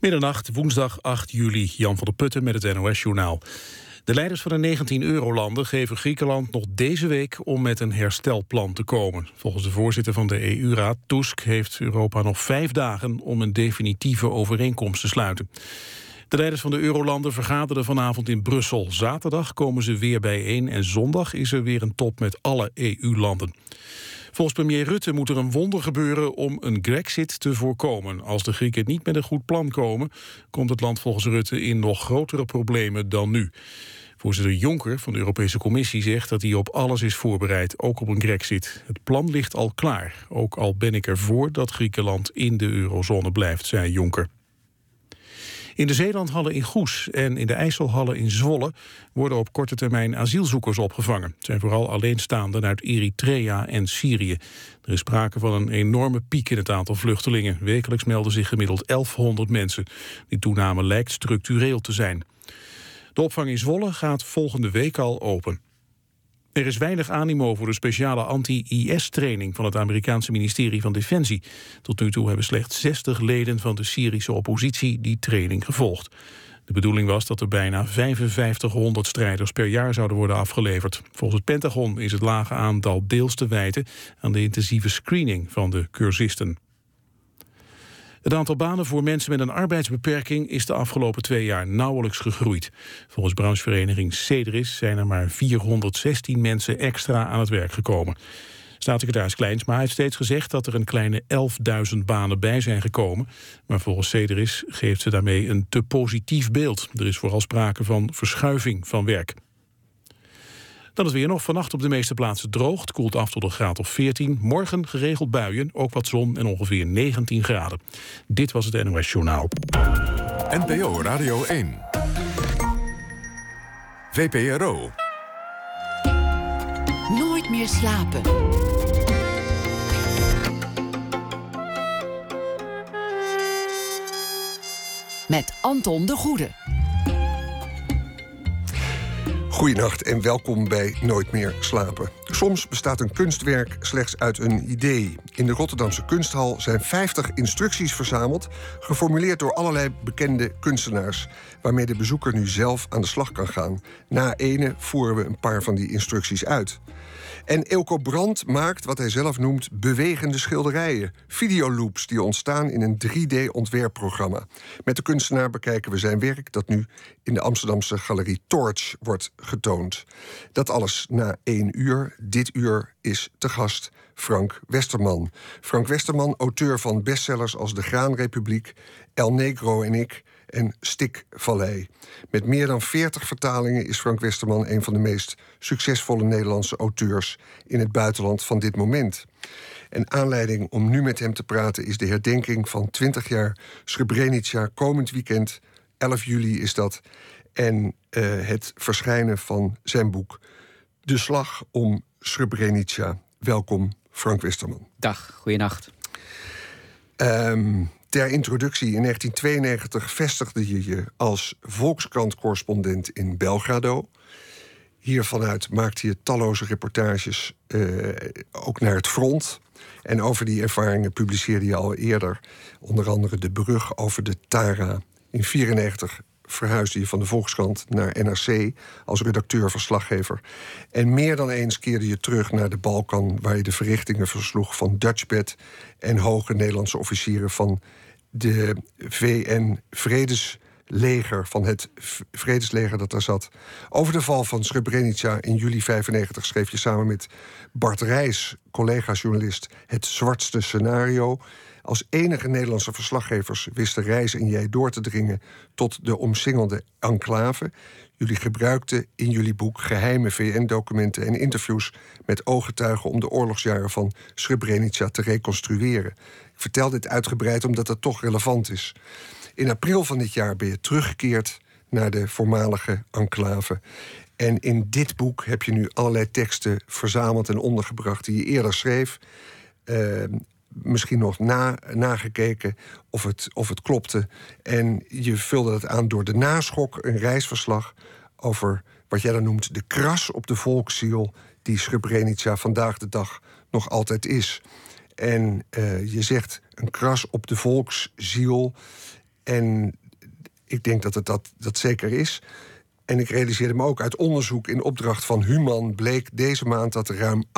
Middernacht, woensdag 8 juli, Jan van der Putten met het NOS-journaal. De leiders van de 19-euro-landen geven Griekenland nog deze week om met een herstelplan te komen. Volgens de voorzitter van de EU-raad, Tusk, heeft Europa nog vijf dagen om een definitieve overeenkomst te sluiten. De leiders van de eurolanden vergaderen vanavond in Brussel. Zaterdag komen ze weer bijeen en zondag is er weer een top met alle EU-landen. Volgens premier Rutte moet er een wonder gebeuren om een Grexit te voorkomen. Als de Grieken niet met een goed plan komen, komt het land volgens Rutte in nog grotere problemen dan nu. Voorzitter Jonker van de Europese Commissie zegt dat hij op alles is voorbereid, ook op een Grexit. Het plan ligt al klaar. Ook al ben ik ervoor dat Griekenland in de eurozone blijft, zei Jonker. In de Zeelandhallen in Goes en in de IJsselhallen in Zwolle worden op korte termijn asielzoekers opgevangen. Het zijn vooral alleenstaanden uit Eritrea en Syrië. Er is sprake van een enorme piek in het aantal vluchtelingen. Wekelijks melden zich gemiddeld 1100 mensen. Die toename lijkt structureel te zijn. De opvang in Zwolle gaat volgende week al open. Er is weinig animo voor de speciale anti-IS-training van het Amerikaanse ministerie van Defensie. Tot nu toe hebben slechts 60 leden van de Syrische oppositie die training gevolgd. De bedoeling was dat er bijna 5500 strijders per jaar zouden worden afgeleverd. Volgens het Pentagon is het lage aantal deels te wijten aan de intensieve screening van de cursisten. Het aantal banen voor mensen met een arbeidsbeperking is de afgelopen twee jaar nauwelijks gegroeid. Volgens branchevereniging Cedris zijn er maar 416 mensen extra aan het werk gekomen. Staatssecretaris Kleinsma heeft steeds gezegd dat er een kleine 11.000 banen bij zijn gekomen. Maar volgens Cedris geeft ze daarmee een te positief beeld. Er is vooral sprake van verschuiving van werk. Dan het weer nog. Vannacht op de meeste plaatsen droog. Het koelt af tot een graad of 14. Morgen geregeld buien, ook wat zon en ongeveer 19 graden. Dit was het NOS Journaal. NPO Radio 1. VPRO. Nooit meer slapen. Met Anton de Goede. Goedenacht en welkom bij Nooit meer slapen. Soms bestaat een kunstwerk slechts uit een idee. In de Rotterdamse kunsthal zijn 50 instructies verzameld, geformuleerd door allerlei bekende kunstenaars, waarmee de bezoeker nu zelf aan de slag kan gaan. Na ene voeren we een paar van die instructies uit. En Eelco Brandt maakt wat hij zelf noemt bewegende schilderijen. Videoloops die ontstaan in een 3D-ontwerpprogramma. Met de kunstenaar bekijken we zijn werk dat nu in de Amsterdamse galerie Torch wordt getoond. Dat alles na één uur. Dit uur is te gast Frank Westerman. Frank Westerman, auteur van bestsellers als De Graanrepubliek, El Negro en ik en Stikvallei. Met meer dan 40 vertalingen is Frank Westerman een van de meest succesvolle Nederlandse auteurs in het buitenland van dit moment. En aanleiding om nu met hem te praten is de herdenking van 20 jaar Srebrenica komend weekend. 11 juli is dat. En uh, het verschijnen van zijn boek De Slag om Srebrenica. Welkom, Frank Westerman. Dag, goeienacht. Um, ter introductie, in 1992 vestigde je je als Volkskrant-correspondent in Belgrado. Hier vanuit maakte je talloze reportages, uh, ook naar het front. En over die ervaringen publiceerde je al eerder onder andere de brug over de Tara. In 1994 verhuisde je van de Volkskrant naar NRC als redacteur-verslaggever. En meer dan eens keerde je terug naar de Balkan, waar je de verrichtingen versloeg van Dutchbed en hoge Nederlandse officieren van de VN-vredesleger, van het vredesleger dat daar zat. Over de val van Srebrenica in juli 95 schreef je samen met Bart Rijs, collega-journalist, het zwartste scenario. Als enige Nederlandse verslaggevers wisten Reis en jij door te dringen tot de omsingelde enclave. Jullie gebruikten in jullie boek geheime VN-documenten en interviews met ooggetuigen om de oorlogsjaren van Srebrenica te reconstrueren. Ik vertel dit uitgebreid omdat het toch relevant is. In april van dit jaar ben je teruggekeerd naar de voormalige enclave. En in dit boek heb je nu allerlei teksten verzameld en ondergebracht die je eerder schreef. Uh, misschien nog na, nagekeken of het, of het klopte. En je vulde het aan door de naschok, een reisverslag over wat jij dan noemt de kras op de volksziel, die Srebrenica vandaag de dag nog altijd is. En uh, je zegt een kras op de volksziel. En ik denk dat het dat, dat zeker is. En ik realiseerde me ook uit onderzoek in opdracht van Human bleek deze maand dat ruim 58%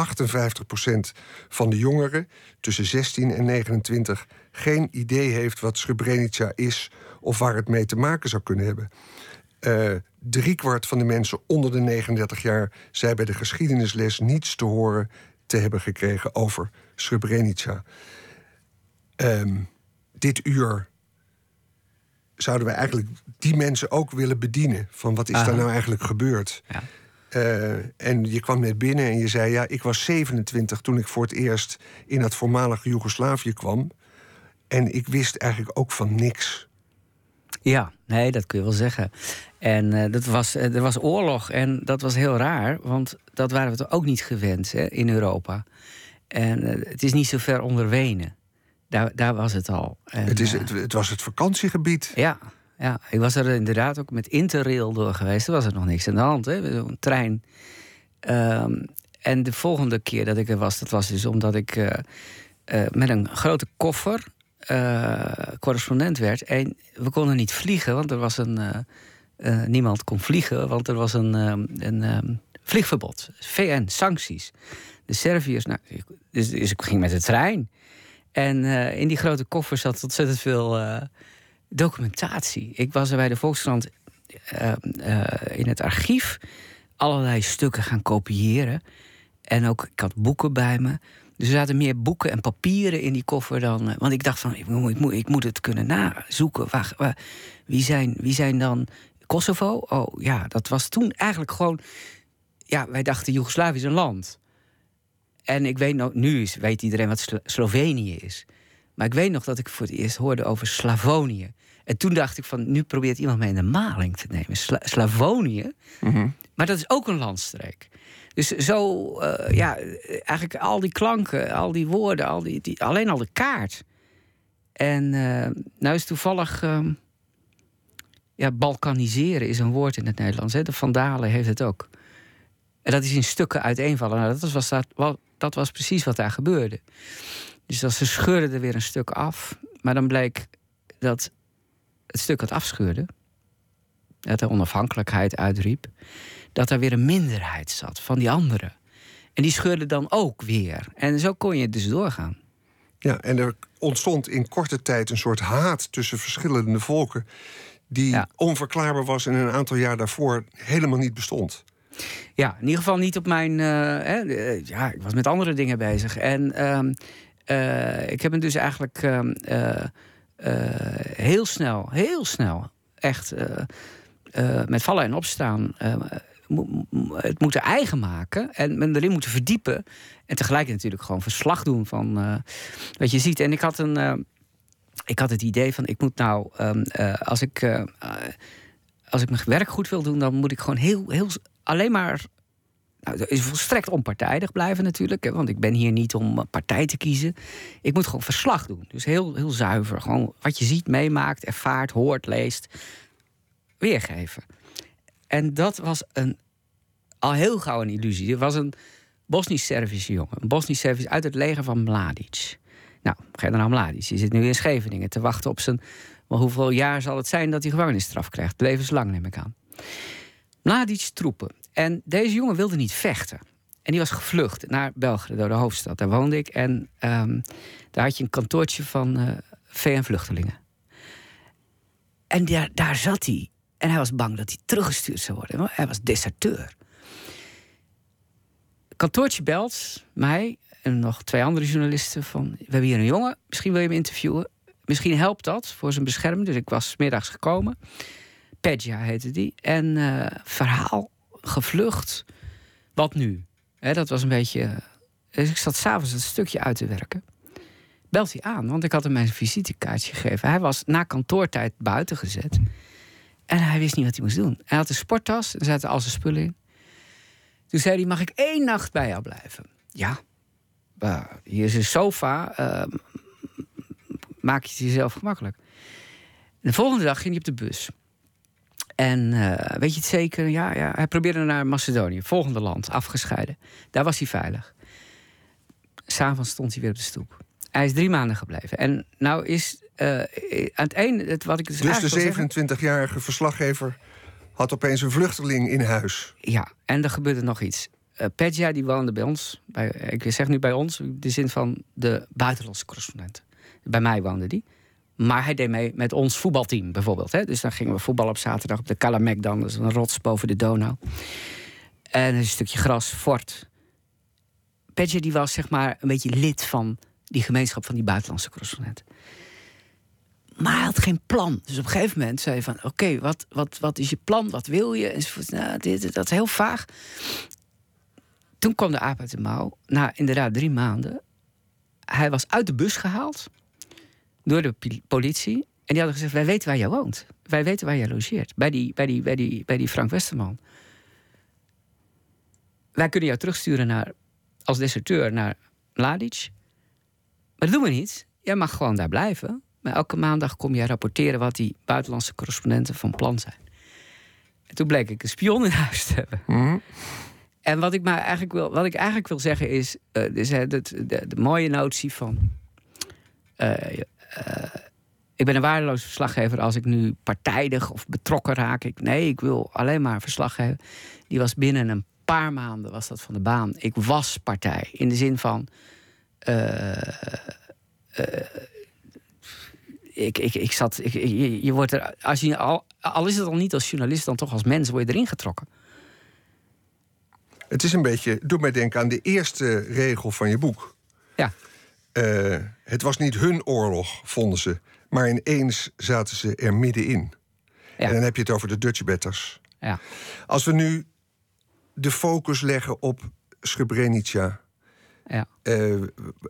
van de jongeren tussen 16 en 29 geen idee heeft wat Srebrenica is of waar het mee te maken zou kunnen hebben. Uh, driekwart van de mensen onder de 39 jaar zei bij de geschiedenisles niets te horen te hebben gekregen over Srebrenica. Ehm, dit uur zouden wij eigenlijk die mensen ook willen bedienen. Van wat is daar nou eigenlijk gebeurd? Ja. Uh, en je kwam net binnen en je zei: Ja, ik was 27 toen ik voor het eerst in het voormalige Joegoslavië kwam. En ik wist eigenlijk ook van niks. Ja, nee, dat kun je wel zeggen. En uh, dat was, uh, er was oorlog en dat was heel raar, want dat waren we toch ook niet gewend hè, in Europa. En het is niet zo ver onder Wenen. Daar, daar was het al. En, het, is, het, het, was het vakantiegebied. Ja, ja, ik was er inderdaad ook met Interrail door geweest. Er was er nog niks aan de hand, hè? Zo'n trein. Um, en de volgende keer dat ik er was, dat was dus omdat ik uh, uh, met een grote koffer uh, correspondent werd. En we konden niet vliegen, want er was een. niemand kon vliegen, want er was een, een um, vliegverbod. VN, sancties. De Serviërs. Nou, dus, dus ik ging met de trein. En uh, in die grote koffer zat ontzettend veel uh, documentatie. Ik was er bij de Volkskrant uh, in het archief allerlei stukken gaan kopiëren. En ook, ik had boeken bij me. Dus er zaten meer boeken en papieren in die koffer dan. want ik dacht van, ik moet, ik moet, ik moet het kunnen nazoeken. Waar, wie, zijn, wie zijn dan Kosovo? Oh ja, dat was toen eigenlijk gewoon. Ja, wij dachten Joegoslavië is een land. En ik weet nog, nu weet iedereen wat Slovenië is. Maar ik weet nog dat ik voor het eerst hoorde over Slavonië. En toen dacht ik van, nu probeert iemand mij in de maling te nemen. Slavonië? Mhm. Maar dat is ook een landstreek. Dus zo, uh, ja, eigenlijk al die klanken, al die woorden, al die, die alleen al de kaart. En uh, nou is toevallig... Uh, ja, balkaniseren is een woord in het Nederlands. Hè? De Vandalen heeft het ook. En dat is in stukken uiteenvallen. Nou, dat was, dat, dat was precies wat daar gebeurde. Dus dat ze scheurden er weer een stuk af. Maar dan bleek dat het stuk dat afscheurde, dat de onafhankelijkheid uitriep, dat er weer een minderheid zat van die anderen. En die scheurden dan ook weer. En zo kon je dus doorgaan. Ja, en er ontstond in korte tijd een soort haat tussen verschillende volken. die onverklaarbaar was en een aantal jaar daarvoor helemaal niet bestond. Ja, in ieder geval niet op mijn. Uh, ja, ik was met andere dingen bezig. En uh, uh, ik heb hem dus eigenlijk ehm, heel snel, heel snel, echt met vallen en opstaan. het moeten eigen maken en me erin moeten verdiepen. En tegelijk natuurlijk gewoon verslag doen van wat je ziet. En ik had een. ik had het idee van: ik moet nou, um, als ik als ik mijn werk goed wil doen, dan moet ik gewoon heel, heel alleen maar. Nou, is volstrekt onpartijdig blijven natuurlijk. Want ik ben hier niet om partij te kiezen. Ik moet gewoon verslag doen. Dus heel, heel zuiver. Gewoon wat je ziet, meemaakt, ervaart, hoort, leest. Weergeven. En dat was een, al heel gauw een illusie. Er was een Bosnisch-Servische jongen. Een Bosnisch-Servis uit het leger van Mladic. Nou, generaal Mladic. Die zit nu in Scheveningen te wachten op zijn... Maar hoeveel jaar zal het zijn dat hij gevangenisstraf krijgt? Levenslang neem ik aan. Mladic troepen. En deze jongen wilde niet vechten. En die was gevlucht naar Belgrado, de hoofdstad. Daar woonde ik. En um, daar had je een kantoortje van uh, VN-vluchtelingen. En daar, daar zat hij. En hij was bang dat hij teruggestuurd zou worden. Hij was deserteur. Kantoortje belt mij en nog twee andere journalisten van... we hebben hier een jongen, misschien wil je hem interviewen. Misschien helpt dat voor zijn bescherming. Dus ik was middags gekomen. Pedja heette die. En uh, verhaal, gevlucht. Wat nu? dat was een beetje. Dus ik zat s'avonds het stukje uit te werken. Belt hij aan, want ik had hem mijn visitekaartje gegeven. Hij was na kantoortijd buiten gezet. En hij wist niet wat hij moest doen. Hij had een sporttas, er zaten al zijn spullen in. Toen zei hij: Mag ik één nacht bij jou blijven? Ja. hier is een sofa. Uh, maak je het jezelf gemakkelijk. De volgende dag ging hij op de bus. En eh, weet je het zeker? Ja, ja, hij probeerde naar Macedonië, volgende land, afgescheiden. Daar was hij veilig. S'avonds stond hij weer op de stoep. Hij is drie maanden gebleven. En nou is uh, eh, aan het einde, het, wat ik dus, Dus de eigenlijk wil zeggen- 27-jarige verslaggever had opeens een vluchteling in huis. Ja, en er gebeurde nog iets. Eh Pedja die woonde bij ons. Bij, ik zeg nu bij ons, in de zin van de buitenlandse correspondent. Bij mij woonde die. Maar hij deed mee met ons voetbalteam bijvoorbeeld. Hè? Dus dan gingen we voetballen op zaterdag op de Kalamek dan. Dat is een rots boven de Donau. En een stukje gras, fort. Pedja die was zeg maar een beetje lid van die gemeenschap van die buitenlandse correspondent. Maar hij had geen plan. Dus op een gegeven moment zei hij van... oké, wat, wat, wat is je plan? Wat wil je? Enzovoort. Nou, dit, dat is heel vaag. Toen kwam de aap uit de mouw. Na inderdaad drie maanden. Hij was uit de bus gehaald. Door de politie. En die hadden gezegd, wij weten waar jij woont. Wij weten waar jij logeert. Bij die, bij die, bij die, bij die Frank Westerman. Wij kunnen jou terugsturen naar, als deserteur naar Mladic. Maar dat doen we niet. Jij mag gewoon daar blijven. Maar elke maandag kom jij rapporteren wat die buitenlandse correspondenten van plan zijn. En toen bleek ik een spion in huis te hebben. En wat ik, maar eigenlijk wil, wat ik eigenlijk wil zeggen is... eh, dus, de, de, mooie notie van... eh, ik ben een waardeloos verslaggever als ik nu partijdig of betrokken raak. Ik, nee, ik wil alleen maar verslag geven. Die was binnen een paar maanden was dat van de baan. Ik was partij. In de zin van... eh, eh, ik, ik, ik zat. Ik, je, je wordt er. Als je, al, al is het al niet als journalist, dan toch als mens word je erin getrokken. Het is een beetje, doet mij denken aan de eerste regel van je boek. Ja. Eh, het was niet hun oorlog, vonden ze. Maar ineens zaten ze er middenin. Ja. En dan heb je het over de Dutch Batters. Ja. Als we nu de focus leggen op Srebrenica... Ja. eh,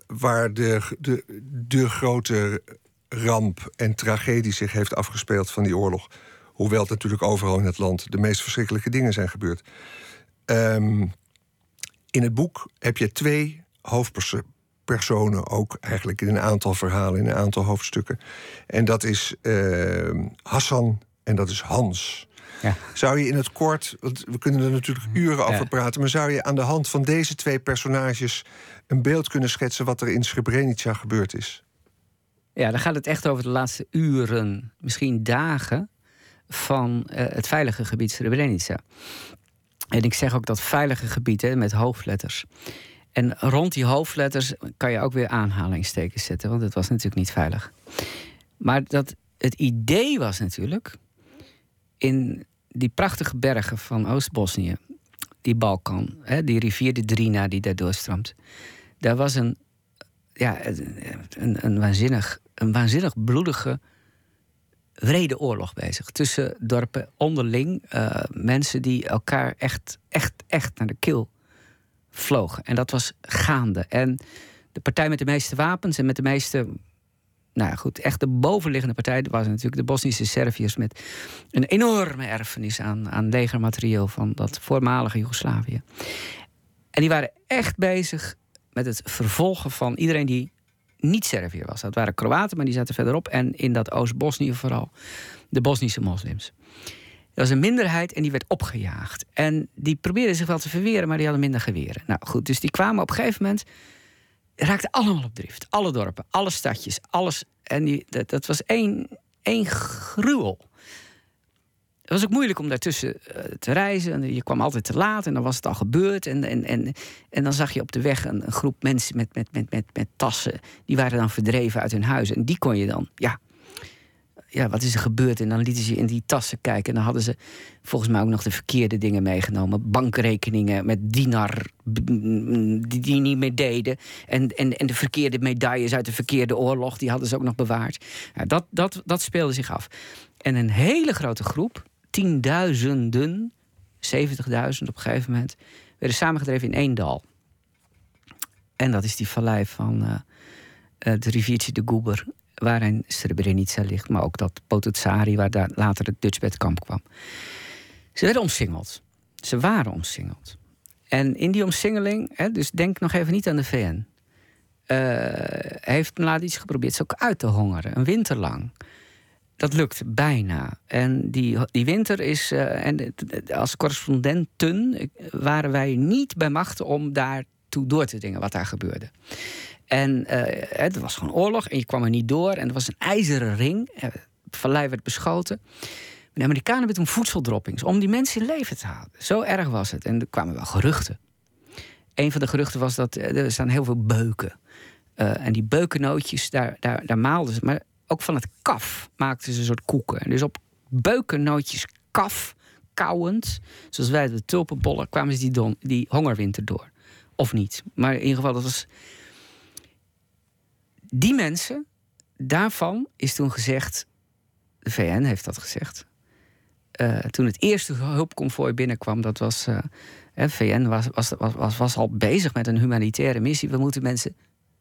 waar de, de, de grote ramp en tragedie zich heeft afgespeeld van die oorlog. Hoewel het natuurlijk overal in het land de meest verschrikkelijke dingen zijn gebeurd. Ehm, in het boek heb je twee hoofdpersonen ook eigenlijk in een aantal verhalen, in een aantal hoofdstukken. En dat is ehm, Hassan en dat is Hans. Ja. Zou je in het kort, want we kunnen er natuurlijk uren over Ja. praten, maar zou je aan de hand van deze twee personages een beeld kunnen schetsen wat er in Srebrenica gebeurd is? ja, dan gaat het echt over de laatste uren, misschien dagen. van eh, het veilige gebied Srebrenica. En ik zeg ook dat veilige gebied hè, met hoofdletters. En rond die hoofdletters kan je ook weer aanhalingstekens zetten, want het was natuurlijk niet veilig. Maar dat, het idee was natuurlijk. in die prachtige bergen van Oost-Bosnië, die Balkan, hè, die rivier de Drina die daar doorstroomt. Daar was een, ja, een, een, waanzinnig, een waanzinnig bloedige, wrede oorlog bezig. Tussen dorpen onderling, eh, mensen die elkaar echt, echt, echt naar de keel vlogen. En dat was gaande. En de partij met de meeste wapens en met de meeste nou ja, goed, echt de bovenliggende partij was natuurlijk de Bosnische Serviërs met een enorme erfenis aan, aan legermateriaal van dat voormalige Joegoslavië. En die waren echt bezig met het vervolgen van iedereen die niet Serviër was. Dat waren Kroaten, maar die zaten verderop. En in dat Oost-Bosnië vooral de Bosnische moslims. Er was een minderheid en die werd opgejaagd. En die probeerden zich wel te verweren, maar die hadden minder geweren. Nou goed, dus die kwamen op een gegeven moment raakten allemaal op drift. Alle dorpen, alle stadjes, alles. En die, dat, dat was één, één gruwel. Het was ook moeilijk om daartussen eh, te reizen. En je kwam altijd te laat en dan was het al gebeurd. En, en, en, en dan zag je op de weg een, een groep mensen met, met, met, met, met tassen. Die waren dan verdreven uit hun huis. En die kon je dan, ja, ja, wat is er gebeurd? En dan lieten ze in die tassen kijken. En dan hadden ze volgens mij ook nog de verkeerde dingen meegenomen. Bankrekeningen met dinar die, die niet meer deden. En, en, en de verkeerde medailles uit de verkeerde oorlog, die hadden ze ook nog bewaard. Ja, dat, dat, dat speelde zich af. En een hele grote groep, tienduizenden, 70.000 op een gegeven moment, werden samengedreven in één dal. En dat is die vallei van uh, het riviertje de Goeber waarin Srebrenica ligt, maar ook dat Potocari, waar daar later het Dutchbedkamp kwam. Ze werden omsingeld. Ze waren omsingeld. En in die omsingeling, hè, dus denk nog even niet aan de VN, uh, heeft Mladic geprobeerd ze ook uit te hongeren, een winter lang. Dat lukt bijna. En die, die winter is, uh, en als correspondenten waren wij niet bij machten om daartoe door te dingen wat daar gebeurde. En eh, het was gewoon oorlog en je kwam er niet door. En er was een ijzeren ring. Eh, vallei werd beschoten. De Amerikanen hebben toen voedseldroppings om die mensen in leven te houden. Zo erg was het. En er kwamen wel geruchten. Een van de geruchten was dat eh, er staan heel veel beuken. En die beukennootjes, daar, daar, daar maalden ze. Maar ook van het kaf maakten ze een soort koeken. En dus op beukennootjes kaf, kauwend, zoals wij de tulpenbollen, kwamen ze die, die hongerwinter door. Of niet. Maar in ieder geval, dat was. Die mensen, daarvan is toen gezegd. De VN heeft dat gezegd. Eh, toen het eerste hulpconvooi binnenkwam, dat was. eh, VN was, was, was, was, was al bezig met een humanitaire missie. We moeten mensen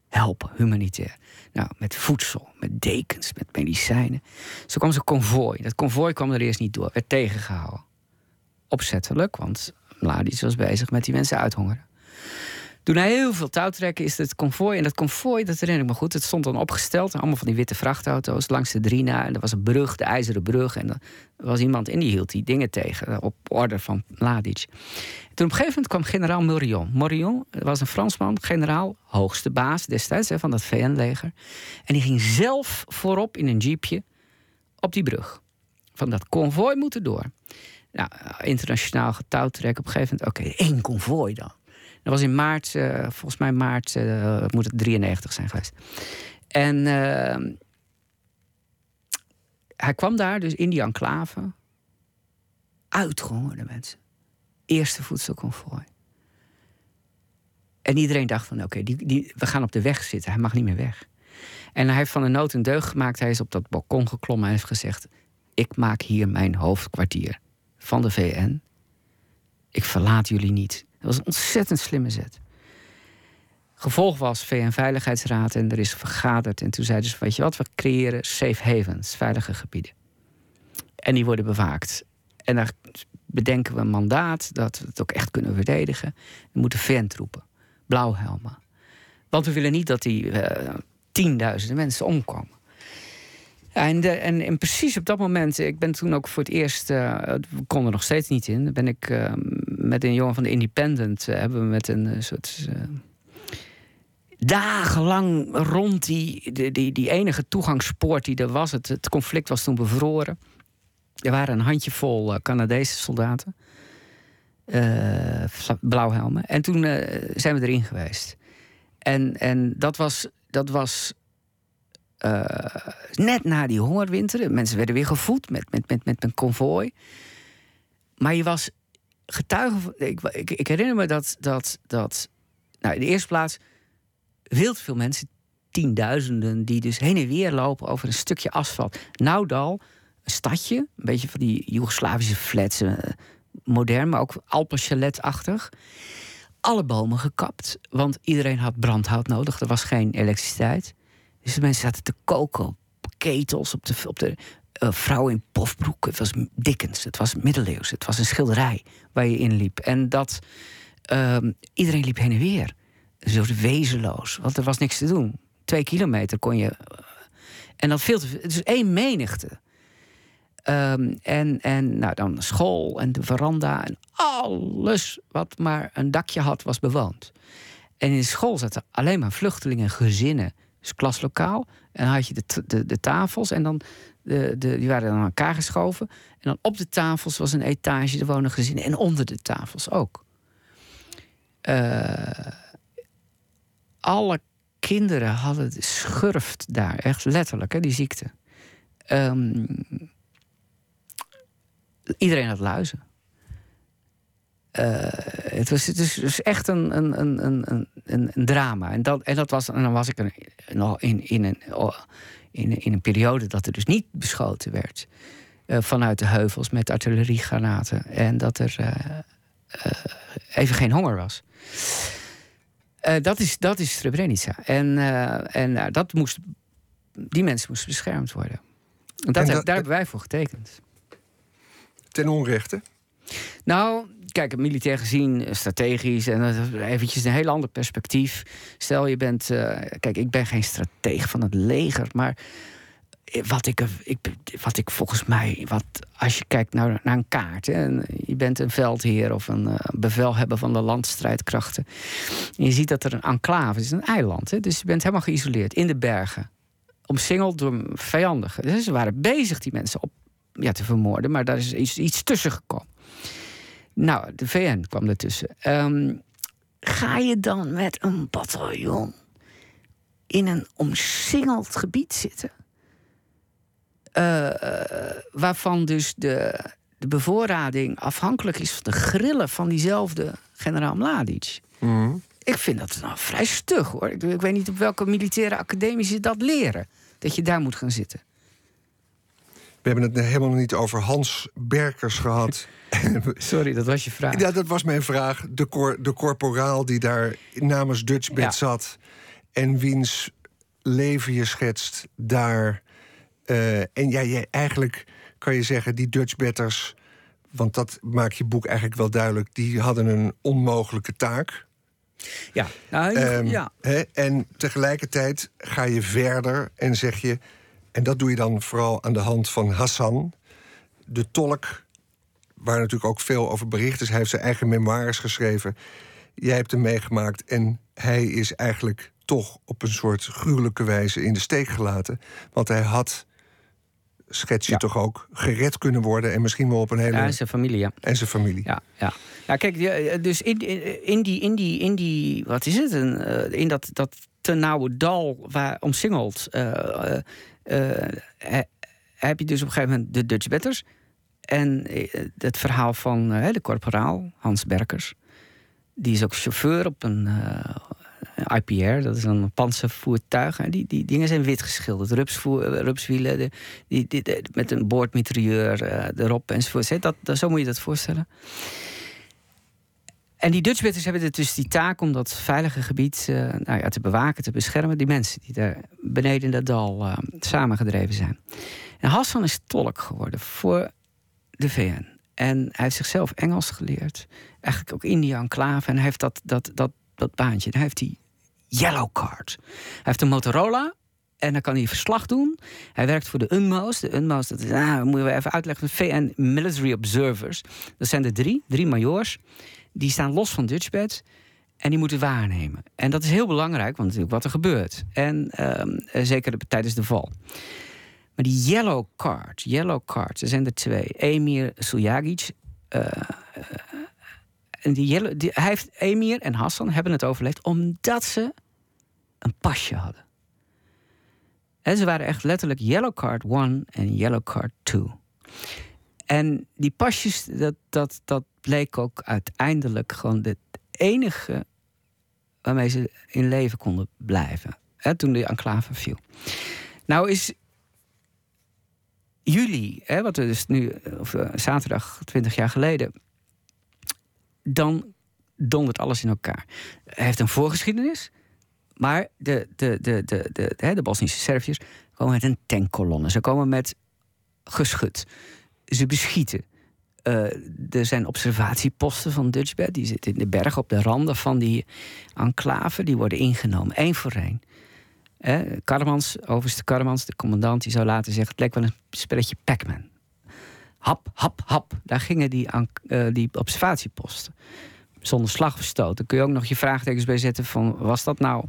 helpen, humanitair. Nou, met voedsel, met dekens, met medicijnen. Zo kwam zo'n konvooi. Dat konvooi kwam er eerst niet door, werd tegengehouden. Opzettelijk, want Mladic was bezig met die mensen uithongeren. Toen hij heel veel touw trekken is het konvooi. En dat konvooi, dat herinner ik me goed, het stond dan opgesteld. Allemaal van die witte vrachtauto's langs de Drina. En er was een brug, de ijzeren brug. En er was iemand in die hield die dingen tegen. Op orde van Mladic. Toen op een gegeven moment kwam generaal Morion. Morion was een Fransman, generaal, hoogste baas destijds hè, van dat VN-leger. En die ging zelf voorop in een jeepje op die brug. Van dat konvooi moet er door. Nou, internationaal getouwtrek. Op een gegeven moment, oké, één konvooi dan. Dat was in maart, eh, volgens mij maart, eh, moet het 93 zijn geweest. En eh, hij kwam daar dus in die enclave. Uitgehongerde mensen. Eerste voedselconvooi. En iedereen dacht van, oké, die, die, we gaan op de weg zitten. Hij mag niet meer weg. En hij heeft van de nood een deugd gemaakt. Hij is op dat balkon geklommen en heeft gezegd... ik maak hier mijn hoofdkwartier van de VN. Ik verlaat jullie niet. Dat was een ontzettend slimme zet. Gevolg was VN-veiligheidsraad en er is vergaderd. En toen zeiden ze, weet je wat, we creëren safe havens, veilige gebieden. En die worden bewaakt. En daar bedenken we een mandaat dat we het ook echt kunnen verdedigen. Er moeten VN-troepen, blauwhelmen. Want we willen niet dat die eh, tienduizenden mensen omkomen. En, en, precies op dat moment, ik ben toen ook voor het eerst, eh, we konden er nog steeds niet in, ben ik eh, met een jongen van de Independent, eh, hebben we met een eh, soort dagenlang rond die, die, die, enige toegangspoort die er was, het, het conflict was toen bevroren. Er waren een handjevol Canadese soldaten, blauwhelmen. En toen zijn we erin geweest. En, en dat was, dat was uh, net na die hongerwinter. De mensen werden weer gevoed met, met, met, met een konvooi. Maar je was getuige. Ik, ik, ik herinner me dat. dat, dat nou, in de eerste plaats. Te veel mensen, tienduizenden, die dus heen en weer lopen over een stukje asfalt. Naudal, een stadje, een beetje van die Joegoslavische flats, uh, modern, maar ook Alpenchalet-achtig alle bomen gekapt. Want iedereen had brandhout nodig. Er was geen elektriciteit. Dus de mensen zaten te koken op ketels, op de, op de uh, vrouw in pofbroek. Het was Dickens, het was middeleeuws. Het was een schilderij waar je in liep. En dat uh, iedereen liep heen en weer. Zo wezenloos, want er was niks te doen. Twee kilometer kon je. en dat veel te veel. Het is één menigte. Um, en en nou, dan school en de veranda en alles wat maar een dakje had, was bewoond. En in de school zaten alleen maar vluchtelingen, gezinnen. Dus klaslokaal. En dan had je de, de, de tafels en dan de, de, die waren dan aan elkaar geschoven. En dan op de tafels was een etage, er wonen gezinnen. En onder de tafels ook. Uh, alle kinderen hadden de schurft daar, echt letterlijk, hè, die ziekte. Um, iedereen had luizen. Uh, het, was, het was, was echt een, een, een, een, een, drama. En, dat, en, dat was, en dan was ik er nog in, in, een, in, in een periode dat er dus niet beschoten werd. Uh, vanuit de heuvels met artilleriegranaten. En dat er uh, even geen honger was. dat, is, dat is Srebrenica. En, en dat moest, die mensen moesten beschermd worden. En dat, en dat, daar hebben wij voor getekend ten onrechte? Nou, kijk, militair gezien, strategisch en eventjes een heel ander perspectief. Stel je bent, uh, kijk, ik ben geen strateeg van het leger, maar wat ik, ik, wat ik volgens mij, wat, als je kijkt naar, naar een kaart, hè, en je bent een veldheer of een bevelhebber van de landstrijdkrachten. En je ziet dat er een enclave is, een eiland. Hè, dus je bent helemaal geïsoleerd in de bergen, omsingeld door vijandigen. Dus ze waren bezig die mensen op, ja, te vermoorden, maar daar is iets, iets tussen gekomen. Nou, de VN kwam ertussen. Um, ga je dan met een bataljon in een omsingeld gebied zitten? Uh, waarvan dus de, de bevoorrading afhankelijk is van de grillen van diezelfde generaal Mladic. Mm. Ik vind dat nou vrij stug hoor. Ik, ik, weet niet op welke militaire academie ze dat leren. Dat je daar moet gaan zitten. We hebben het helemaal nog niet over Hans Berkers gehad. Sorry, dat was je vraag. Ja, dat was mijn vraag. De, cor de corporaal die daar namens Dutchbed ja. zat... en wiens leven je schetst daar... Uh, en ja, je, eigenlijk kan je zeggen, die Dutchbetters... want dat maakt je boek eigenlijk wel duidelijk... die hadden een onmogelijke taak. Ja, nou, um, ja. Hè, en tegelijkertijd ga je verder en zeg je... en dat doe je dan vooral aan de hand van Hassan... de tolk waar natuurlijk ook veel over bericht is. Hij heeft zijn eigen memoires geschreven. Jij hebt hem meegemaakt en hij is eigenlijk toch op een soort gruwelijke wijze in de steek gelaten. Want hij had, schets je toch ook, gered kunnen worden en misschien wel op een hele. Ja, en zijn familie, ja. En zijn familie. Ja, ja. ja kijk, dus in, in, die, in, die, in die, wat is het? Uh, in dat, dat te nauwe dal waar omsingeld. Uh, heb je dus op een gegeven moment de Dutch Betters. En het verhaal van de corporaal, Hans Berkers. Die is ook chauffeur op een IPR, dat is een panzervoertuig. En die, die dingen zijn wit geschilderd. Rupsvoer, rupswielen, die, die, met een boordmitrailleur erop enzovoort. Dat, dat, zo moet je dat voorstellen. En die Dutchbitters hebben dus die taak om dat veilige gebied uh, nou ja, te bewaken, te beschermen. Die mensen die daar beneden in dat dal uh, samengedreven zijn. En Hassan is tolk geworden voor de VN. En hij heeft zichzelf Engels geleerd. Eigenlijk ook India enclave. En hij heeft dat, dat, dat, dat baantje. Daar heeft hij Yellow Card. Hij heeft een Motorola en dan kan hij verslag doen. Hij werkt voor de UNMOS. De UNMOS, dat is, ah, moeten we even uitleggen. VN Military Observers. Dat zijn er drie, drie majors. Die staan los van Dutchbed. En die moeten waarnemen. En dat is heel belangrijk, want wat er gebeurt. En uh, zeker tijdens de val. Maar die yellow card, yellow card, er zijn er twee. Emir Suljagic. Uh, en die, die, hij heeft, Emir en Hassan hebben het overleefd omdat ze een pasje hadden. En ze waren echt letterlijk yellow card 1 en yellow card 2. En die pasjes, dat, dat, dat bleek ook uiteindelijk gewoon het enige waarmee ze in leven konden blijven. Hè, toen de enclave viel. Nou is juli, hè, wat we dus nu, of uh, zaterdag 20 jaar geleden dan dondert alles in elkaar. Hij heeft een voorgeschiedenis. Maar de, de, de, de, de, de, de Bosnische Serviërs komen met een tankkolonne. Ze komen met geschut. Ze beschieten. Uh, er zijn observatieposten van Dutchbed. Die zitten in de berg op de randen van die enclave. Die worden ingenomen, één voor één. Eh, Karmans, overste Karmans, de commandant, die zou laten zeggen... het lijkt wel een spelletje Pac-Man hap, hap, hap. Daar gingen die, uh, die observatieposten. Zonder slag of stoot. Dan kun je ook nog je vraagtekens bij zetten van... was dat nou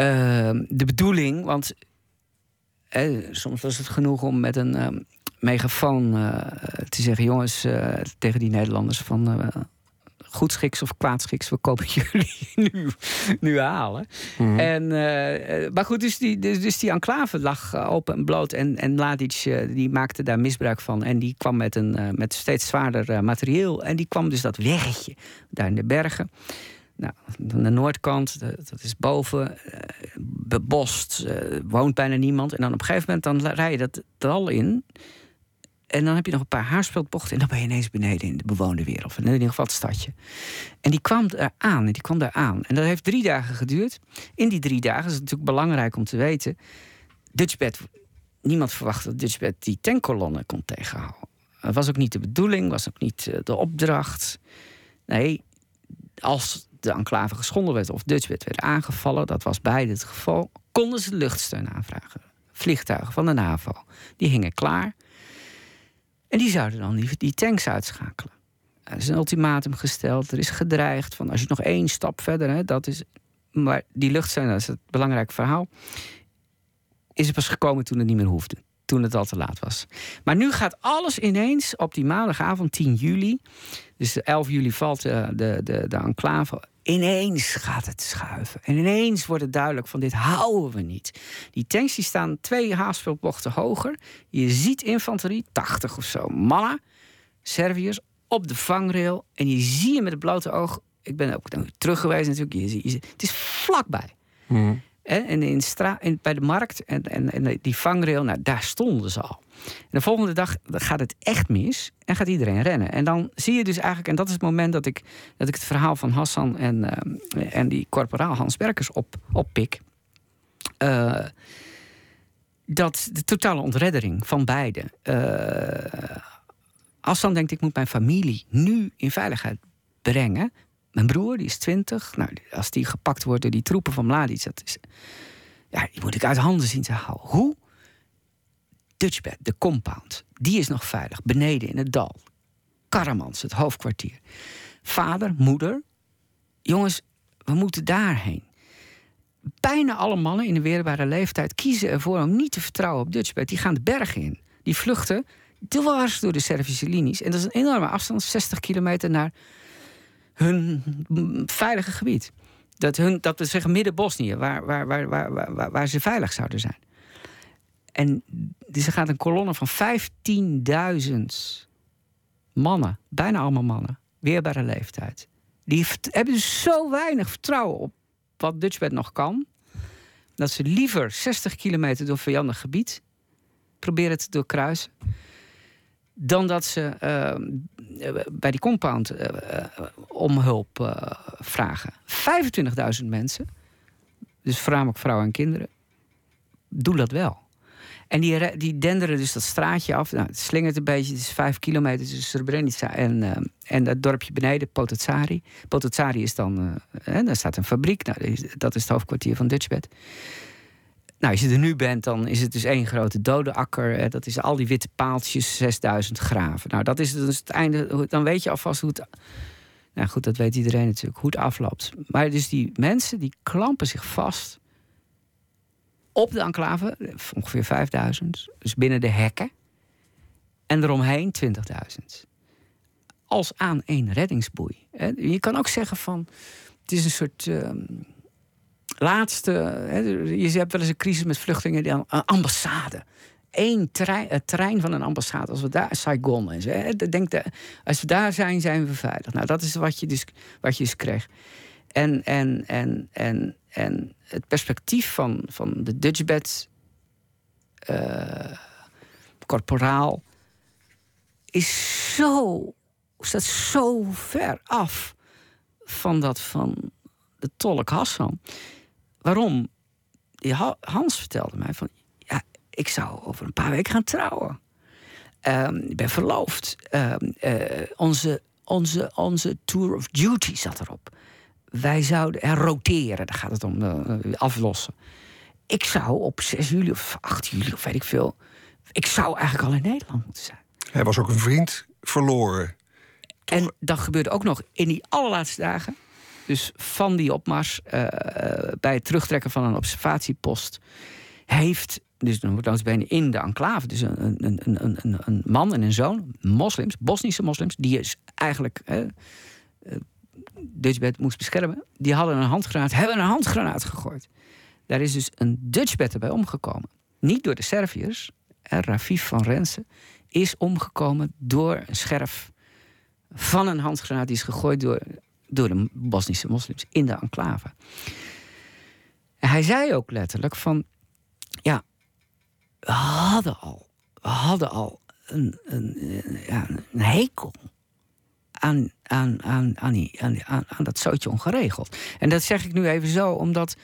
uh, de bedoeling? Want soms was het genoeg om met een uh, megafoon te zeggen... jongens, tegen die Nederlanders van goedschiks of kwaadschiks, we kopen jullie nu, nu halen. Mhm. en, uh, maar goed, dus die, dus, dus, die enclave lag eh, open en bloot. En, en uh, die maakte daar misbruik van. En die kwam met, een, uh, met steeds zwaarder materieel. En die kwam dus dat weggetje daar in de bergen. Nou, aan de noordkant, dat is boven, bebost, woont bijna niemand. En dan op een gegeven moment dan rij je dat dal in. En dan heb je nog een paar haarspeldbochten. En dan ben je ineens beneden in de bewoonde wereld. In ieder geval het stadje. En die kwam daar aan. En die kwam daar aan. En dat heeft drie dagen geduurd. In die drie dagen is het natuurlijk belangrijk om te weten. Dutchbed, niemand verwachtte dat Dutchbed die tankkolonne kon tegenhouden. Dat was ook niet de bedoeling, was ook niet eh, de opdracht. Nee, als de enclave geschonden werd of Dutchbed werd aangevallen, dat was beide het geval, konden ze luchtsteun aanvragen vliegtuigen van de NAVO. Die hingen klaar. En die zouden dan die, die tanks uitschakelen. Er is een ultimatum gesteld. Er is gedreigd van als je nog één stap verder, hè, dat is. Maar die luchtsteun, dat is het belangrijke verhaal. Is er pas gekomen toen het niet meer hoefde. Toen het al te laat was. Maar nu gaat alles ineens op die maandagavond 10 juli. Dus 11 juli valt de, de, de, de enclave. Ineens gaat het schuiven. En ineens wordt het duidelijk van dit houden we niet. Die tanks die staan twee haarspeelbochten hoger. Je ziet infanterie, 80 of zo mannen, Serviërs, op de vangrail. En je zie je met het blote oog. Ik ben ook terug natuurlijk. Je ziet, je ziet, het is vlakbij. En in bij de markt en, en, die vangrail, nou, daar stonden ze al. En de volgende dag gaat het echt mis en gaat iedereen rennen. En dan zie je dus eigenlijk, en dat is het moment dat ik, dat ik het verhaal van Hassan en, uh, en die corporaal Hans Berkers op, oppik. Uh, dat de totale ontreddering van beide. Uh, Hassan denkt, ik moet mijn familie nu in veiligheid brengen. Mijn broer, die is twintig. Nou, als die gepakt wordt door die troepen van Mladic... Dat is, ja, die moet ik uit handen zien te houden. Hoe? Dutchbed, de compound, die is nog veilig. Beneden in het dal. Karamans, het hoofdkwartier. Vader, moeder. Jongens, we moeten daarheen. Bijna alle mannen in de weerbare leeftijd kiezen ervoor om niet te vertrouwen op Dutchbed. Die gaan de bergen in. Die vluchten dwars door de Servische linies. En dat is een enorme afstand, 60 kilometer naar hun veilige gebied. Dat, hun, dat we zeggen midden-Bosnië, waar, waar, waar, waar, waar, waar ze veilig zouden zijn. En er gaat een kolonne van 15.000 mannen, bijna allemaal mannen, weerbare leeftijd. Die hebben dus zo weinig vertrouwen op wat Dutchbed nog kan, dat ze liever 60 kilometer door vijandig gebied proberen te doorkruisen dan dat ze uh, bij die compound uh, om hulp vragen. 25.000 mensen, dus voornamelijk vrouwen en kinderen, doen dat wel. En die, die denderen dus dat straatje af. Nou, het slingert een beetje. Het is vijf kilometer tussen Srebrenica en, en dat dorpje beneden, Potocari. Potocari is dan... daar staat een fabriek. Nou, dat is het hoofdkwartier van Dutchbed. Nou, als je er nu bent, dan is het dus één grote dode akker. Dat is al die witte paaltjes, 6000 graven. Nou, dat is dus het einde. Dan weet je alvast hoe het. Nou goed, dat weet iedereen natuurlijk, hoe het afloopt. Maar dus die mensen die klampen zich vast op de enclave, ongeveer 5000, dus binnen de hekken. En eromheen 20.000. Als aan één reddingsboei. Je kan ook zeggen van, het is een soort. Ehm, laatste. Hè, je hebt wel eens een crisis met vluchtelingen. Die een ambassade. Eén trein, het trein van een ambassade. Als we daar, Saigon en zo. Denk als we daar zijn, zijn we veilig. Nou, dat is wat je dus, wat je dus kreeg. En, en, en, en, en het perspectief van, van de Dutchbed uh, corporaal is zo, staat zo ver af van dat van de tolk Hassan. Waarom? Hans vertelde mij van, ja, ik zou over een paar weken gaan trouwen. Um, ik ben verloofd. Um, uh, onze, onze, onze tour of duty zat erop. Wij zouden er roteren, daar gaat het om, uh, aflossen. Ik zou op 6 juli of 8 juli of weet ik veel... ik zou eigenlijk al in Nederland moeten zijn. Hij was ook een vriend verloren. Toch? En dat gebeurde ook nog in die allerlaatste dagen. Dus van die opmars, uh, bij het terugtrekken van een observatiepost, heeft dus dan bene in de enclave, dus een, een, een, een, man en een zoon, moslims, Bosnische moslims, die is eigenlijk uh, Dutchbed moest beschermen, die hadden een handgranaat, hebben een handgranaat gegooid. Daar is dus een Dutchbed erbij omgekomen. Niet door de Serviërs, Rafif van Rensen is omgekomen door een scherf van een handgranaat die is gegooid door door de Bosnische moslims in de enclave. En hij zei ook letterlijk van, ja, we hadden al, we hadden al een, een, een hekel aan, aan, aan, aan, die, aan, aan, aan dat zootje ongeregeld. En dat zeg ik nu even zo, omdat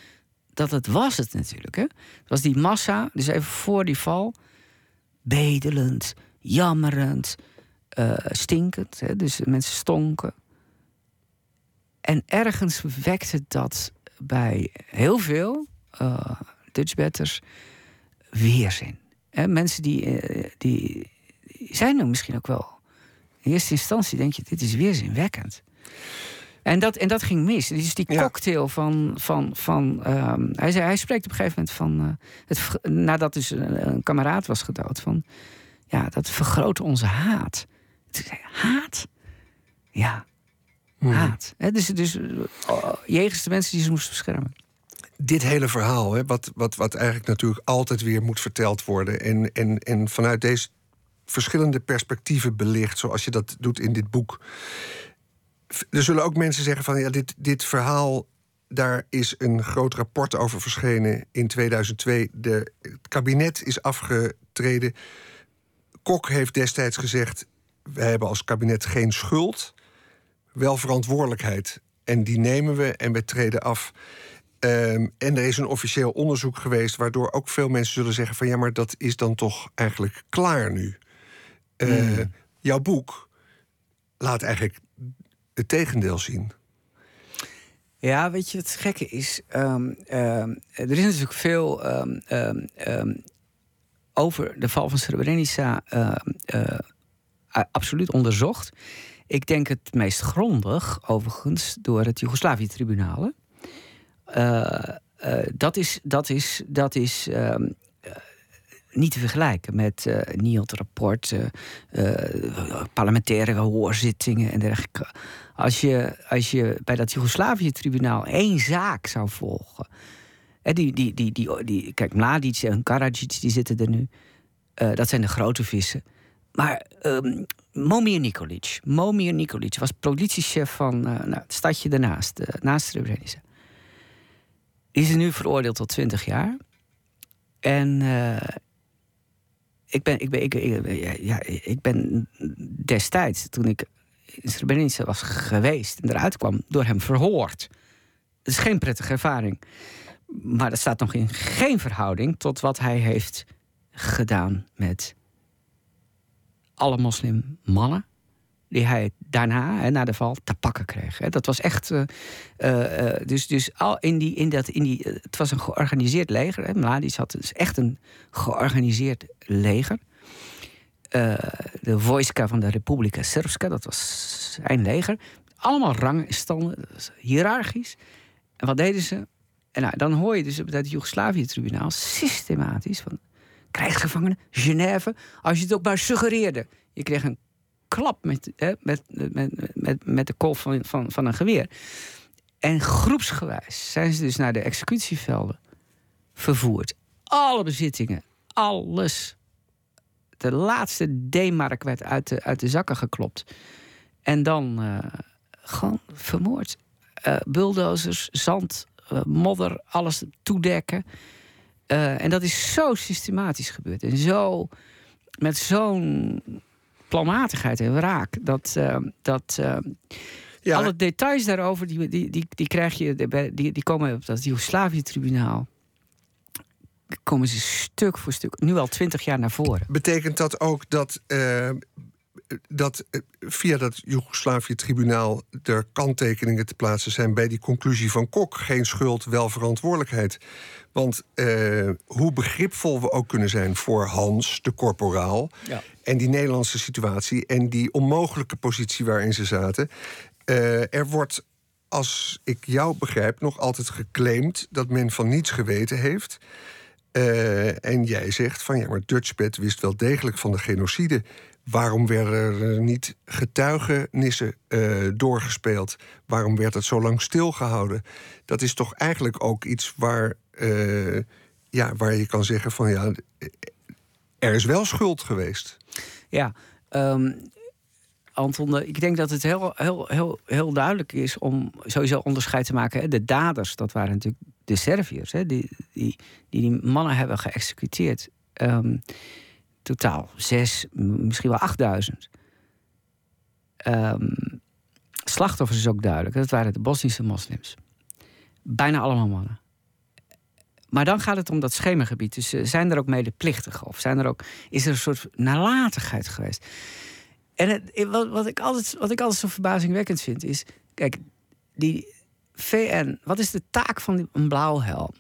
dat het was het natuurlijk. Hè? Het was die massa, dus even voor die val, bedelend, jammerend, uh, stinkend. Hè? Dus mensen stonken, en ergens wekte dat bij heel veel uh, Dutchbetters weerzin. Mensen die, eh, die zijn er misschien ook wel. In eerste instantie denk je, dit is weerzinwekkend. En dat, en dat ging mis. Dus die Ja. cocktail van. van, van ehm, hij, zei, hij spreekt op een gegeven moment van. eh, het, nadat dus een, een kameraad was gedood. Van, ja, dat vergroot onze haat. Toen zei hij, haat? Ja. Haat. Hè, dus dus uh, jegens de mensen die ze moesten beschermen. dit hele verhaal, hè, wat, wat, wat eigenlijk natuurlijk altijd weer moet verteld worden. En, en, en vanuit deze verschillende perspectieven belicht, zoals je dat doet in dit boek. Er zullen ook mensen zeggen van ja, dit, dit verhaal. Daar is een groot rapport over verschenen in 2002. De, het kabinet is afgetreden. Kok heeft destijds gezegd: wij hebben als kabinet geen schuld, wel verantwoordelijkheid. En die nemen we en we treden af. Ehm, en er is een officieel onderzoek geweest, waardoor ook veel mensen zullen zeggen: van ja, maar dat is dan toch eigenlijk klaar nu. Eh, Jouw boek laat eigenlijk het tegendeel zien. Ja, weet je wat het gekke is? Ehm, ehm, er is natuurlijk veel over de val van Srebrenica eh, absoluut onderzocht. Ik denk het meest grondig, overigens, door het Joegoslavië-tribunaal. hè. Eh, eh, dat is, dat is, dat is ehm, eh, niet te vergelijken met eh, eh, parlementaire hoorzittingen en dergelijke. Als je, als je bij dat Joegoslavië-tribunaal één zaak zou volgen. Hè, die, die, die, die, die, kijk, Mladic en Karadzic die zitten er nu. Dat zijn de grote vissen. Maar ehm Momir Nikolic. Momir Nikolic was politiechef van eh, nou, het stadje daarnaast, eh, naast Srebrenica. Die is nu veroordeeld tot 20 jaar. En eh, ik, ben, ik, ben, ik, ja, ik ben destijds, toen ik in Srebrenica was geweest en eruit kwam, door hem verhoord. Het is geen prettige ervaring. Maar dat staat nog in geen verhouding tot wat hij heeft gedaan met alle moslimmannen die hij daarna, hè, na de val, te pakken kreeg. Hè. Dat was echt. eh, eh, eh, dus dus al in die, in dat, in die, het was een georganiseerd leger. Hè. Had dus echt een georganiseerd leger. De Vojska van de Republika Srpska, dat was zijn leger. Allemaal rangen en standen, dat was hiërarchisch. En wat deden ze? En nou, dan hoor je dus op het Joegoslavië-tribunaal systematisch van krijgsgevangenen, Genève, als je het ook maar suggereerde. Je kreeg een klap met, hè, met, met, met, met de kolf van, van, van een geweer. En groepsgewijs zijn ze dus naar de executievelden vervoerd. Alle bezittingen, alles. De laatste D-mark werd uit de, uit de zakken geklopt. En dan eh, gewoon vermoord. Eh bulldozers, zand, eh, modder, alles toedekken. Eh, en dat is zo systematisch gebeurd. En zo, met zo'n planmatigheid en wraak. Dat, eh, dat eh, Ja, alle details daarover, die, die, die, die krijg je, die, die komen op dat Joegoslavië-tribunaal. Komen ze stuk voor stuk, nu al twintig jaar naar voren. betekent dat ook dat, dat eh, via dat Joegoslavië-tribunaal er kanttekeningen te plaatsen zijn bij die conclusie van Kok? Geen schuld, wel verantwoordelijkheid. Want eh, hoe begripvol we ook kunnen zijn voor Hans, de korporaal, Ja. en die Nederlandse situatie en die onmogelijke positie waarin ze zaten. eh, er wordt, als ik jou begrijp, nog altijd geclaimd dat men van niets geweten heeft. Eh, en jij zegt van ja, maar Dutchbed wist wel degelijk van de genocide. Waarom werden er niet getuigenissen eh, doorgespeeld? Waarom werd het zo lang stilgehouden? Dat is toch eigenlijk ook iets waar, eh, ja, waar je kan zeggen van ja, er is wel schuld geweest. Ja, ehm, Anton, eh, ik denk dat het heel, heel, heel, heel duidelijk is om sowieso onderscheid te maken. De daders, dat waren natuurlijk de Serviërs, die, die, die die mannen hebben geëxecuteerd. Ehm, totaal zes, misschien wel achtduizend. Ehm, slachtoffers is ook duidelijk. Dat waren de Bosnische moslims. Bijna allemaal mannen. Maar dan gaat het om dat schemergebied. Dus eh, zijn er ook medeplichtigen? Of zijn er ook, is er een soort nalatigheid geweest? En het, wat, wat, ik altijd, wat ik altijd zo verbazingwekkend vind is... Kijk, die VN, wat is de taak van een blauwhelm?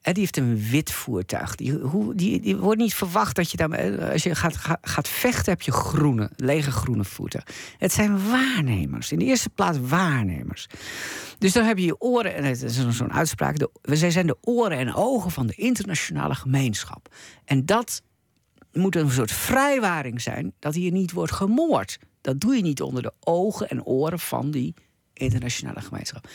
En die heeft een wit voertuig. Die, hoe, die, die wordt niet verwacht dat je daar. Als je gaat, ga- gaat vechten, heb je groene, lege groene voeten. Het zijn waarnemers. In de eerste plaats waarnemers. Dus dan heb je je oren, en het is zo'n uitspraak. De, zij zijn de oren en ogen van de internationale gemeenschap. En dat moet een soort vrijwaring zijn dat hier niet wordt gemoord. Dat doe je niet onder de ogen en oren van die internationale gemeenschap.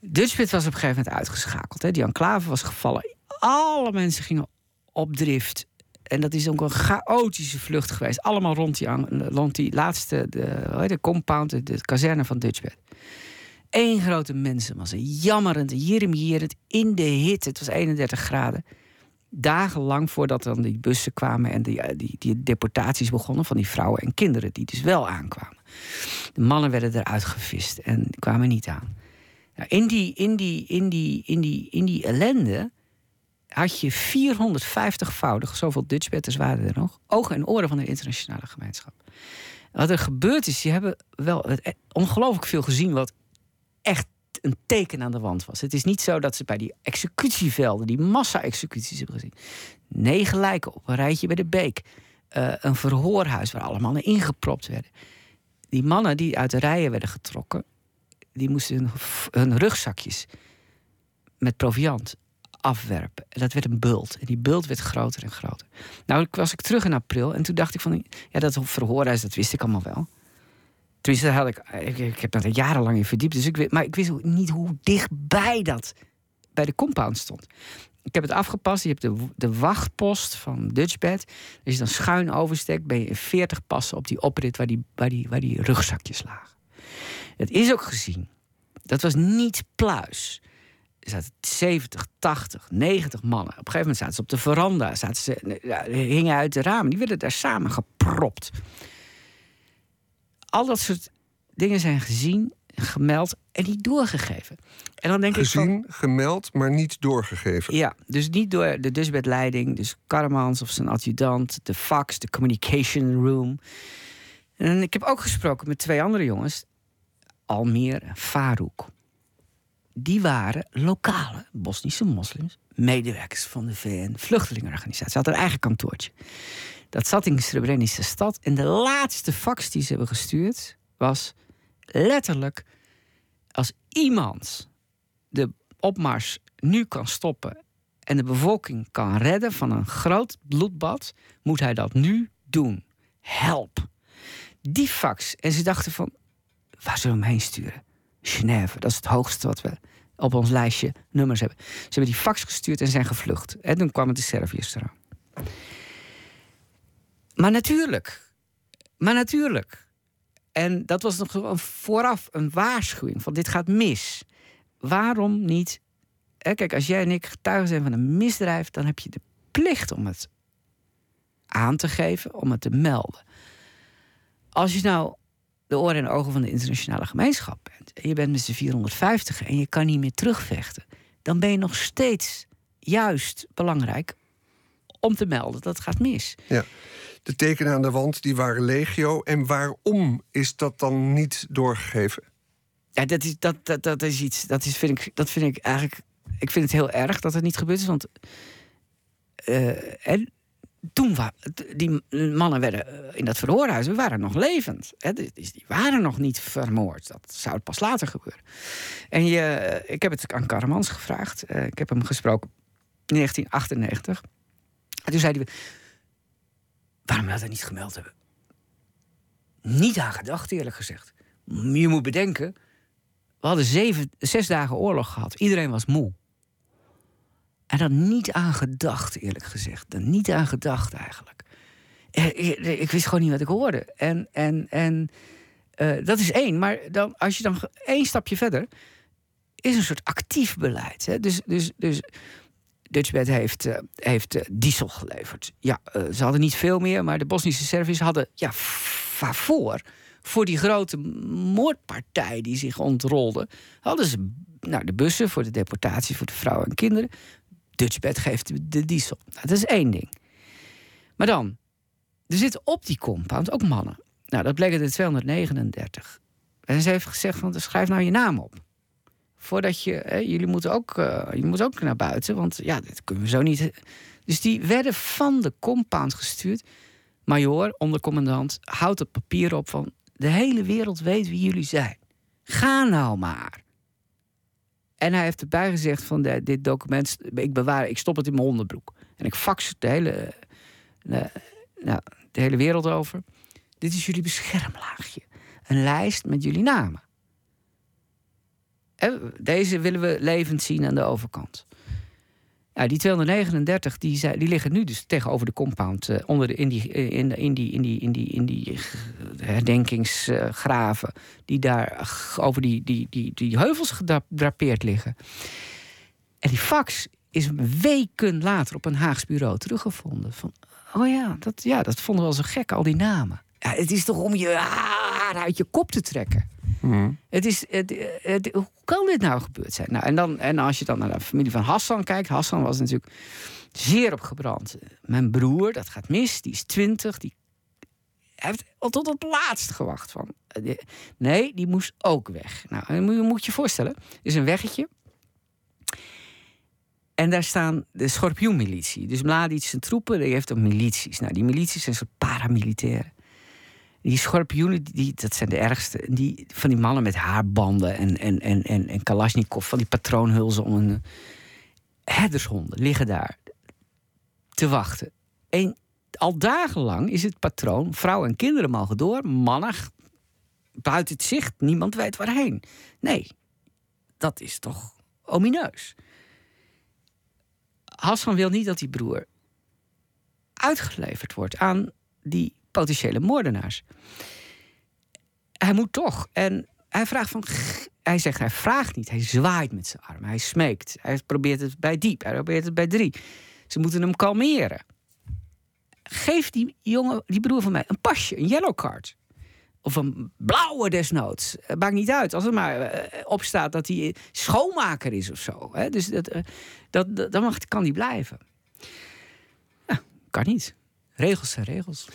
Dutchbit was op een gegeven moment uitgeschakeld. Hè. Die enclave was gevallen. Alle mensen gingen op drift. En dat is ook een chaotische vlucht geweest. Allemaal rond die, die laatste, de, het, compound, de, de kazerne van Dutchbed. Eén grote mensenmassa. Jammerend, jirmjerend, in de hitte. Het was 31 graden. Dagenlang voordat dan die bussen kwamen en die, eh, die, die deportaties begonnen van die vrouwen en kinderen die dus wel aankwamen. De mannen werden eruit gevist en kwamen niet aan. Nou, in, die, in, die, in, die, in, die, in die ellende had je 450-voudig, zoveel Dutchbetters waren er nog, ogen en oren van de internationale gemeenschap. Wat er gebeurd is, die hebben wel het- ongelooflijk veel gezien wat echt een teken aan de wand was. Het is niet zo dat ze bij die executievelden, die massa-executies hebben gezien. Negen lijken op een rijtje bij de beek. Eh, een verhoorhuis waar alle mannen ingepropt werden. Die mannen die uit de rijen werden getrokken, die moesten hun, rugzakjes met proviant afwerpen. En dat werd een bult. En die bult werd groter en groter. Nou, was ik terug in april en toen dacht ik van... ja, dat verhoorhuis, dat wist ik allemaal wel. Tenminste, had ik, ik, heb daar jarenlang in verdiept. Dus ik, weet- maar ik wist niet hoe dichtbij dat bij de compound stond. Ik heb het afgepast. Je hebt de, de wachtpost van Dutchbed. Als je dan schuin oversteekt, ben je in 40 passen op die oprit waar die, waar die, waar die rugzakjes lagen. Het is ook gezien. Dat was niet pluis. Er zaten 70, 80, 90 mannen. Op een gegeven moment zaten ze op de veranda. Zaten ze, hingen uit de ramen. Die werden daar samen gepropt. Al dat soort dingen zijn gezien, gemeld en niet doorgegeven. En dan denk ik van, Gezien, gemeld, maar niet doorgegeven. ja, dus niet door de dusbedleiding, dus Karmans of zijn adjudant, de fax, de communication room. En ik heb ook gesproken met twee andere jongens, Almir en Farouk. Die waren lokale Bosnische moslims, medewerkers van de VN-vluchtelingenorganisatie. Ze hadden een eigen kantoortje. Dat zat in de stad. En de laatste fax die ze hebben gestuurd was letterlijk... als iemand de opmars nu kan stoppen en de bevolking kan redden van een groot bloedbad, moet hij dat nu doen. Help. Die fax. En ze dachten van, waar zullen we hem heen sturen? Genève, dat is het hoogste wat we op ons lijstje nummers hebben. Ze hebben die fax gestuurd en zijn gevlucht. En toen kwamen de Serviërs eraan. Maar natuurlijk. Maar natuurlijk. En dat was nog een vooraf een waarschuwing van dit gaat mis. Waarom niet? Hè, kijk, als jij en ik getuigen zijn van een misdrijf, dan heb je de plicht om het aan te geven, om het te melden. Als je nou de oren en ogen van de internationale gemeenschap bent, en je bent met z'n 450 en je kan niet meer terugvechten, dan ben je nog steeds juist belangrijk om te melden dat het gaat mis. Ja. De tekenen aan de wand die waren legio. En waarom is dat dan niet doorgegeven? Ja, dat is, dat, dat, dat is iets. Dat, is, vind ik, dat vind ik eigenlijk. Ik vind het heel erg dat het niet gebeurd is. Want. eh, en toen waren die mannen werden eh, in dat verhoorhuis, we waren nog levend. Hè, die, die waren nog niet vermoord. Dat zou pas later gebeuren. En je, ik heb het aan Karmans gevraagd. Eh, ik heb hem gesproken in 1998. En toen zei hij: Waarom we dat niet gemeld hebben? Niet aan gedacht, eerlijk gezegd. Je moet bedenken, we hadden zeven, zes dagen oorlog gehad. Iedereen was moe. En dan niet aan gedacht, eerlijk gezegd. Dan niet aan gedacht, eigenlijk. Eh, Ik, ik wist gewoon niet wat ik hoorde. En, en, en eh, dat is één. Maar dan, als je dan één stapje verder... is een soort actief beleid. Hè? Dus, dus, dus Dutchbed heeft, eh, heeft eh, diesel geleverd. Ja, eh, ze hadden niet veel meer, maar de Bosnische Serviërs hadden ja, waarvoor? Voor die grote moordpartij die zich ontrolde, hadden ze nou, de bussen voor de deportatie voor de vrouwen en kinderen. Dutchbed geeft de- de diesel. Nou, dat is één ding. Maar dan, er zitten op die compound ook mannen. Nou, dat bleken er 239. En ze heeft gezegd van, schrijf nou je naam op. Voordat je, hè, jullie moeten ook, uh, je moet ook naar buiten, want ja, dat kunnen we zo niet. Dus die werden van de compound gestuurd. Major, ondercommandant, houdt het papier op van de hele wereld weet wie jullie zijn. Ga nou maar. En hij heeft erbij gezegd van dit document, ik bewaar, ik stop het in mijn onderbroek. En ik fax de hele, de, nou, de hele wereld over. Dit is jullie beschermlaagje. Een lijst met jullie namen. Deze willen we levend zien aan de overkant. Ja, die 239 die, die liggen nu dus tegenover de compound. Uh, onder de, in, die, in, die, in, die, in, die, die herdenkingsgraven. die daar over die, die, die, die heuvels gedrapeerd liggen. En die fax is weken later op een Haags bureau teruggevonden. Van, oh ja dat, ja, dat vonden we wel zo gek, al die namen. Ja, het is toch om je uit je kop te trekken. Hmm. Het is, het, hoe kan dit nou gebeurd zijn? Nou, en, dan, en als je dan naar de familie van Hassan kijkt. Hassan was natuurlijk zeer opgebrand. Mijn broer, dat gaat mis, die is twintig. Die heeft al tot het laatst gewacht. Van. Nee, die moest ook weg. Nou, je moet je voorstellen, er is een weggetje. En daar staan de schorpioenmilitie. Dus Mladic zijn troepen, die heeft ook milities. Nou, die milities zijn soort paramilitairen. Die schorpioenen, die, dat zijn de ergste. Die, van die mannen met haarbanden en, en, en, en, en kalasjnikov, van die patroonhulzen om een... Herdershonden liggen daar te wachten. En al dagenlang is het patroon, vrouwen en kinderen mogen door, mannen buiten het zicht, niemand weet waarheen. Nee, dat is toch omineus. Hassan wil niet dat die broer uitgeleverd wordt aan die potentiële moordenaars. Hij moet toch. En hij vraagt van. Hij zegt, hij vraagt niet. Hij zwaait met zijn arm. Hij smeekt. Hij probeert het bij diep. Hij probeert het bij drie. Ze moeten hem kalmeren. Geef die jongen, die broer van mij, een pasje, een yellow card. Of een blauwe desnoods. Het maakt niet uit. Als er maar eh, op staat dat hij schoonmaker is of zo. Dus dat, eh, dat, dat, dan mag, kan hij blijven. Ja, kan niet. Regels zijn regels.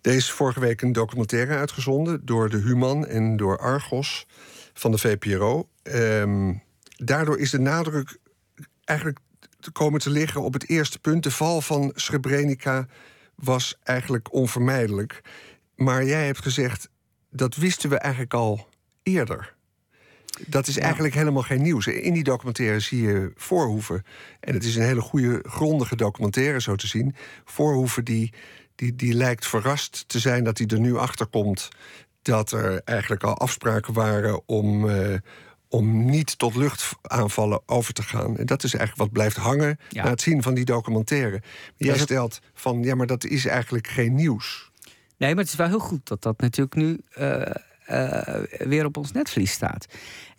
Deze vorige week een documentaire uitgezonden door de Human en door Argos van de VPRO. Ehm, daardoor is de nadruk eigenlijk te komen te liggen op het eerste punt. De val van Srebrenica was eigenlijk onvermijdelijk. Maar jij hebt gezegd, dat wisten we eigenlijk al eerder. Dat is eigenlijk helemaal geen nieuws. In die documentaire zie je Voorhoeven. En het is een hele goede, grondige documentaire, zo te zien. Voorhoeven die, die, die lijkt verrast te zijn dat hij er nu achter komt. Dat er eigenlijk al afspraken waren om, uh, om niet tot luchtaanvallen over te gaan. En dat is eigenlijk wat blijft hangen na het zien van die documentaire. Jij stelt van ja, maar dat is eigenlijk geen nieuws. Nee, maar het is wel heel goed dat dat natuurlijk nu. Uh uh, weer op ons netvlies staat.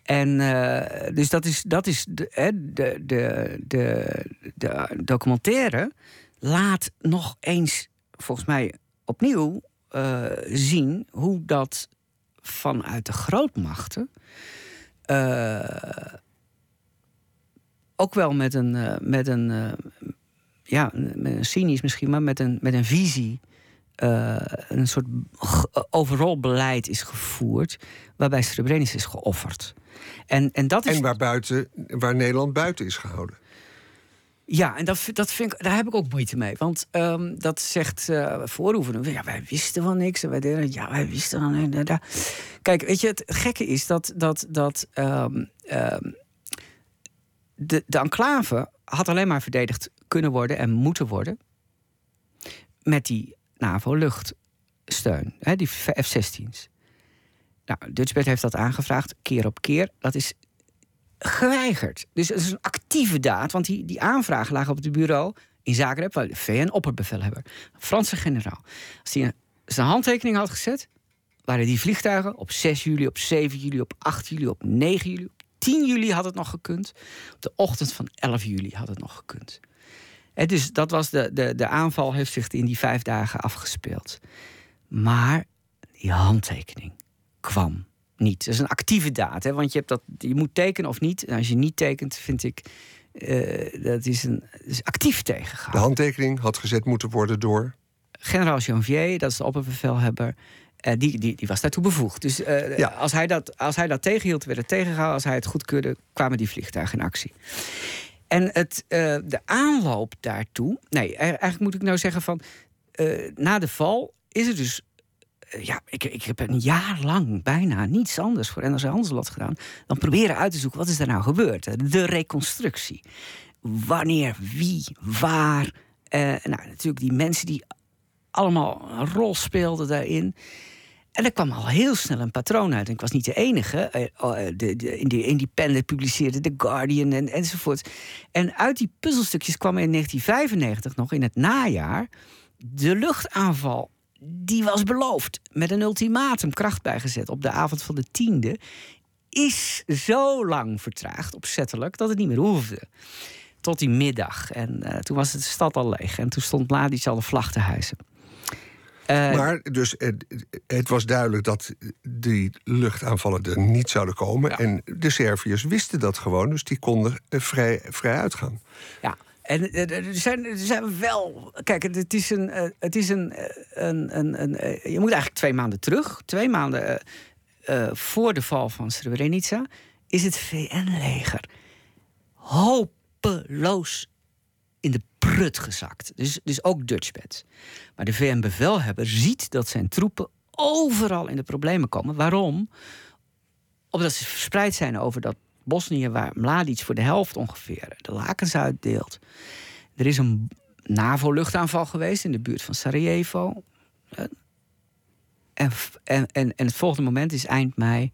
En uh, dus dat is, dat is de, de, de, de, de documentaire laat nog eens, volgens mij opnieuw, uh, zien hoe dat vanuit de grootmachten. ook wel met een, met een ja, met een cynisch misschien, maar met een, met een visie uh, een soort overal beleid is gevoerd. waarbij Srebrenica is geofferd. En, en, dat is... en waar, buiten, waar Nederland buiten is gehouden. Ja, en dat, dat vind ik, daar heb ik ook moeite mee. Want um, dat zegt uh, Voorhoeven. Ja, wij wisten van niks. En wij deden, ja, wij wisten van niks. Kijk, weet je, het gekke is dat, dat, dat um, um, de, de enclave had alleen maar verdedigd kunnen worden en moeten worden. met die NAVO-luchtsteun, die F-16's. Nou, Dutchbed heeft dat aangevraagd, keer op keer. Dat is geweigerd. Dus het is een actieve daad, want die, die aanvragen lagen op het bureau in Zagreb, waar de VN-opperbevelhebber, een Franse generaal. Als hij zijn handtekening had gezet, waren die vliegtuigen op 6 juli, op 7 juli, op 8 juli, op 9 juli, op 10 juli had het nog gekund. Op de ochtend van 11 juli had het nog gekund. Dus dat was de, de, de aanval heeft zich in die vijf dagen afgespeeld. Maar die handtekening kwam niet. Dat is een actieve daad, hè? want je, hebt dat, je moet tekenen of niet. En als je niet tekent, vind ik, uh, dat is, een, is actief tegengehouden. De handtekening had gezet moeten worden door? Generaal Janvier, dat is de opperbevelhebber. Eh, die, die, die was daartoe bevoegd. Dus eh, Ja. als, hij dat, als hij dat tegenhield, werd het tegengehouden. Als hij het goedkeurde, kwamen die vliegtuigen in actie. En het, eh, de aanloop daartoe. Nee, e- eigenlijk moet ik nou zeggen van. eh, na de val is er dus. eh, ja, ik, ik heb een jaar lang bijna niets anders voor NRC Handelsblad gedaan. dan proberen uit te zoeken wat is er nou gebeurd. De reconstructie. Wanneer, wie, waar. Nou, natuurlijk die mensen die allemaal een rol speelden daarin. En er kwam al heel snel een patroon uit. En ik was niet de enige. Eh, oh, eh, De, de, in die Independent publiceerde The Guardian en, enzovoort. En uit die puzzelstukjes kwam in 1995 nog in het najaar... de luchtaanval, die was beloofd. Met een ultimatum kracht bijgezet op de avond van de tiende... is zo lang vertraagd, opzettelijk, dat het niet meer hoefde. Tot die middag. En eh, toen was de stad al leeg. En toen stond Mladic al de vlag te hijsen. Eh, Maar dus het, het was duidelijk dat die luchtaanvallen er niet zouden komen. Ja. En de Serviërs wisten dat gewoon, dus die konden er vrij, vrij uitgaan. Ja, en eh, er zijn, er zijn wel. Kijk, het is een. eh, Het is een, eh, een, een, een eh, je moet eigenlijk twee maanden terug. Twee maanden eh, eh, voor de val van Srebrenica. Is het VN-leger hopeloos prut gezakt. Dus, dus ook Dutchbed. Maar de VN-bevelhebber ziet dat zijn troepen overal in de problemen komen. Waarom? Omdat ze verspreid zijn over dat Bosnië, waar Mladic voor de helft ongeveer de lakens uitdeelt. Er is een NAVO-luchtaanval geweest in de buurt van Sarajevo. En, en, en, en het volgende moment is eind mei,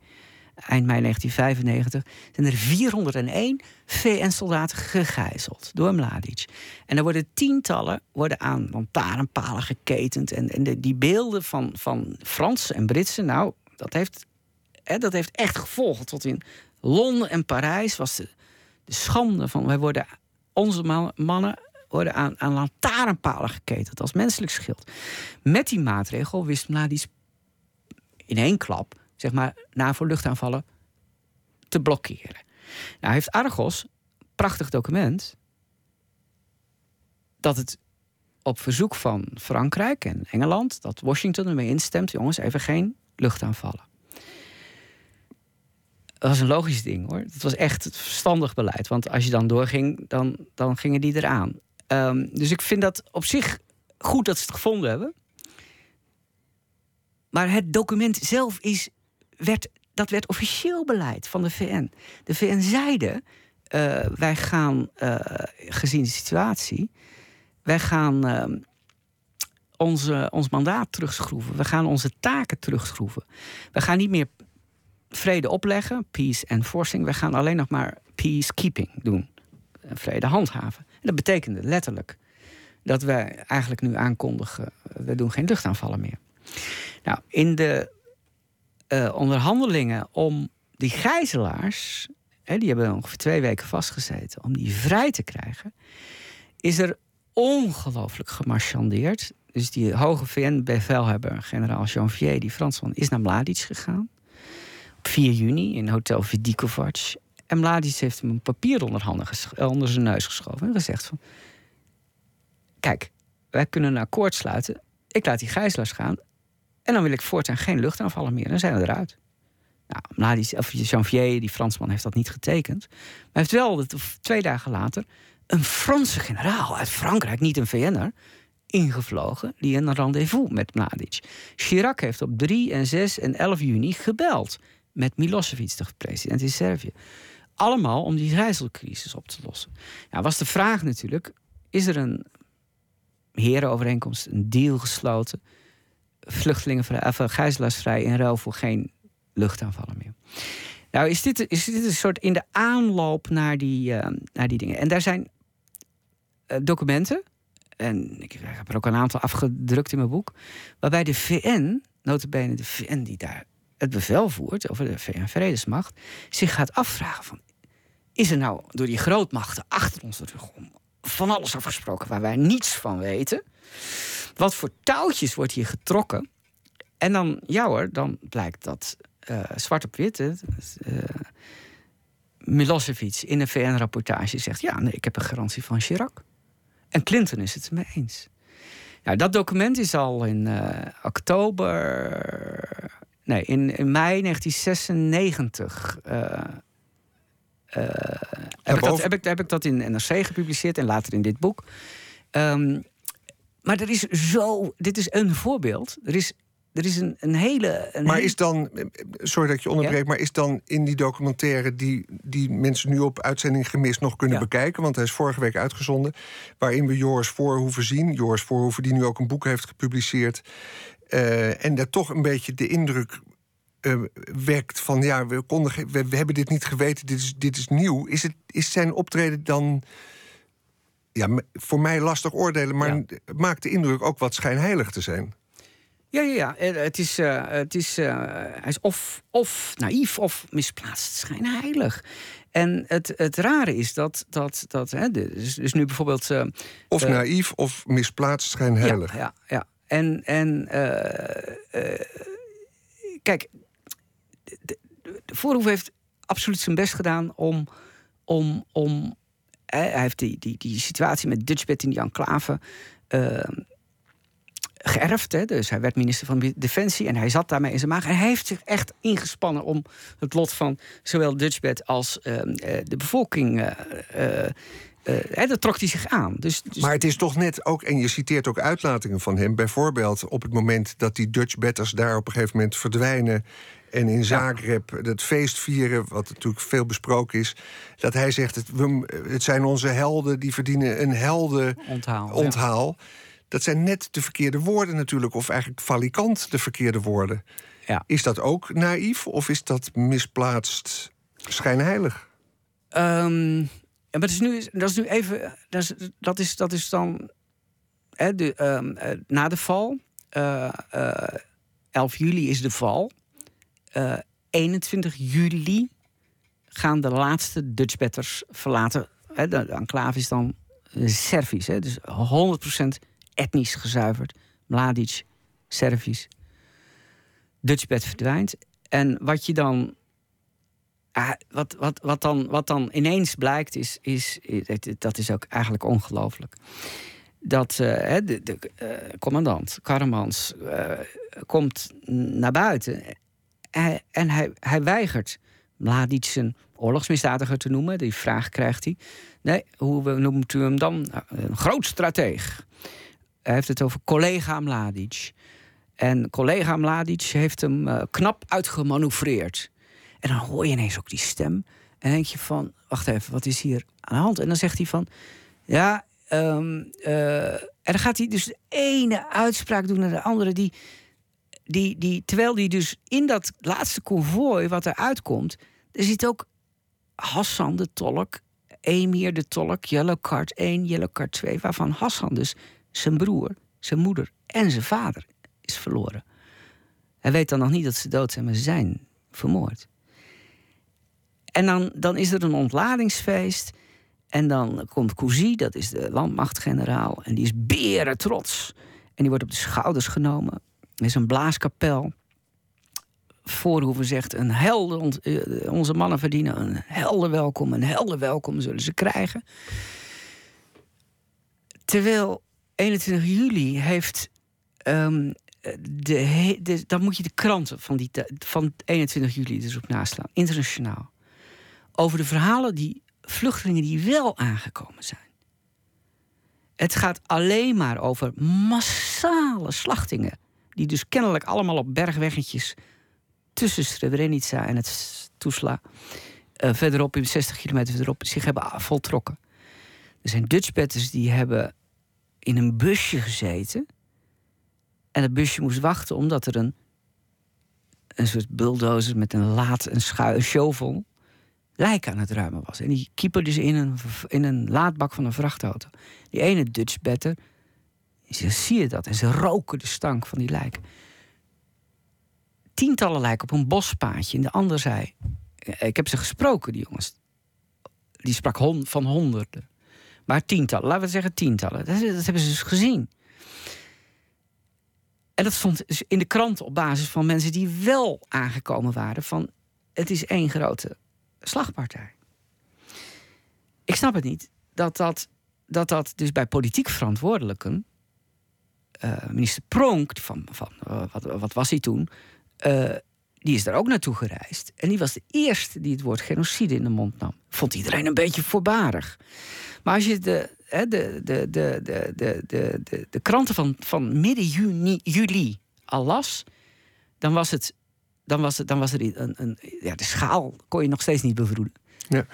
eind mei 1995. Zijn er 401 VN-soldaten gegijzeld door Mladic. En er worden tientallen worden aan lantaarnpalen geketend. En, en de, die beelden van, van Fransen en Britsen, nou, dat heeft, hè, dat heeft echt gevolgen. Tot in Londen en Parijs was de, de schande van... wij worden, onze ma- mannen worden aan, aan lantaarnpalen geketend als menselijk schild. Met die maatregel wist Mladic in één klap, zeg maar, NAVO-luchtaanvallen te blokkeren. Nou heeft Argos, prachtig document, dat het op verzoek van Frankrijk en Engeland, dat Washington ermee instemt, jongens, even geen luchtaanvallen. Dat was een logisch ding hoor. Het was echt het verstandig beleid. Want als je dan doorging, dan, dan gingen die eraan. Ehm, dus ik vind dat op zich goed dat ze het gevonden hebben. Maar het document zelf is, werd, dat werd officieel beleid van de VN. De VN zeiden, eh, wij gaan, eh, gezien de situatie... wij gaan ehm, onze, ons mandaat terugschroeven. We gaan onze taken terugschroeven. We gaan niet meer vrede opleggen, peace enforcing. We gaan alleen nog maar peacekeeping doen. eh, Vrede handhaven. En dat betekende letterlijk dat wij eigenlijk nu aankondigen... eh, we doen geen luchtaanvallen meer. Nou, in de eh, onderhandelingen om die gijzelaars... Hè, die hebben ongeveer twee weken vastgezeten... om die vrij te krijgen... is er ongelooflijk gemarchandeerd. Dus die hoge VN-bevelhebber, generaal Janvier, die Fransman... is naar Mladic gegaan. Op 4 juni in Hotel Vidikovac. En Mladic heeft hem een papier onder, handen onder zijn neus geschoven... en gezegd van... Kijk, wij kunnen een akkoord sluiten. Ik laat die gijzelaars gaan. En dan wil ik voortaan geen luchtaanvallen meer. Dan zijn we eruit. Nou, Mladic, of Janvier, die Fransman, heeft dat niet getekend. Maar hij heeft wel twee dagen later een Franse generaal uit Frankrijk, niet een VN'er, ingevlogen die een rendezvous met Mladic. Chirac heeft op 3 en 6 en 11 juni gebeld met Milosevic, de president in Servië. Allemaal om die gijzelcrisis op te lossen. Nou, was de vraag natuurlijk: is er een herenovereenkomst, een deal gesloten? Vluchtelingen vrij, of, eh, gijzelaarsvrij in ruil voor geen luchtaanvallen meer. Nou, is dit, is dit een soort in de aanloop naar die, eh, naar die dingen? En daar zijn eh, documenten, en ik heb er ook een aantal afgedrukt in mijn boek, waarbij de VN, notabene de VN die daar het bevel voert over de VN-vredesmacht, zich gaat afvragen van, is er nou door die grootmachten achter onze rug om van alles afgesproken waar wij niets van weten? Wat voor touwtjes wordt hier getrokken? En dan, ja hoor, dan blijkt dat eh, zwart op wit. eh, Milosevic in een VN-rapportage zegt: Ja, nee, ik heb een garantie van Chirac. En Clinton is het ermee eens. Nou, dat document is al in uh, oktober. Nee, in, in mei 1996. Uh, heb, ik dat, heb, ik, heb ik dat in NRC gepubliceerd en later in dit boek. Um, maar er is zo. Dit is een voorbeeld. Er is er is een, een hele. Een maar is dan, sorry dat ik je onderbreek, maar is dan in die documentaire die, die mensen nu op uitzending gemist nog kunnen bekijken, want hij is vorige week uitgezonden, waarin we Joris Voorhoeven zien. Joris Voorhoeven, die nu ook een boek heeft gepubliceerd. Uh, en daar toch een beetje de indruk uh, wekt van ja, we, konden, we, we, hebben dit niet geweten, dit is, dit is nieuw. Is, het, is zijn optreden dan. Ja, voor mij lastig oordelen, maar maakt de indruk ook wat schijnheilig te zijn. Ja, ja, ja. Eh, het is, uh, het is, uh, hij is of, of naïef of misplaatst schijnheilig. En het, het rare is dat. dat, dat hè, dus, dus nu bijvoorbeeld. Uh, of naïef of misplaatst schijnheilig. Ja, ja. ja. En. en kijk, de, de, Voorhoef heeft absoluut zijn best gedaan om. om, om hij heeft die, die, die situatie met Dutchbed in die enclave geërfd. Hè? Dus hij werd minister van Defensie en hij zat daarmee in zijn maag. En hij heeft zich echt ingespannen om het lot van zowel Dutchbed als uh, de bevolking. Uh, uh, dat trok hij zich aan. Dus, dus, Maar het is toch net ook, en je citeert ook uitlatingen van hem, bijvoorbeeld op het moment dat die Dutchbetters daar op een gegeven moment verdwijnen. En in Zagreb het feest vieren, wat natuurlijk veel besproken is. Dat hij zegt: het, we, het zijn onze helden, die verdienen een helden onthaal. onthaal. Ja dat zijn net de verkeerde woorden natuurlijk, of eigenlijk valikant de verkeerde woorden. Ja. Is dat ook naïef of is dat misplaatst schijnheilig? Um, maar dat is nu, dat is nu even. Dat is, dat is, dat is dan. Hè, de, um, na de val. Uh, uh, 11 juli is de val. Uh, 21 juli gaan de laatste Dutchbatters verlaten. De, de enclave is dan Servisch. Hè, dus 100% etnisch gezuiverd. Mladic, Servisch. Dutchbed verdwijnt. En wat je dan. Wat, wat, wat, dan, wat dan ineens blijkt, is, is, dat is ook eigenlijk ongelooflijk. Dat uh, de, de commandant Karremans uh, komt naar buiten en hij, hij weigert Mladic een oorlogsmisdadiger te noemen. Die vraag krijgt hij. Nee, hoe noemt u hem dan? Nou, een groot strateeg. Hij heeft het over collega Mladic. En collega Mladic heeft hem uh, knap uitgemanoeuvreerd. En dan hoor je ineens ook die stem. En denk je van, wacht even, wat is hier aan de hand? En dan zegt hij van, ja, um, uh, en dan gaat hij dus de ene uitspraak doen naar de andere. Die, die, die, terwijl die dus in dat laatste konvooi wat eruit komt, er zit ook Hassan de tolk, Emir de tolk, Yellow Card 1, Yellow Card 2, waarvan Hassan dus zijn broer, zijn moeder en zijn vader is verloren. Hij weet dan nog niet dat ze dood zijn, maar ze zijn vermoord. En dan, dan is er een ontladingsfeest. En dan komt Cousy, dat is de landmachtgeneraal. En die is beren trots. En die wordt op de schouders genomen. Er is een blaaskapel. Voorhoeven zegt, een helder, eh, onze mannen verdienen een helder welkom. Een helder welkom zullen ze krijgen. Terwijl 21 juli heeft. De, de, dan moet je de kranten van, die, van 21 juli dus op naslaan, internationaal. Over de verhalen die vluchtelingen die wel aangekomen zijn. Het gaat alleen maar over massale slachtingen. Die dus kennelijk allemaal op bergweggetjes tussen Srebrenica en het Tuzla. Uh, verderop, in 60 kilometer verderop, zich hebben voltrokken. Er zijn Dutchbatters die hebben in een busje gezeten. En het busje moest wachten omdat er een, een soort bulldozer met een laad, een, schu een shovel, lijk aan het ruimen was. En die kieperde ze in een, in een laadbak van een vrachtauto. Die ene Dutch better, ze zie je dat. En ze roken de stank van die lijk. Tientallen lijken op een bospaadje. En de ander zei, ik heb ze gesproken, die jongens. Die sprak van honderden. Maar tientallen, laten we zeggen tientallen. Dat, dat hebben ze dus gezien. En dat stond dus in de krant op basis van mensen die wel aangekomen waren van het is één grote slagpartij. Ik snap het niet dat dat, dat, dat dus bij politiek verantwoordelijken eh, eh, minister Pronk, van, van eh, wat, wat, was hij toen? Eh, die is daar ook naartoe gereisd. En die was de eerste die het woord genocide in de mond nam. Vond iedereen een beetje voorbarig. Maar als je de, de, de, de, de, de, de, de kranten van, van midden juni, juli al las, dan was, het, dan was, het, dan was er een, een. Ja, de schaal kon je nog steeds niet bevroeden. Ja.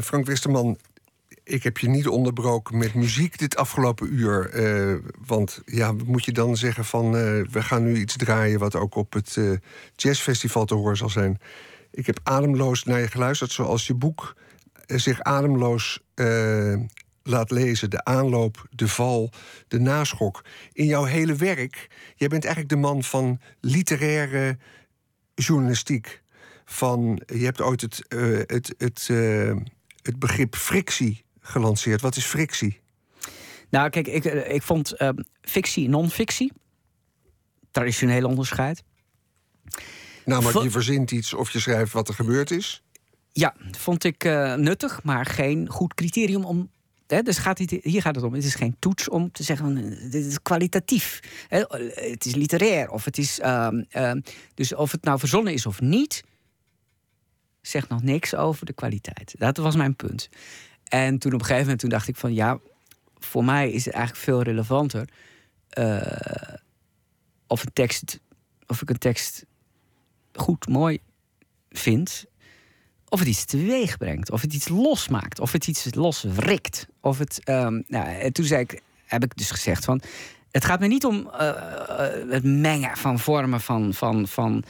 Frank Wisterman, ik heb je niet onderbroken met muziek dit afgelopen uur. eh, want ja, moet je dan zeggen van eh, we gaan nu iets draaien wat ook op het eh, jazzfestival te horen zal zijn. Ik heb ademloos naar je geluisterd, zoals je boek zich ademloos laat lezen. De aanloop, de val, de naschok. In jouw hele werk, jij bent eigenlijk de man van literaire journalistiek. Van, je hebt ooit het, het, het, het begrip frictie gelanceerd. Wat is frictie? Nou, kijk, ik, eh, ik vond ehm, fictie en non-fictie. Traditioneel onderscheid. Namelijk, Vo- je verzint iets of je schrijft wat er gebeurd is. Ja, vond ik eh, nuttig, maar geen goed criterium om. Hè, dus gaat het, hier gaat het om. Het is geen toets om te zeggen: van, dit is kwalitatief. Hè, het is literair. Of het is. ehm, ehm, dus of het nou verzonnen is of niet, zegt nog niks over de kwaliteit. Dat was mijn punt. En toen op een gegeven moment toen dacht ik: van ja, voor mij is het eigenlijk veel relevanter. eh, of, een tekst, of ik een tekst goed, mooi vind of het iets teweeg brengt, of het iets losmaakt, of het iets loswrikt. Of het, ehm, nou, en toen zei ik, heb ik dus gezegd van, het gaat me niet om eh, eh, het mengen van vormen van, van, van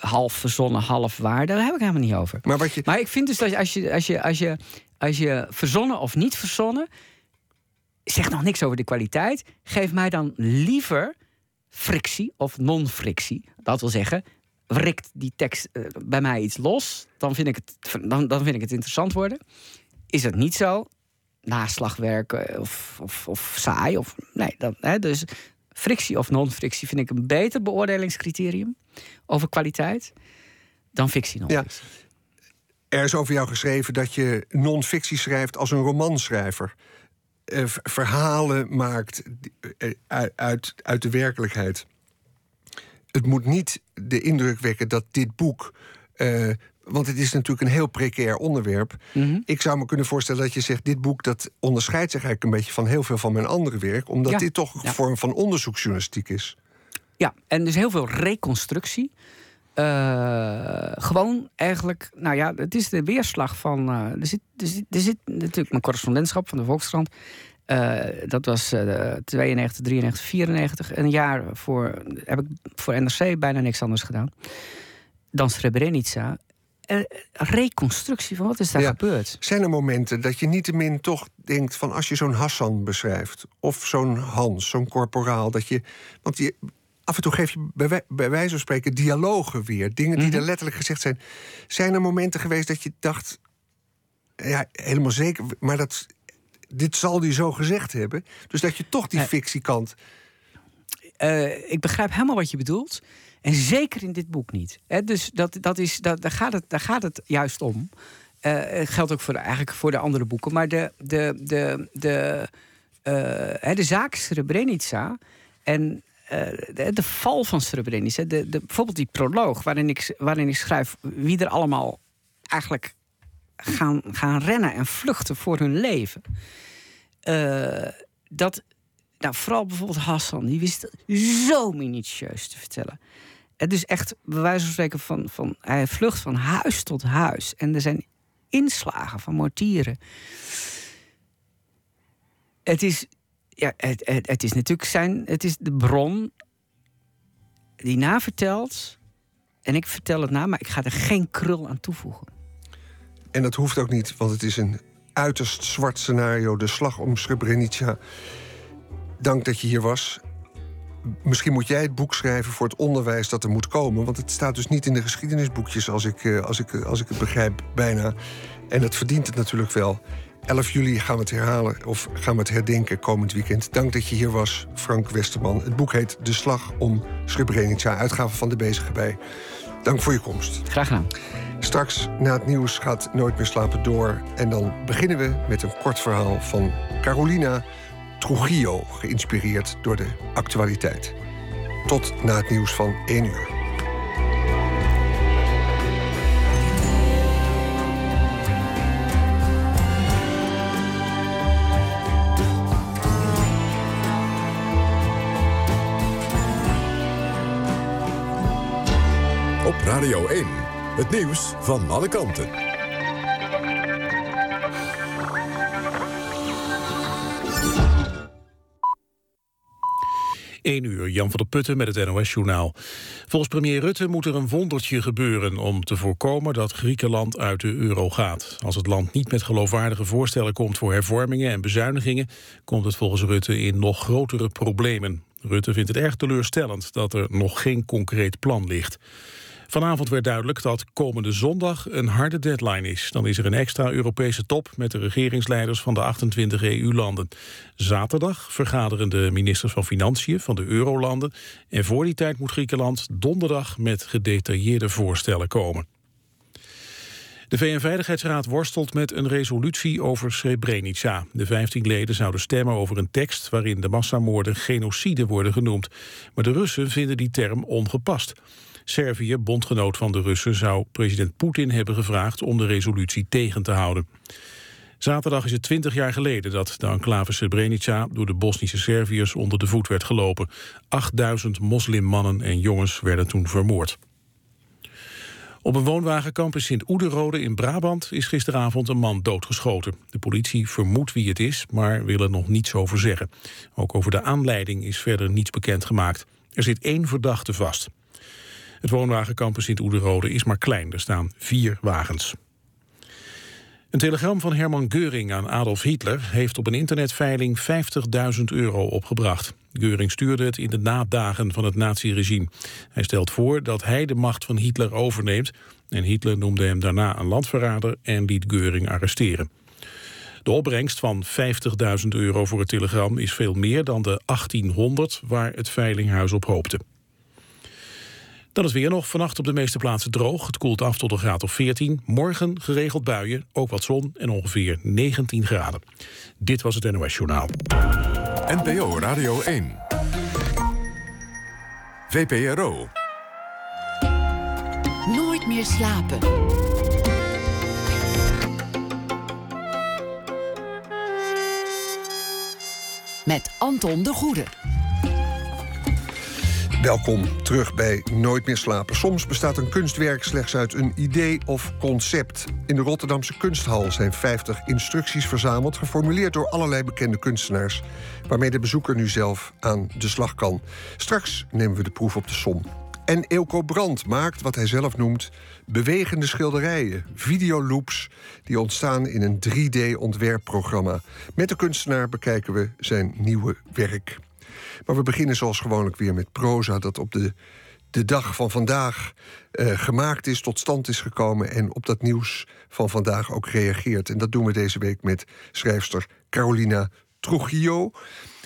half verzonnen, half waar. Daar heb ik helemaal niet over. Maar wat je. Maar ik vind dus dat als je, als je, als je, als je verzonnen of niet verzonnen, zegt nog niks over de kwaliteit. Geef mij dan liever frictie of non-frictie. Dat wil zeggen, wrikt die tekst eh, bij mij iets los, dan vind, ik het, dan, dan vind ik het interessant worden. Is het niet zo, naslagwerk eh, of, of, of saai, of, nee, dan, hè, dus frictie of non-frictie vind ik een beter beoordelingscriterium over kwaliteit dan fictie non-fictie. Er is over jou geschreven dat je non-fictie schrijft als een romanschrijver. Eh, verhalen maakt eh, uit, uit, uit de werkelijkheid. Het moet niet de indruk wekken dat dit boek. eh, want het is natuurlijk een heel precair onderwerp. Mhm. Ik zou me kunnen voorstellen dat je zegt: dit boek dat onderscheidt zich eigenlijk een beetje van heel veel van mijn andere werk, omdat Ja. dit toch een Ja. vorm van onderzoeksjournalistiek is. Ja, en dus heel veel reconstructie. Eh, gewoon eigenlijk, nou ja, het is de weerslag van. eh, er, zit, er, zit, er zit natuurlijk mijn correspondentschap van de Volkskrant. Eh, dat was eh 92, 93, 94. Een jaar voor heb ik voor NRC bijna niks anders gedaan dan Srebrenica. Eh, reconstructie van wat is daar Ja. gebeurd? Zijn er momenten dat je niettemin toch denkt van als je zo'n Hassan beschrijft, of zo'n Hans, zo'n korporaal, dat je. Want je, af en toe geef je bij, wij- bij wijze van spreken dialogen weer, dingen die Mhm. er letterlijk gezegd zijn. Zijn er momenten geweest dat je dacht, ja, helemaal zeker, maar dat, dit zal hij zo gezegd hebben. Dus dat je toch die fictiekant. Eh, ik begrijp helemaal wat je bedoelt. En zeker in dit boek niet. Dus dat, dat is, dat, daar, gaat het, daar gaat het juist om. Het geldt ook voor eigenlijk voor de andere boeken. Maar de, de, de, de, hè, de zaak Srebrenica en eh, de, val van Srebrenica... De, de, bijvoorbeeld die proloog waarin ik, waarin ik schrijf... wie er allemaal eigenlijk gaan, gaan rennen en vluchten voor hun leven. Dat, nou, vooral bijvoorbeeld Hassan, die wist zo minutieus te vertellen. Het is echt, bij wijze van spreken, van, van, hij vlucht van huis tot huis. En er zijn inslagen van mortieren. Het is, ja, het, het, het is natuurlijk zijn, het is de bron die navertelt. En ik vertel het na, maar ik ga er geen krul aan toevoegen. En dat hoeft ook niet, want het is een uiterst zwart scenario. De slag om Srebrenica. Dank dat je hier was. Misschien moet jij het boek schrijven voor het onderwijs dat er moet komen. Want het staat dus niet in de geschiedenisboekjes, als ik, eh, als ik, als ik het begrijp, bijna. En dat verdient het natuurlijk wel. 11 juli gaan we het herhalen of gaan we het herdenken komend weekend. Dank dat je hier was, Frank Westerman. Het boek heet De Slag om Srebrenica, uitgave van de Bezige Bij. Dank voor je komst. Graag gedaan. Straks na het nieuws gaat Nooit meer slapen door. En dan beginnen we met een kort verhaal van Carolina Trujillo, geïnspireerd door de actualiteit. Tot na het nieuws van 1 uur. Op Radio 1, het nieuws van alle kanten. 1 uur, Jan van der Putten met het NOS-journaal. Volgens premier Rutte moet er een wondertje gebeuren... om te voorkomen dat Griekenland uit de euro gaat. Als het land niet met geloofwaardige voorstellen komt... voor hervormingen en bezuinigingen... komt het volgens Rutte in nog grotere problemen. Rutte vindt het erg teleurstellend dat er nog geen concreet plan ligt. Vanavond werd duidelijk dat komende zondag een harde deadline is. Dan is er een extra Europese top met de regeringsleiders van de 28 EU-landen. Zaterdag vergaderen de ministers van Financiën van de Eurolanden. En voor die tijd moet Griekenland donderdag met gedetailleerde voorstellen komen. De VN-veiligheidsraad worstelt met een resolutie over Srebrenica. De 15 leden zouden stemmen over een tekst waarin de massamoorden genocide worden genoemd. Maar de Russen vinden die term ongepast. Servië, bondgenoot van de Russen, zou president Poetin hebben gevraagd om de resolutie tegen te houden. Zaterdag is het 20 jaar geleden dat de enclave Srebrenica door de Bosnische Serviërs onder de voet werd gelopen. 8000 moslimmannen en jongens werden toen vermoord. Op een woonwagenkamp in Sint-Oederode in Brabant is gisteravond een man doodgeschoten. De politie vermoedt wie het is, maar wil er nog niets over zeggen. Ook over de aanleiding is verder niets bekend gemaakt. Er zit één verdachte vast. Het woonwagenkamp in Sint-Oederode is maar klein. Er staan vier wagens. Een telegram van Herman Geuring aan Adolf Hitler heeft op een internetveiling 50.000 euro opgebracht. Geuring stuurde het in de nadagen van het naziregime. Hij stelt voor dat hij de macht van Hitler overneemt en Hitler noemde hem daarna een landverrader en liet Geuring arresteren. De opbrengst van 50.000 euro voor het telegram is veel meer dan de 1800 waar het veilinghuis op hoopte. Dan is weer nog vannacht op de meeste plaatsen droog. Het koelt af tot een graad of 14. Morgen geregeld buien, ook wat zon en ongeveer 19 graden. Dit was het NOS Journaal. NPO Radio 1. VPRO. Nooit meer slapen. Met Anton de Goede. Welkom terug bij Nooit meer slapen. Soms bestaat een kunstwerk slechts uit een idee of concept. In de Rotterdamse kunsthal zijn 50 instructies verzameld... geformuleerd door allerlei bekende kunstenaars... waarmee de bezoeker nu zelf aan de slag kan. Straks nemen we de proef op de som. En Eelco Brandt maakt wat hij zelf noemt bewegende schilderijen, videoloops, die ontstaan in een 3D-ontwerpprogramma. Met de kunstenaar bekijken we zijn nieuwe werk. Maar we beginnen zoals gewoonlijk weer met proza, dat op de, de dag van vandaag uh, gemaakt is, tot stand is gekomen en op dat nieuws van vandaag ook reageert. En dat doen we deze week met schrijfster Carolina Trujillo.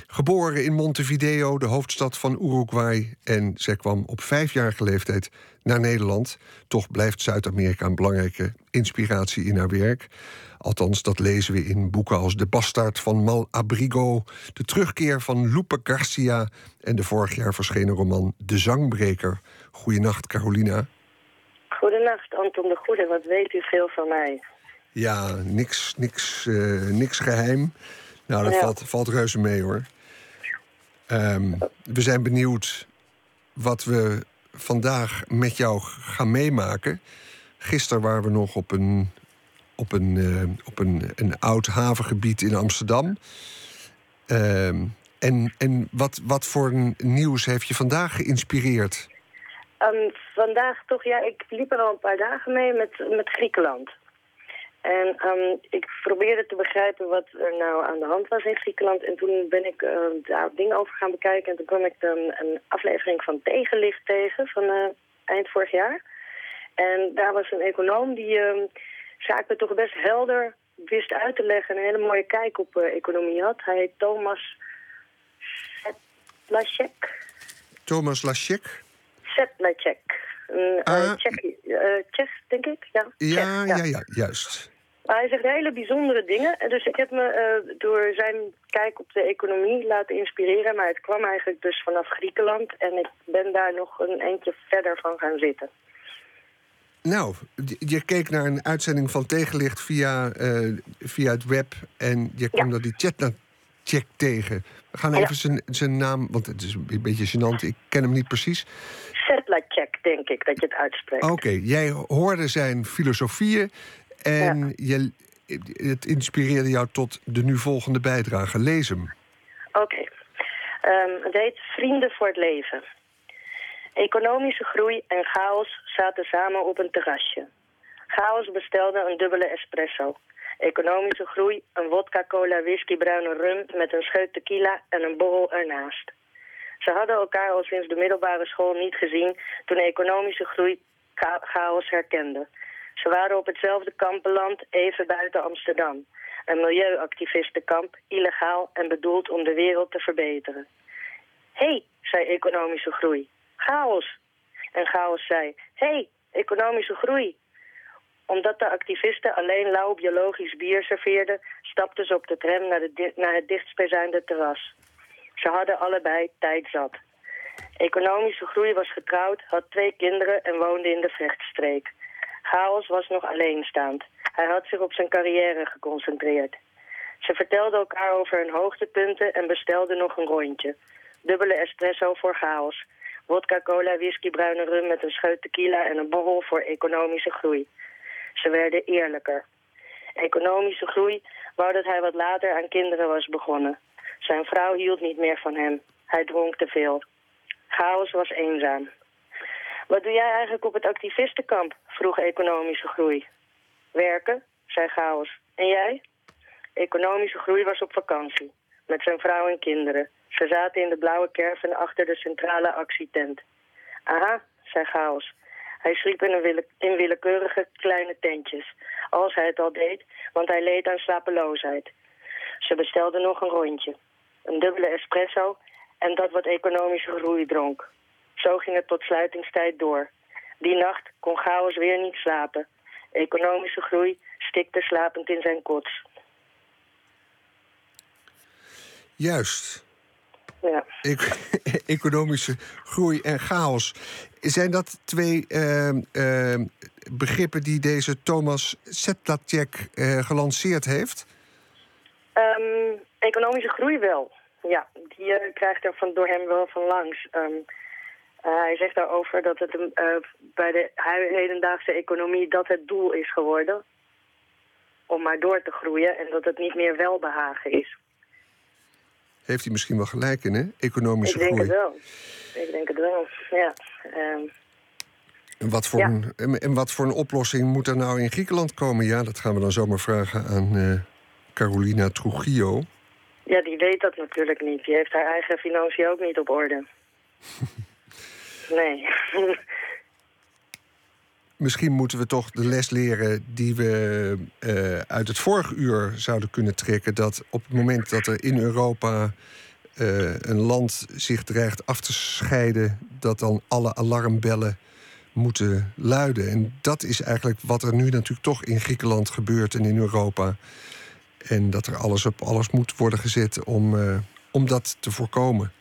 Geboren in Montevideo, de hoofdstad van Uruguay. En zij kwam op vijfjarige leeftijd naar Nederland. Toch blijft Zuid-Amerika een belangrijke inspiratie in haar werk. Althans, dat lezen we in boeken als De Bastard van Mal Abrigo, De Terugkeer van Lupe Garcia en de vorig jaar verschenen roman De Zangbreker. Goedenacht, Carolina. Goedenacht, Anton de Goede. Wat weet u veel van mij? Ja, niks, niks, uh, niks geheim. Nou, dat ja. valt, valt reuze mee hoor. Um, we zijn benieuwd wat we vandaag met jou gaan meemaken. Gisteren waren we nog op een op een, uh, op een, een oud havengebied in Amsterdam. Uh, en en wat, wat voor nieuws heeft je vandaag geïnspireerd? Um, vandaag toch, ja, ik liep er al een paar dagen mee met, met Griekenland. En um, ik probeerde te begrijpen wat er nou aan de hand was in Griekenland. En toen ben ik uh, daar dingen over gaan bekijken. En toen kwam ik dan een aflevering van Tegenlicht tegen van uh, eind vorig jaar. En daar was een econoom die zaken toch best helder wist uit te leggen. En een hele mooie kijk op uh, economie had. Hij heet Thomas Lacek. Thomas Lacek? Zetlacek. Een uh, Tsjech, Tsjech, denk ik. Ja, ja, ja, ja, juist. Maar hij zegt hele bijzondere dingen. En dus ik heb me uh, door zijn kijk op de economie laten inspireren. Maar het kwam eigenlijk dus vanaf Griekenland. En ik ben daar nog een eentje verder van gaan zitten. Nou, je keek naar een uitzending van Tegenlicht via, uh, via het web. En je kwam ja. daar die check tegen. We gaan even zijn, zijn naam, want het is een beetje gênant. Ik ken hem niet precies. Sedlacek, denk ik, dat je het uitspreekt. Oké, jij hoorde zijn filosofieën. En je, het inspireerde jou tot de nu volgende bijdrage. Lees hem. Oké. Ehm, het heet Vrienden voor het Leven. Economische groei en chaos zaten samen op een terrasje. Chaos bestelde een dubbele espresso. Economische groei, een vodka, cola, whisky, bruine rum met een scheut tequila en een borrel ernaast. Ze hadden elkaar al sinds de middelbare school niet gezien toen economische groei chaos herkende. Ze waren op hetzelfde kamp beland, even buiten Amsterdam. Een milieuactivistenkamp, illegaal en bedoeld om de wereld te verbeteren. Hé, hey, zei economische groei. Chaos. En chaos zei, hey, economische groei. Omdat de activisten alleen lauw biologisch bier serveerden... stapten ze op de tram naar, de naar het dichtstbijzijnde terras. Ze hadden allebei tijd zat. Economische groei was getrouwd, had twee kinderen en woonde in de vechtstreek. Chaos was nog alleenstaand. Hij had zich op zijn carrière geconcentreerd. Ze vertelden elkaar over hun hoogtepunten en bestelden nog een rondje. Dubbele espresso voor chaos. Vodka, cola, whisky, bruine rum met een scheut tequila en een borrel voor economische groei. Ze werden eerlijker. Economische groei wou dat hij wat later aan kinderen was begonnen. Zijn vrouw hield niet meer van hem. Hij dronk te veel. Chaos was eenzaam. Wat doe jij eigenlijk op het activistenkamp? vroeg economische groei. Werken, zei Chaos. En jij? Economische groei was op vakantie. Met zijn vrouw en kinderen. Ze zaten in de blauwe caravan achter de centrale actietent. Aha, zei Chaos. Hij sliep in willekeurige kleine tentjes. Als hij het al deed, want hij leed aan slapeloosheid. Ze bestelden nog een rondje. Een dubbele espresso en dat wat economische groei dronk. Zo ging het tot sluitingstijd door. Die nacht kon Chaos weer niet slapen. Economische groei stikte slapend in zijn kots. Juist. Ja. economische groei en chaos. Zijn dat twee uh, uh, begrippen die deze Thomas Setlacek uh, gelanceerd heeft? Um, economische groei wel. Ja, die eh, krijgt er van, door hem wel van langs. Um, hij zegt daarover dat het bij de hedendaagse economie dat het doel is geworden. Om maar door te groeien en dat het niet meer welbehagen is heeft hij misschien wel gelijk in, hè? Economische groei. Ik denk het wel. Ik denk het wel, ja. Um, en, wat voor Een, en wat voor een oplossing moet er nou in Griekenland komen? Ja, dat gaan we dan zomaar vragen aan uh, Carolina Trujillo. Ja, die weet dat natuurlijk niet. Die heeft haar eigen financiën ook niet op orde. nee. Misschien moeten we toch de les leren die we uh, uit het vorige uur zouden kunnen trekken. Dat op het moment dat er in Europa uh, een land zich dreigt af te scheiden, dat dan alle alarmbellen moeten luiden. En dat is eigenlijk wat er nu natuurlijk toch in Griekenland gebeurt en in Europa. En dat er alles op alles moet worden gezet om, uh, om dat te voorkomen.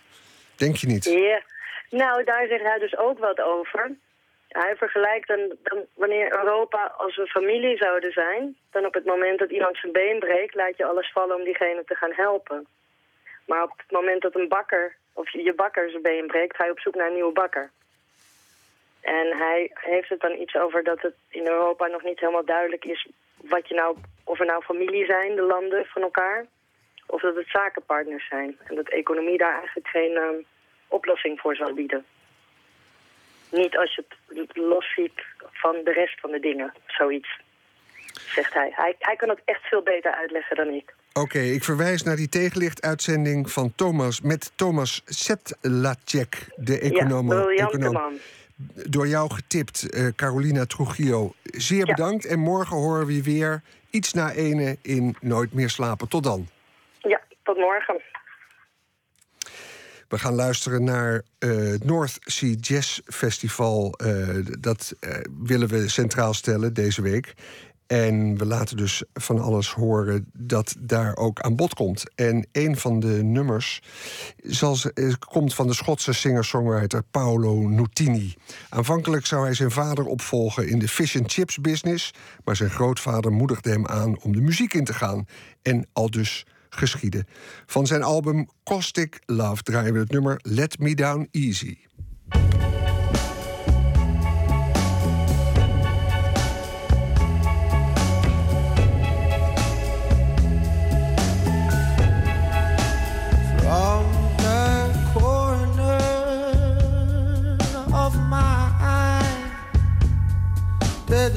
Denk je niet? Ja, nou daar zegt hij dus ook wat over. Hij vergelijkt dan, dan, wanneer Europa als een familie zouden zijn... dan op het moment dat iemand zijn been breekt... laat je alles vallen om diegene te gaan helpen. Maar op het moment dat een bakker of je bakker zijn been breekt... ga je op zoek naar een nieuwe bakker. En hij heeft het dan iets over dat het in Europa nog niet helemaal duidelijk is... Wat je nou, of er nou familie zijn, de landen van elkaar... of dat het zakenpartners zijn. En dat economie daar eigenlijk geen uh, oplossing voor zal bieden. Niet als je het los ziet van de rest van de dingen, zoiets, zegt hij. Hij, hij kan het echt veel beter uitleggen dan ik. Oké, ik verwijs naar die tegenlicht-uitzending van Thomas met Thomas Setlacek, de econoom. Ja, econoom. man. Door jou getipt, uh, Carolina Trujillo. Zeer bedankt en morgen horen we je weer iets na ene in Nooit meer slapen. Tot dan. Ja, tot morgen. We gaan luisteren naar uh, het North Sea Jazz Festival. Uh, dat uh, willen we centraal stellen deze week. En we laten dus van alles horen dat daar ook aan bod komt. En een van de nummers eh, komt van de Schotse singer-songwriter Paolo Nutini. Aanvankelijk zou hij zijn vader opvolgen in de fish and chips business, maar zijn grootvader moedigde hem aan om de muziek in te gaan. En al dus geschieden. Van zijn album Caustic Love draaien we het nummer Let Me Down Easy.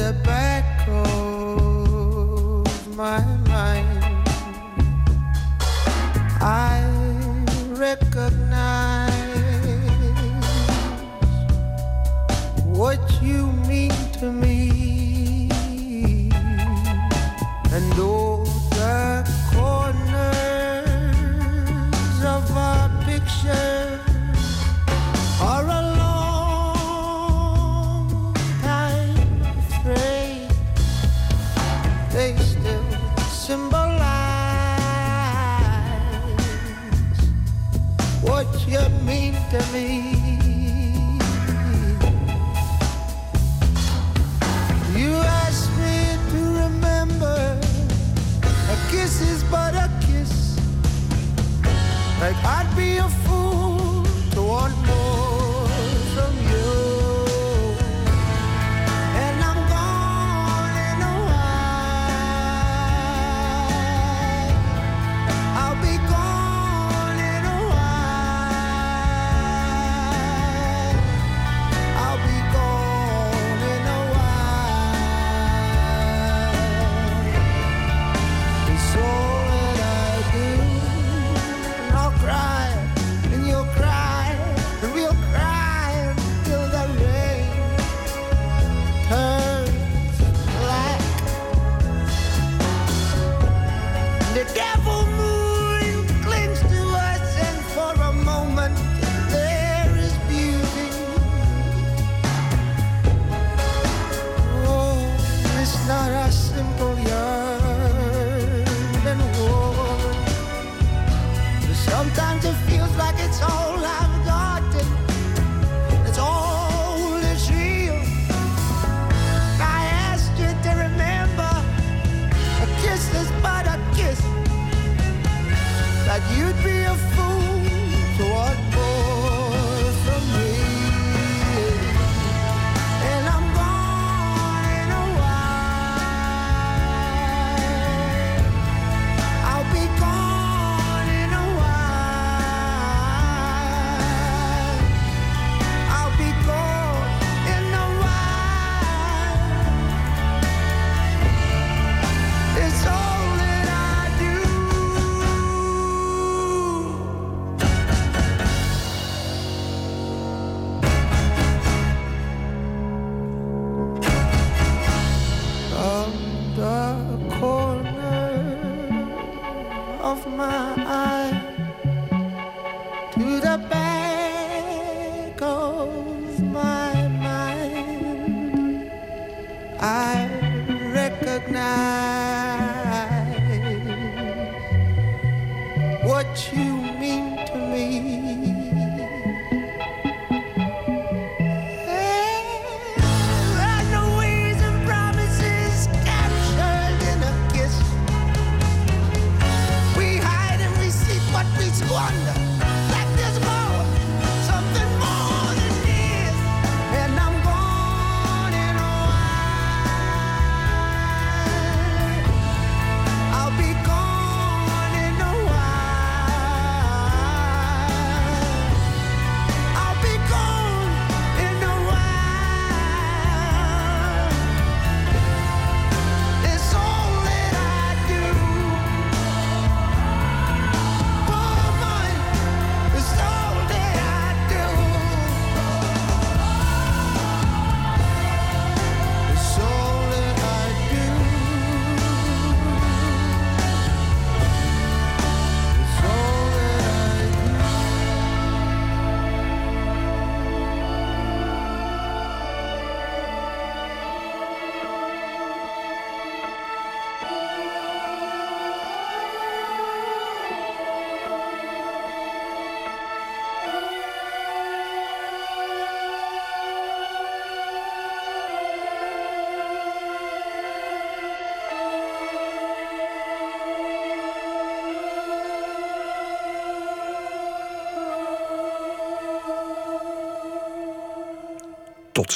the Like I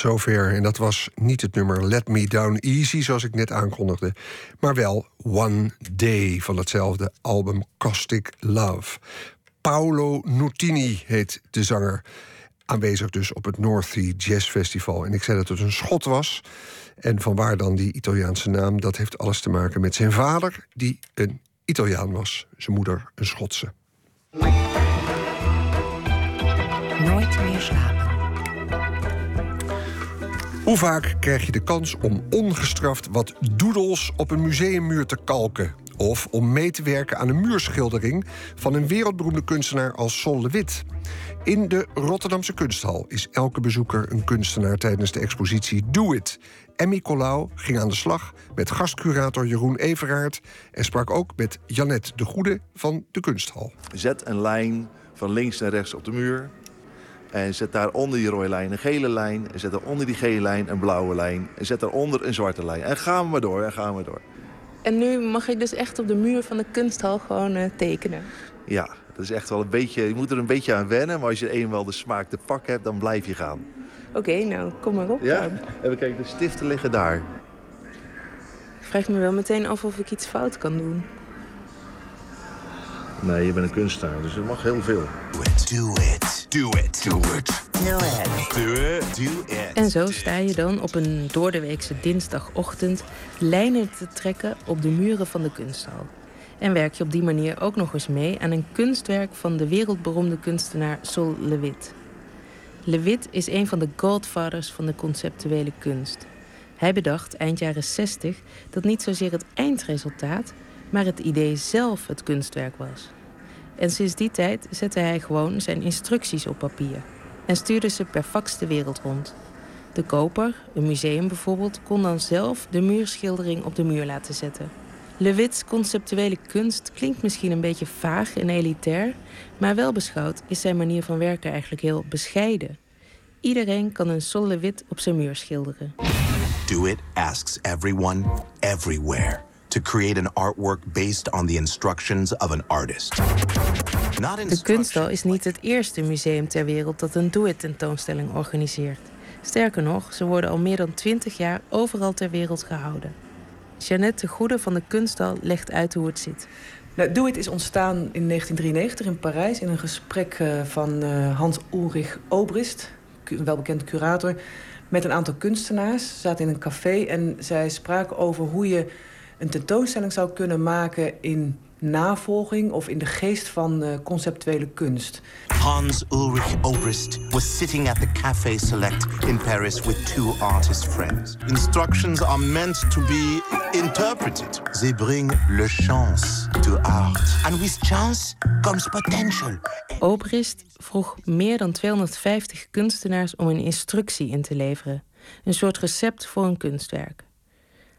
zover. En dat was niet het nummer Let Me Down Easy, zoals ik net aankondigde. Maar wel One Day van hetzelfde album Caustic Love. Paolo Nutini heet de zanger. Aanwezig dus op het North Sea Jazz Festival. En ik zei dat het een schot was. En van waar dan die Italiaanse naam? Dat heeft alles te maken met zijn vader, die een Italiaan was. Zijn moeder een Schotse. Nooit meer slapen. Hoe vaak krijg je de kans om ongestraft wat doodles op een museummuur te kalken? Of om mee te werken aan een muurschildering van een wereldberoemde kunstenaar als Sol de Wit? In de Rotterdamse Kunsthal is elke bezoeker een kunstenaar tijdens de expositie Do It. Emmy Colau ging aan de slag met gastcurator Jeroen Everaert en sprak ook met Janet de Goede van de Kunsthal. Zet een lijn van links naar rechts op de muur. En zet daar onder die rode lijn een gele lijn. En zet er onder die gele lijn een blauwe lijn. En zet daaronder een zwarte lijn. En gaan we maar door, en gaan we door. En nu mag je dus echt op de muur van de kunsthal gewoon uh, tekenen. Ja, dat is echt wel een beetje... Je moet er een beetje aan wennen. Maar als je eenmaal de smaak te pak hebt, dan blijf je gaan. Oké, okay, nou, kom maar op Ja? dan. En we kijken, de stiften liggen daar. Ik vraag me wel meteen af of ik iets fout kan doen. Nee, je bent een kunstenaar, dus het mag heel veel. Do it. Do it. Do it. Do it. Do it. Do it. Do it. En zo sta je dan op een doordeweekse dinsdagochtend lijnen te trekken op de muren van de kunsthal. En werk je op die manier ook nog eens mee aan een kunstwerk van de wereldberoemde kunstenaar Sol Lewitt. Lewitt is een van de godfathers van de conceptuele kunst. Hij bedacht eind jaren 60 dat niet zozeer het eindresultaat, maar het idee zelf het kunstwerk was. En sinds die tijd zette hij gewoon zijn instructies op papier en stuurde ze per fax de wereld rond. De koper, een museum bijvoorbeeld, kon dan zelf de muurschildering op de muur laten zetten. Lewits conceptuele kunst klinkt misschien een beetje vaag en elitair, maar wel beschouwd is zijn manier van werken eigenlijk heel bescheiden. Iedereen kan een Sol Lewit op zijn muur schilderen. Do it asks everyone, everywhere, to create an artwork based on the instructions of an artist. De Kunsthal is niet het eerste museum ter wereld dat een Do-It tentoonstelling organiseert. Sterker nog, ze worden al meer dan twintig jaar overal ter wereld gehouden. Jeannette de Goede van de Kunsthal legt uit hoe het zit. Nou, Do It is ontstaan in 1993 in Parijs in een gesprek uh, van uh, Hans-Ulrich Obrist, een welbekend curator, met een aantal kunstenaars. Ze zaten in een café en zij spraken over hoe je een tentoonstelling zou kunnen maken in navolging of in de geest van uh, conceptuele kunst. Hans Ulrich Obrist was sitting at the Café Select in Paris with two artist friends. Instructions are meant to be interpreted. They bring le chance to art. And with chance comes potential. Obrist vroeg meer dan 250 kunstenaars om een instructie in te leveren. Een soort recept voor een kunstwerk.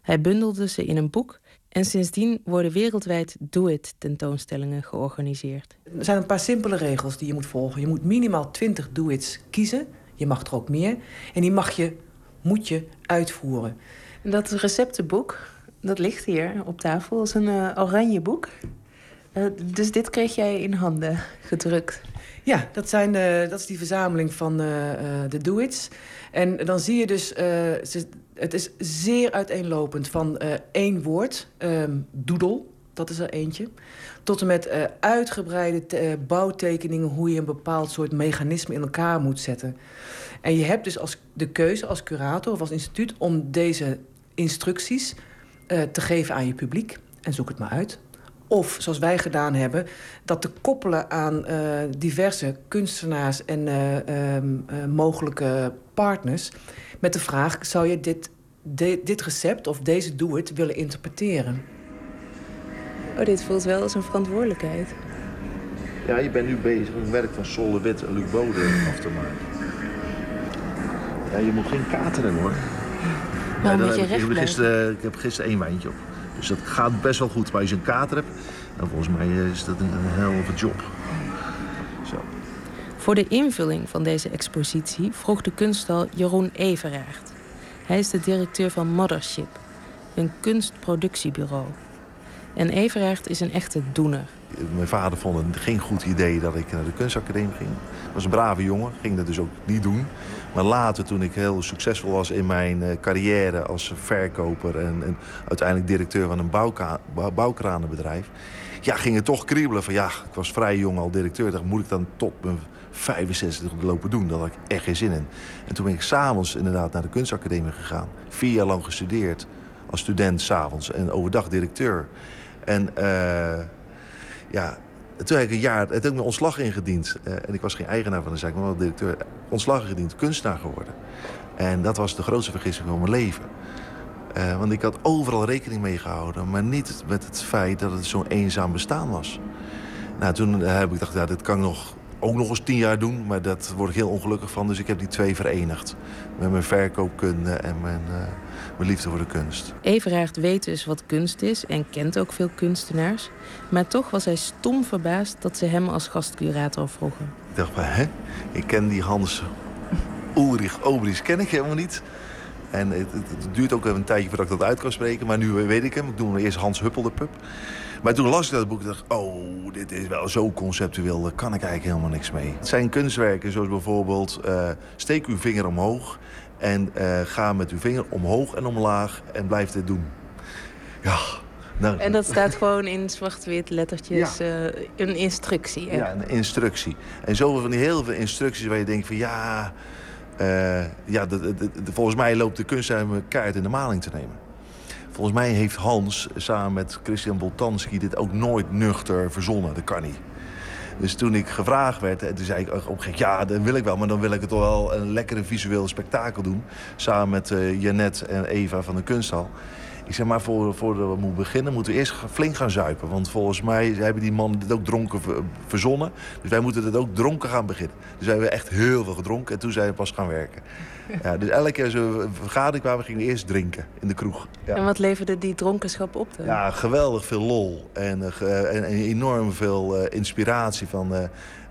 Hij bundelde ze in een boek en sindsdien worden wereldwijd Do-It tentoonstellingen georganiseerd. Er zijn een paar simpele regels die je moet volgen. Je moet minimaal 20 Do-Its kiezen. Je mag er ook meer. En die mag je, moet je uitvoeren. En dat receptenboek, dat ligt hier op tafel. Dat is een uh, oranje boek. Uh, dus dit kreeg jij in handen gedrukt. Ja, dat, zijn de, dat is die verzameling van uh, de Do-Its. En dan zie je dus, ze, het is zeer uiteenlopend van uh, één woord, um, doedel, dat is er eentje, tot en met uh, uitgebreide uh, bouwtekeningen hoe je een bepaald soort mechanisme in elkaar moet zetten. En je hebt dus als de keuze als curator of als instituut om deze instructies te geven aan je publiek en zoek het maar uit. Of, zoals wij gedaan hebben, dat te koppelen aan diverse kunstenaars en uh, mogelijke partners. Met de vraag: zou je dit, de, dit recept of deze do-it willen interpreteren? Oh, dit voelt wel als een verantwoordelijkheid. Ja, je bent nu bezig met het werk van Sol de Wit en Luc Bode af te maken. Ja, je moet geen kateren hoor. Ja, moet je ik, gisteren, ik heb gisteren één wijntje op. Dus dat gaat best wel goed. Maar als je een kater hebt, dan volgens mij is dat een, een helft job. Voor de invulling van deze expositie vroeg de kunsthal Jeroen Everaert. Hij is de directeur van Mothership, een kunstproductiebureau. En Everaert is een echte doener. mijn vader vond het geen goed idee dat ik naar de kunstacademie ging. Ik was een brave jongen, ging dat dus ook niet doen. Maar later, toen ik heel succesvol was in mijn eh, carrière als verkoper... en, en uiteindelijk directeur van een bouwka- bouw- bouwkranenbedrijf... ja, ging het toch kriebelen van ja, ik was vrij jong al directeur. Dacht, moet ik dan tot mijn 65 lopen doen? Daar had ik echt geen zin in. En toen ben ik s'avonds inderdaad naar de kunstacademie gegaan. Vier jaar lang gestudeerd als student s'avonds en overdag directeur. En eh, ja, toen heb ik een jaar, toen heb ik mijn ontslag ingediend. Eh, en ik was geen eigenaar van de zaak, maar wel directeur. Ontslag ingediend, kunstenaar geworden. En dat was de grootste vergissing van mijn leven. Eh, want ik had overal rekening mee gehouden, maar niet met het feit dat het zo'n eenzaam bestaan was. Nou, toen heb ik gedacht, ja, dit kan nog, ook nog eens tien jaar doen, maar dat word ik heel ongelukkig van. Dus ik heb die twee verenigd. Met mijn verkoopkunde en mijn, eh, mijn liefde voor de kunst. Everaard weet dus wat kunst is en kent ook veel kunstenaars. Maar toch was hij stom verbaasd dat ze hem als gastcurator vroegen. Ik dacht, maar, hè? Ik ken die Hans Ulrich Obries ken ik helemaal niet. En het, het- het duurt ook even een tijdje voordat ik dat uit kan spreken. Maar nu weet ik hem. Ik doe hem eerst Hans Huppel de Pup. Maar toen las ik dat boek en dacht oh, dit is wel zo conceptueel. Daar kan ik eigenlijk helemaal niks mee. Het zijn kunstwerken zoals bijvoorbeeld... eh, steek uw vinger omhoog en eh, ga met uw vinger omhoog en omlaag en blijf dit doen. Ja, nou, En dat staat gewoon in zwart-wit lettertjes, eh, een instructie. hè? Ja, een instructie. En zoveel van die heel veel instructies waar je denkt van ja... ja de, de- de- volgens mij loopt de kunstenaar mijn kaart in de maling te nemen. Volgens mij heeft Hans samen met Christian Boltanski dit ook nooit nuchter verzonnen. Dat kan niet. Dus toen ik gevraagd werd, en toen zei ik op een gegeven moment... ja, dat wil ik wel, maar dan wil ik het toch wel een lekkere visueel spektakel doen. Samen met eh Janet en Eva van de Kunsthal. Ik zeg maar, voor, voordat we moeten beginnen, moeten we eerst flink gaan zuipen. Want volgens mij hebben die mannen dit ook dronken ver- verzonnen. Dus wij moeten dit ook dronken gaan beginnen. Dus wij hebben echt heel veel gedronken en toen zijn we pas gaan werken. Ja, dus elke keer we een vergadering kwamen, gingen we eerst drinken in de kroeg. Ja. En wat leverde die dronkenschap op dan? Ja, geweldig veel lol. En, eh, en, en enorm veel eh, inspiratie van, eh,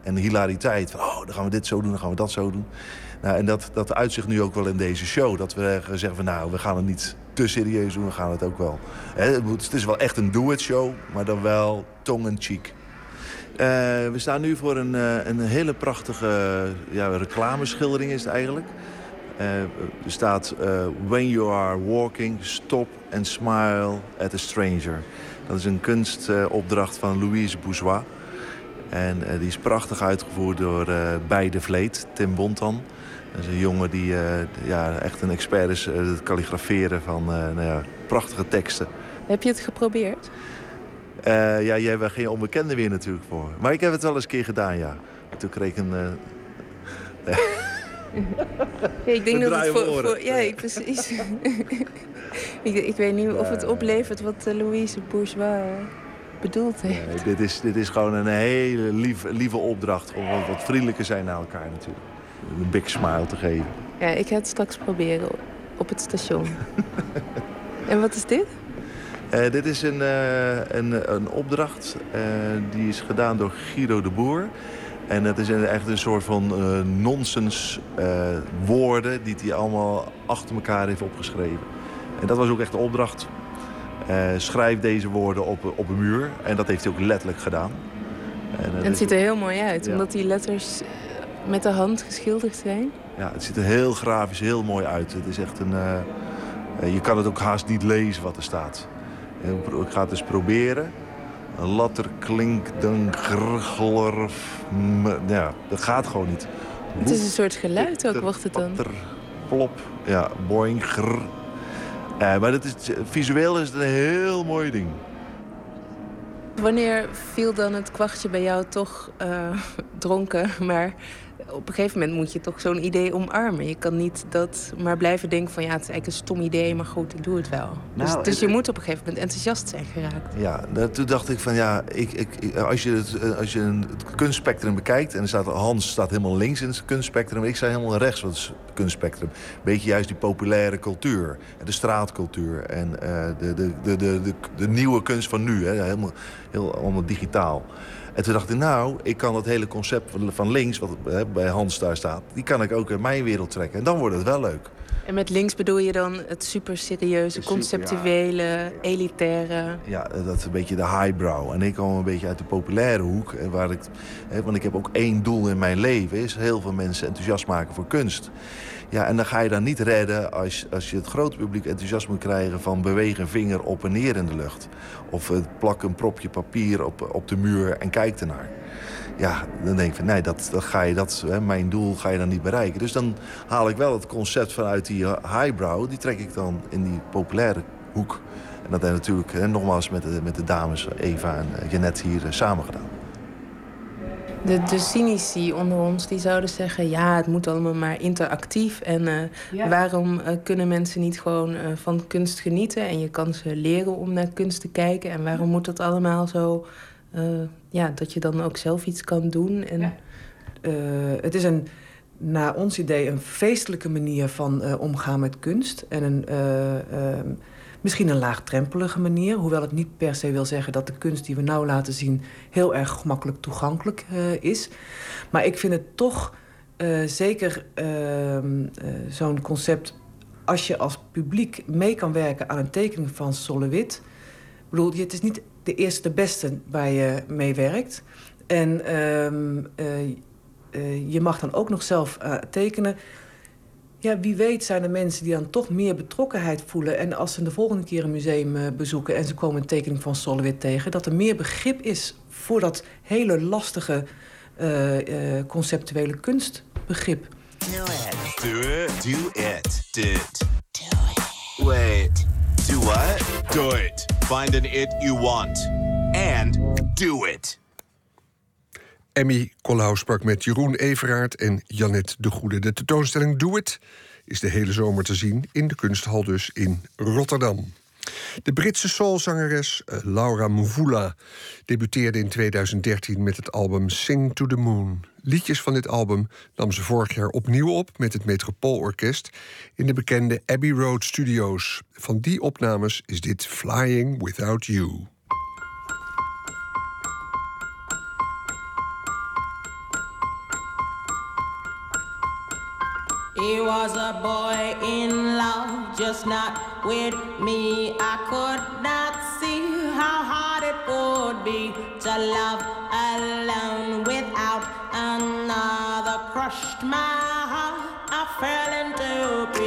en hilariteit. Van, oh, dan gaan we dit zo doen, dan gaan we dat zo doen. Nou, en dat, dat uitzicht nu ook wel in deze show. Dat we zeggen van, nou, we gaan het niet te serieus doen. We gaan het ook wel... Hè, het moet- het is wel echt een do-it show, maar dan wel tong-in-cheek. Eh, we staan nu voor een, een hele prachtige ja, reclameschildering is het eigenlijk. Eh, er staat eh, When you are walking, stop and smile at a stranger. Dat is een kunstopdracht van Louise Bourgeois. En eh, die is prachtig uitgevoerd door eh Beide Vleet, Tim Bontan. Dat is een jongen die eh, ja, echt een expert is, eh, het kalligraferen van eh, nou ja, prachtige teksten. Heb je het geprobeerd? Eh, ja, jij bent geen onbekende weer natuurlijk voor. Maar ik heb het wel eens een keer gedaan, ja. Toen kreeg ik een... eh, ik denk We dat het voor... ja, ik- precies. ik, ik weet niet of het oplevert wat eh, Louise Bourgeois eh, bedoeld heeft. Nee, dit, is, dit is gewoon een hele lief, lieve opdracht. Om wat, wat vriendelijker zijn naar elkaar natuurlijk. Een big smile te geven. Ja, ik ga het straks proberen op het station. en wat is dit? Eh, dit is een, een, een opdracht. die is gedaan door Guido de Boer. En dat is echt een soort van eh, nonsens eh, woorden... die hij allemaal achter elkaar heeft opgeschreven. En dat was ook echt de opdracht. Eh, schrijf deze woorden op, op een muur. En dat heeft hij ook letterlijk gedaan. En, En het ziet er heel mooi uit, Ja. omdat die letters met de hand geschilderd zijn. Ja, het ziet er heel grafisch, heel mooi uit. Het is echt een... je kan het ook haast niet lezen wat er staat. Ik ga het eens proberen. Een latter klink, den grgler... Ja, dat gaat gewoon niet. Het is een soort geluid ook, wordt het dan. Plop. Ja, boing, grr. Eh, maar dat is, visueel is het een heel mooi ding. Wanneer viel dan het kwartje bij jou toch eh, dronken? Maar op een gegeven moment moet je toch zo'n idee omarmen. Je kan niet dat maar blijven denken van ja, het is eigenlijk een stom idee, maar goed, ik doe het wel. dus, Nou, dus het- je moet op een gegeven moment enthousiast zijn geraakt. Ja, toen dacht ik van ja, ik, ik, als je het, eh, als je een- het kunstspectrum bekijkt... en er staat, Hans staat helemaal links in het kunstspectrum... ik sta helemaal rechts van het kunstspectrum. Beetje juist die populaire cultuur, de straatcultuur... en eh, de, de, de, de, de, de nieuwe kunst van nu, hè, helemaal, heel, allemaal digitaal. En toen dacht ik, nou, ik kan dat hele concept van, links... wat hè, bij Hans daar staat, die kan ik ook in mijn wereld trekken. En dan wordt het wel leuk. En met links bedoel je dan het super serieuze, conceptuele, elitaire? Ja, dat is een beetje de highbrow. En ik kom een beetje uit de populaire hoek. Waar ik, hè, want ik heb ook één doel in mijn leven. Is heel veel mensen enthousiast maken voor kunst. Ja, en dan ga je dan niet redden als, als je het grote publiek enthousiast moet krijgen... van beweeg een vinger op en neer in de lucht. Of eh, plak een propje papier op, op de muur en kijk ernaar. Ja, dan denk ik van nee, dat, dat ga je, dat, hè, mijn doel ga je dan niet bereiken. Dus dan haal ik wel het concept vanuit die eh, highbrow... die trek ik dan in die populaire hoek. En dat heb ik natuurlijk hè, nogmaals met de, met de dames Eva en eh, Jeannette hier eh, samen gedaan. De, de cynici onder ons die zouden zeggen... ja, het moet allemaal maar interactief. En eh, Ja. waarom eh, kunnen mensen niet gewoon eh, van kunst genieten... en je kan ze leren om naar kunst te kijken... en waarom moet dat allemaal zo... eh, ja, dat je dan ook zelf iets kan doen. En, Eh, het is een, naar ons idee een feestelijke manier van eh, omgaan met kunst. En een, eh, ehm, misschien een laagdrempelige manier. Hoewel het niet per se wil zeggen dat de kunst die we nou laten zien... heel erg gemakkelijk toegankelijk eh, is. Maar ik vind het toch eh, zeker ehm, eh, zo'n concept... als je als publiek mee kan werken aan een tekening van Solowit... Ik bedoel, het is niet de eerste de beste waar je mee werkt. En ehm, eh, eh, je mag dan ook nog zelf tekenen. Ja, wie weet zijn er mensen die dan toch meer betrokkenheid voelen. En als ze de volgende keer een museum eh, bezoeken... en ze komen een tekening van Solowit tegen... dat er meer begrip is voor dat hele lastige eh, eh, conceptuele kunstbegrip. Do it. Do it. Do it. Do it. Do it. Wait. Do what? Do it. Find an it you want. And do it. Emmy Koolhaus sprak met Jeroen Everaert en Janet de Goede. De tentoonstelling Do It is de hele zomer te zien in de kunsthal dus in Rotterdam. De Britse soulzangeres eh, Laura Mvula debuteerde in 2013 met het album Sing to the Moon. Liedjes van dit album nam ze vorig jaar opnieuw op met het Metropoolorkest in de bekende Abbey Road Studios. Van die opnames is dit Flying Without You. He was a boy in love, just not with me. I could not see how hard it would be to love alone without another. Crushed my heart, I fell into.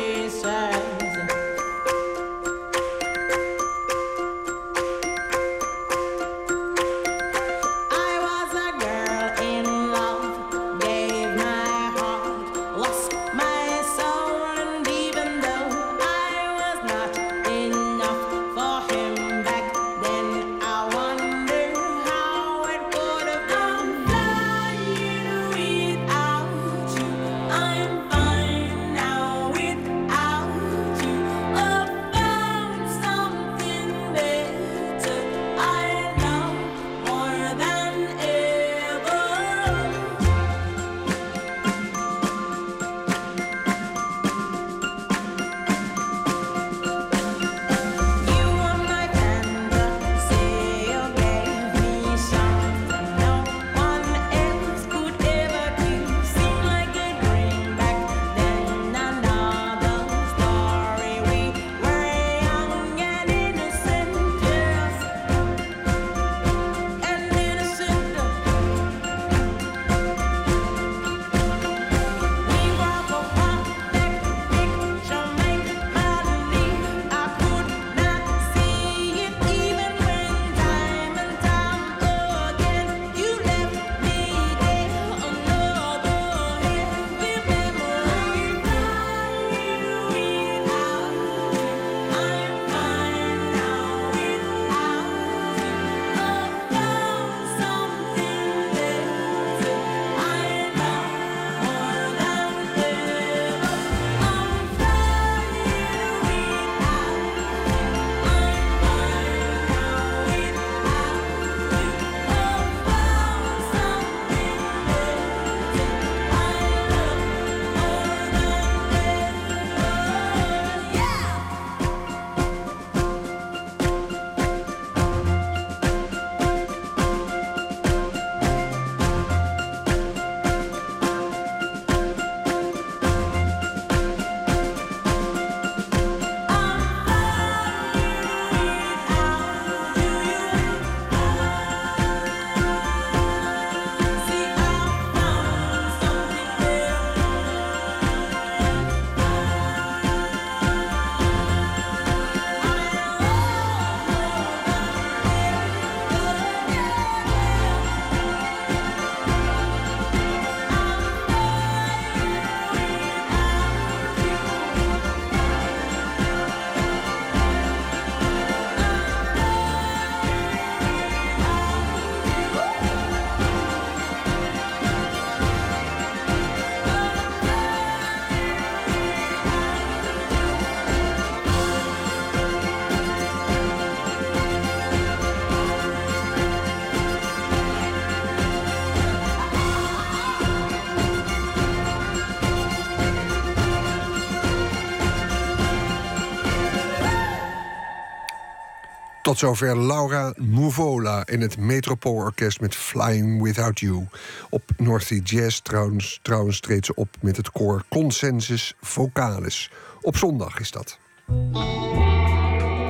Tot zover Laura Nuvola in het Metropoolorkest met Flying Without You. Op North Jazz trouwens, trouwens treedt ze op met het koor Consensus Vocalis. Op zondag is dat.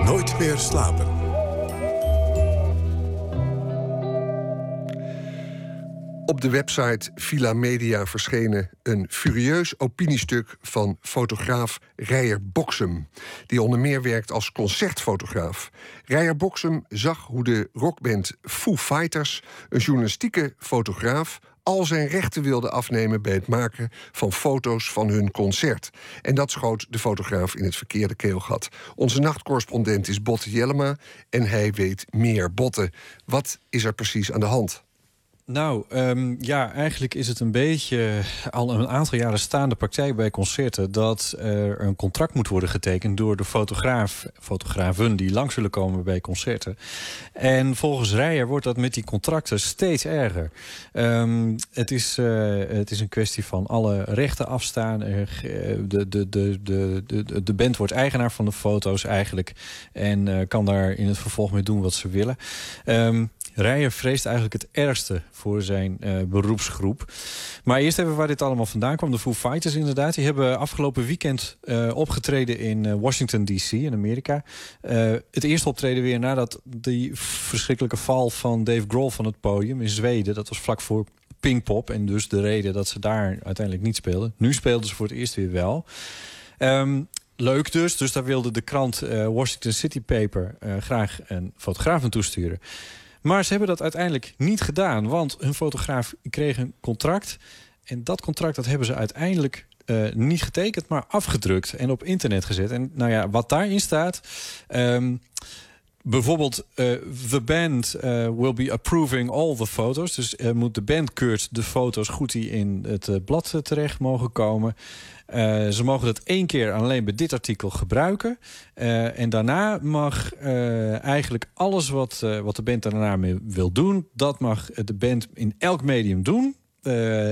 Nooit meer slapen. Op de website Villa Media verschenen een furieus opiniestuk van fotograaf Rijer Boksem, die onder meer werkt als concertfotograaf. Rijer Boksem zag hoe de rockband Foo Fighters een journalistieke fotograaf al zijn rechten wilde afnemen bij het maken van foto's van hun concert. En dat schoot de fotograaf in het verkeerde keelgat. Onze nachtcorrespondent is Botte Jellema en hij weet meer. Botte, wat is er precies aan de hand? Nou, ehm, ja, eigenlijk is het een beetje al een aantal jaren staande praktijk bij concerten dat er een contract moet worden getekend door de fotograaf, fotografen die langs zullen komen bij concerten. En volgens Rijer wordt dat met die contracten steeds erger. Ehm, het, is, uh, het is een kwestie van alle rechten afstaan. de, de, de, de, de, de band wordt eigenaar van de foto's eigenlijk en uh, kan daar in het vervolg mee doen wat ze willen. Um, Rijer vreest eigenlijk het ergste voor zijn uh, beroepsgroep. Maar eerst even waar dit allemaal vandaan kwam. De Foo Fighters inderdaad. Die hebben afgelopen weekend uh, opgetreden in uh, Washington D.C. in Amerika. het eerste optreden weer nadat die verschrikkelijke val van Dave Grohl van het podium in Zweden. Dat was vlak voor Pinkpop. En dus de reden dat ze daar uiteindelijk niet speelden. Nu speelden ze voor het eerst weer wel. Um, leuk dus. Dus daar wilde de krant Washington City Paper graag een fotograaf aan toesturen. Maar ze hebben dat uiteindelijk niet gedaan, want hun fotograaf kreeg een contract. En dat contract dat hebben ze uiteindelijk uh, niet getekend, maar afgedrukt en op internet gezet. En nou ja, wat daarin staat. Um, bijvoorbeeld, uh, the band uh, will be approving all the photos. Dus moet de band keurt de foto's goed die in het blad terecht mogen komen. Uh, ze mogen dat één keer alleen bij dit artikel gebruiken. Uh, en daarna mag uh, eigenlijk alles wat, wat de band daarna mee wil doen... dat mag de band in elk medium doen.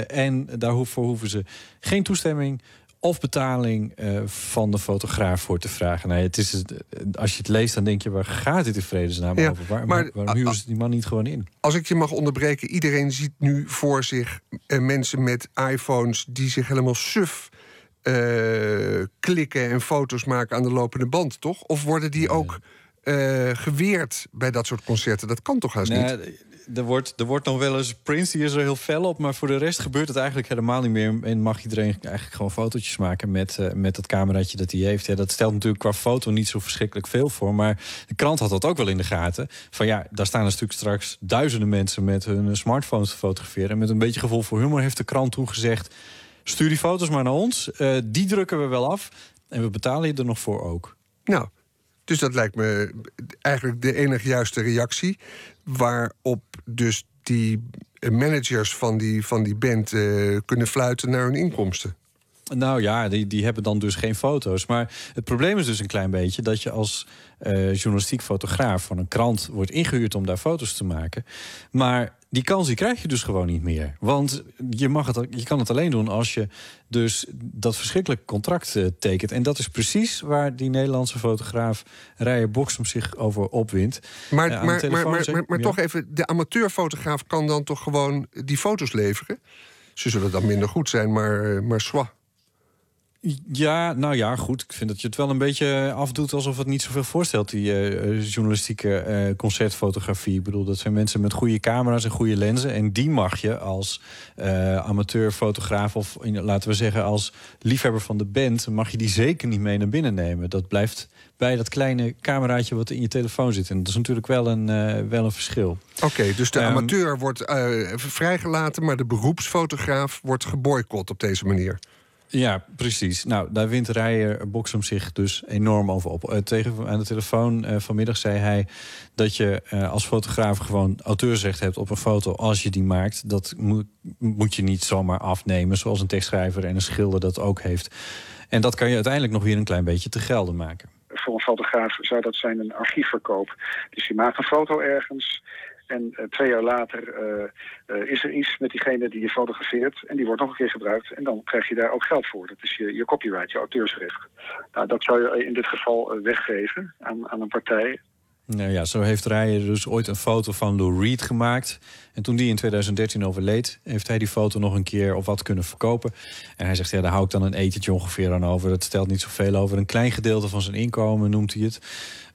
en daarvoor hoeven ze geen toestemming of betaling van de fotograaf voor te vragen. Nee, het is, als je het leest, dan denk je, waar gaat dit in vredesnaam ja, over? Waar, maar, waarom huren ze die man niet gewoon in? Als ik je mag onderbreken, iedereen ziet nu voor zich mensen met iPhones... die zich helemaal suf uh, klikken en foto's maken aan de lopende band, toch? Of worden die ook uh, geweerd bij dat soort concerten? Dat kan toch haast nee, niet? Er wordt, er wordt nog wel eens Prince, die is er heel fel op... maar voor de rest gebeurt het eigenlijk helemaal niet meer... en mag iedereen eigenlijk gewoon fotootjes maken met, uh, met dat cameraatje dat hij heeft. Ja, dat stelt natuurlijk qua foto niet zo verschrikkelijk veel voor... maar de krant had dat ook wel in de gaten. Van ja, daar staan natuurlijk straks duizenden mensen... met hun smartphones te fotograferen. En met een beetje gevoel voor humor heeft de krant toegezegd Stuur die foto's maar naar ons. Uh, die drukken we wel af. En we betalen je er nog voor ook. Nou, dus dat lijkt me eigenlijk de enige juiste reactie. Waarop dus die managers van die, van die band uh, kunnen fluiten naar hun inkomsten. Nou ja, die, die hebben dan dus geen foto's. Maar het probleem is dus een klein beetje dat je als uh, journalistiek fotograaf van een krant wordt ingehuurd om daar foto's te maken. Maar die kans die krijg je dus gewoon niet meer. Want je, mag het, je kan het alleen doen als je dus dat verschrikkelijke contract uh, tekent. En dat is precies waar die Nederlandse fotograaf Rijer Boksem zich over opwint. Maar, uh, maar, maar, maar, maar, toch even, de amateurfotograaf kan dan toch gewoon die foto's leveren? Ze zullen dan minder goed zijn, maar, maar swa. Ja, nou ja, goed. Ik vind dat je het wel een beetje afdoet alsof het niet zoveel voorstelt, die uh, journalistieke uh, concertfotografie. Ik bedoel, dat zijn mensen met goede camera's en goede lenzen. En die mag je als uh, amateurfotograaf of laten we zeggen als liefhebber van de band, mag je die zeker niet mee naar binnen nemen. Dat blijft bij dat kleine cameraatje wat in je telefoon zit. En dat is natuurlijk wel een, wel een verschil. Oké, dus de um, amateur wordt vrijgelaten, maar de beroepsfotograaf wordt geboycott op deze manier. Ja, precies. Nou, daar wint Rijer Boksem zich dus enorm over op. Uh, tegen, aan de telefoon uh, vanmiddag zei hij dat je uh, als fotograaf gewoon auteursrecht hebt op een foto als je die maakt. Dat moet, moet je niet zomaar afnemen, zoals een tekstschrijver en een schilder dat ook heeft. En dat kan je uiteindelijk nog weer een klein beetje te gelden maken. Voor een fotograaf zou dat zijn een archiefverkoop. Dus je maakt een foto ergens en uh, twee jaar later uh, uh, is er iets met diegene die je fotografeert. En die wordt nog een keer gebruikt. En dan krijg je daar ook geld voor. Dat is je, je copyright, je auteursrecht. Nou, dat zou je in dit geval weggeven aan, aan een partij. Nou ja, zo heeft Rijer dus ooit een foto van Lou Reed gemaakt. En toen die in 2013 overleed, heeft hij die foto nog een keer of wat kunnen verkopen. En hij zegt, ja, daar hou ik dan een etentje ongeveer aan over. Dat stelt niet zoveel over. Een klein gedeelte van zijn inkomen noemt hij het.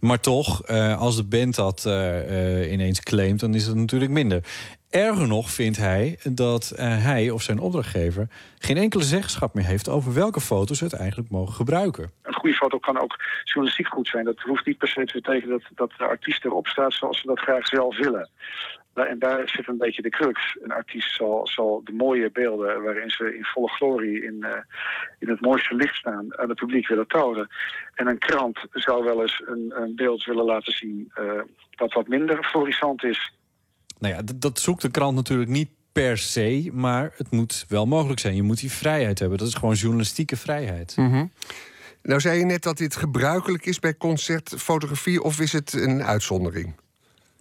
Maar toch, eh, als de band dat eh, eh, ineens claimt, dan is het natuurlijk minder. Erger nog vindt hij dat hij of zijn opdrachtgever geen enkele zeggenschap meer heeft over welke foto's het eigenlijk mogen gebruiken. Een goede foto kan ook journalistiek goed zijn. Dat hoeft niet per se te betekenen dat, dat de artiest erop staat zoals ze dat graag zelf willen. En daar zit een beetje de crux. Een artiest zal, zal de mooie beelden waarin ze in volle glorie in, uh, in het mooiste licht staan aan het publiek willen tonen. En een krant zou wel eens een, een beeld willen laten zien uh, dat wat minder florissant is. Nou ja, dat zoekt de krant natuurlijk niet per se, maar het moet wel mogelijk zijn. Je moet die vrijheid hebben. Dat is gewoon journalistieke vrijheid. Mm -hmm. Nou zei je net dat dit gebruikelijk is bij concertfotografie, of is het een uitzondering?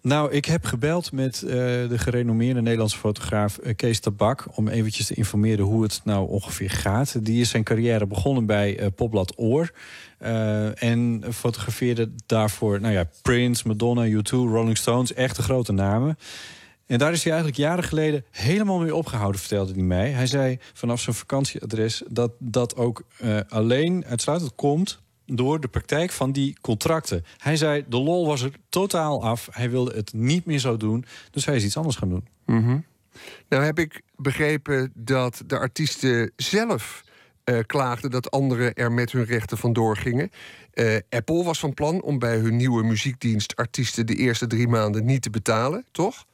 Nou, ik heb gebeld met uh, de gerenommeerde Nederlandse fotograaf uh, Kees Tabak... om eventjes te informeren hoe het nou ongeveer gaat. Die is zijn carrière begonnen bij uh, Popblad Oor. en fotografeerde daarvoor nou ja, Prince, Madonna, U2, Rolling Stones. Echte grote namen. En daar is hij eigenlijk jaren geleden helemaal mee opgehouden, vertelde hij mij. Hij zei vanaf zijn vakantieadres dat dat ook alleen uitsluitend komt door de praktijk van die contracten. Hij zei, de lol was er totaal af. Hij wilde het niet meer zo doen. Dus hij is iets anders gaan doen. Mm -hmm. Nou heb ik begrepen dat de artiesten zelf uh, klaagden... dat anderen er met hun rechten vandoor gingen. Uh, Apple was van plan om bij hun nieuwe muziekdienst... artiesten de eerste drie maanden niet te betalen, toch?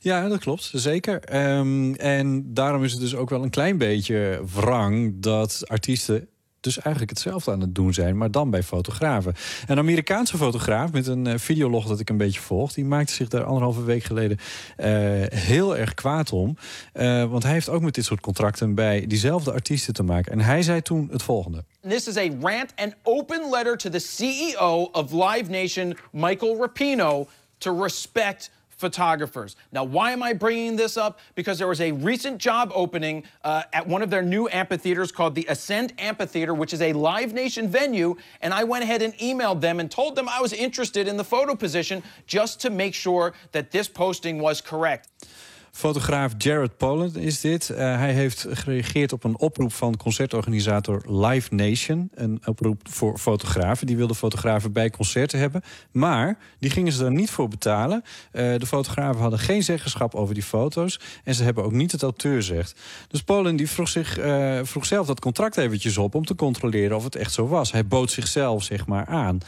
Ja, dat klopt, zeker. Um, en daarom is het dus ook wel een klein beetje wrang... dat artiesten dus eigenlijk hetzelfde aan het doen zijn, maar dan bij fotografen. Een Amerikaanse fotograaf met een uh, videolog dat ik een beetje volg, die maakte zich daar anderhalve week geleden uh, heel erg kwaad om. Uh, want hij heeft ook met dit soort contracten bij diezelfde artiesten te maken. En hij zei toen het volgende. This is a rant and open letter to the CEO of Live Nation, Michael Rapino, to respect photographers. Now, why am I bringing this up? Because there was a recent job opening uh, at one of their new amphitheaters called the Ascend Amphitheater, which is a Live Nation venue. And I went ahead and emailed them and told them I was interested in the photo position just to make sure that this posting was correct. Fotograaf Jared Poland is dit. Uh, hij heeft gereageerd op een oproep van concertorganisator Live Nation. Een oproep voor fotografen. Die wilden fotografen bij concerten hebben. Maar die gingen ze daar niet voor betalen. Uh, de fotografen hadden geen zeggenschap over die foto's. En ze hebben ook niet het auteursrecht. Dus Poland die vroeg, zich, uh, vroeg zelf dat contract eventjes op... om te controleren of het echt zo was. Hij bood zichzelf zeg maar aan.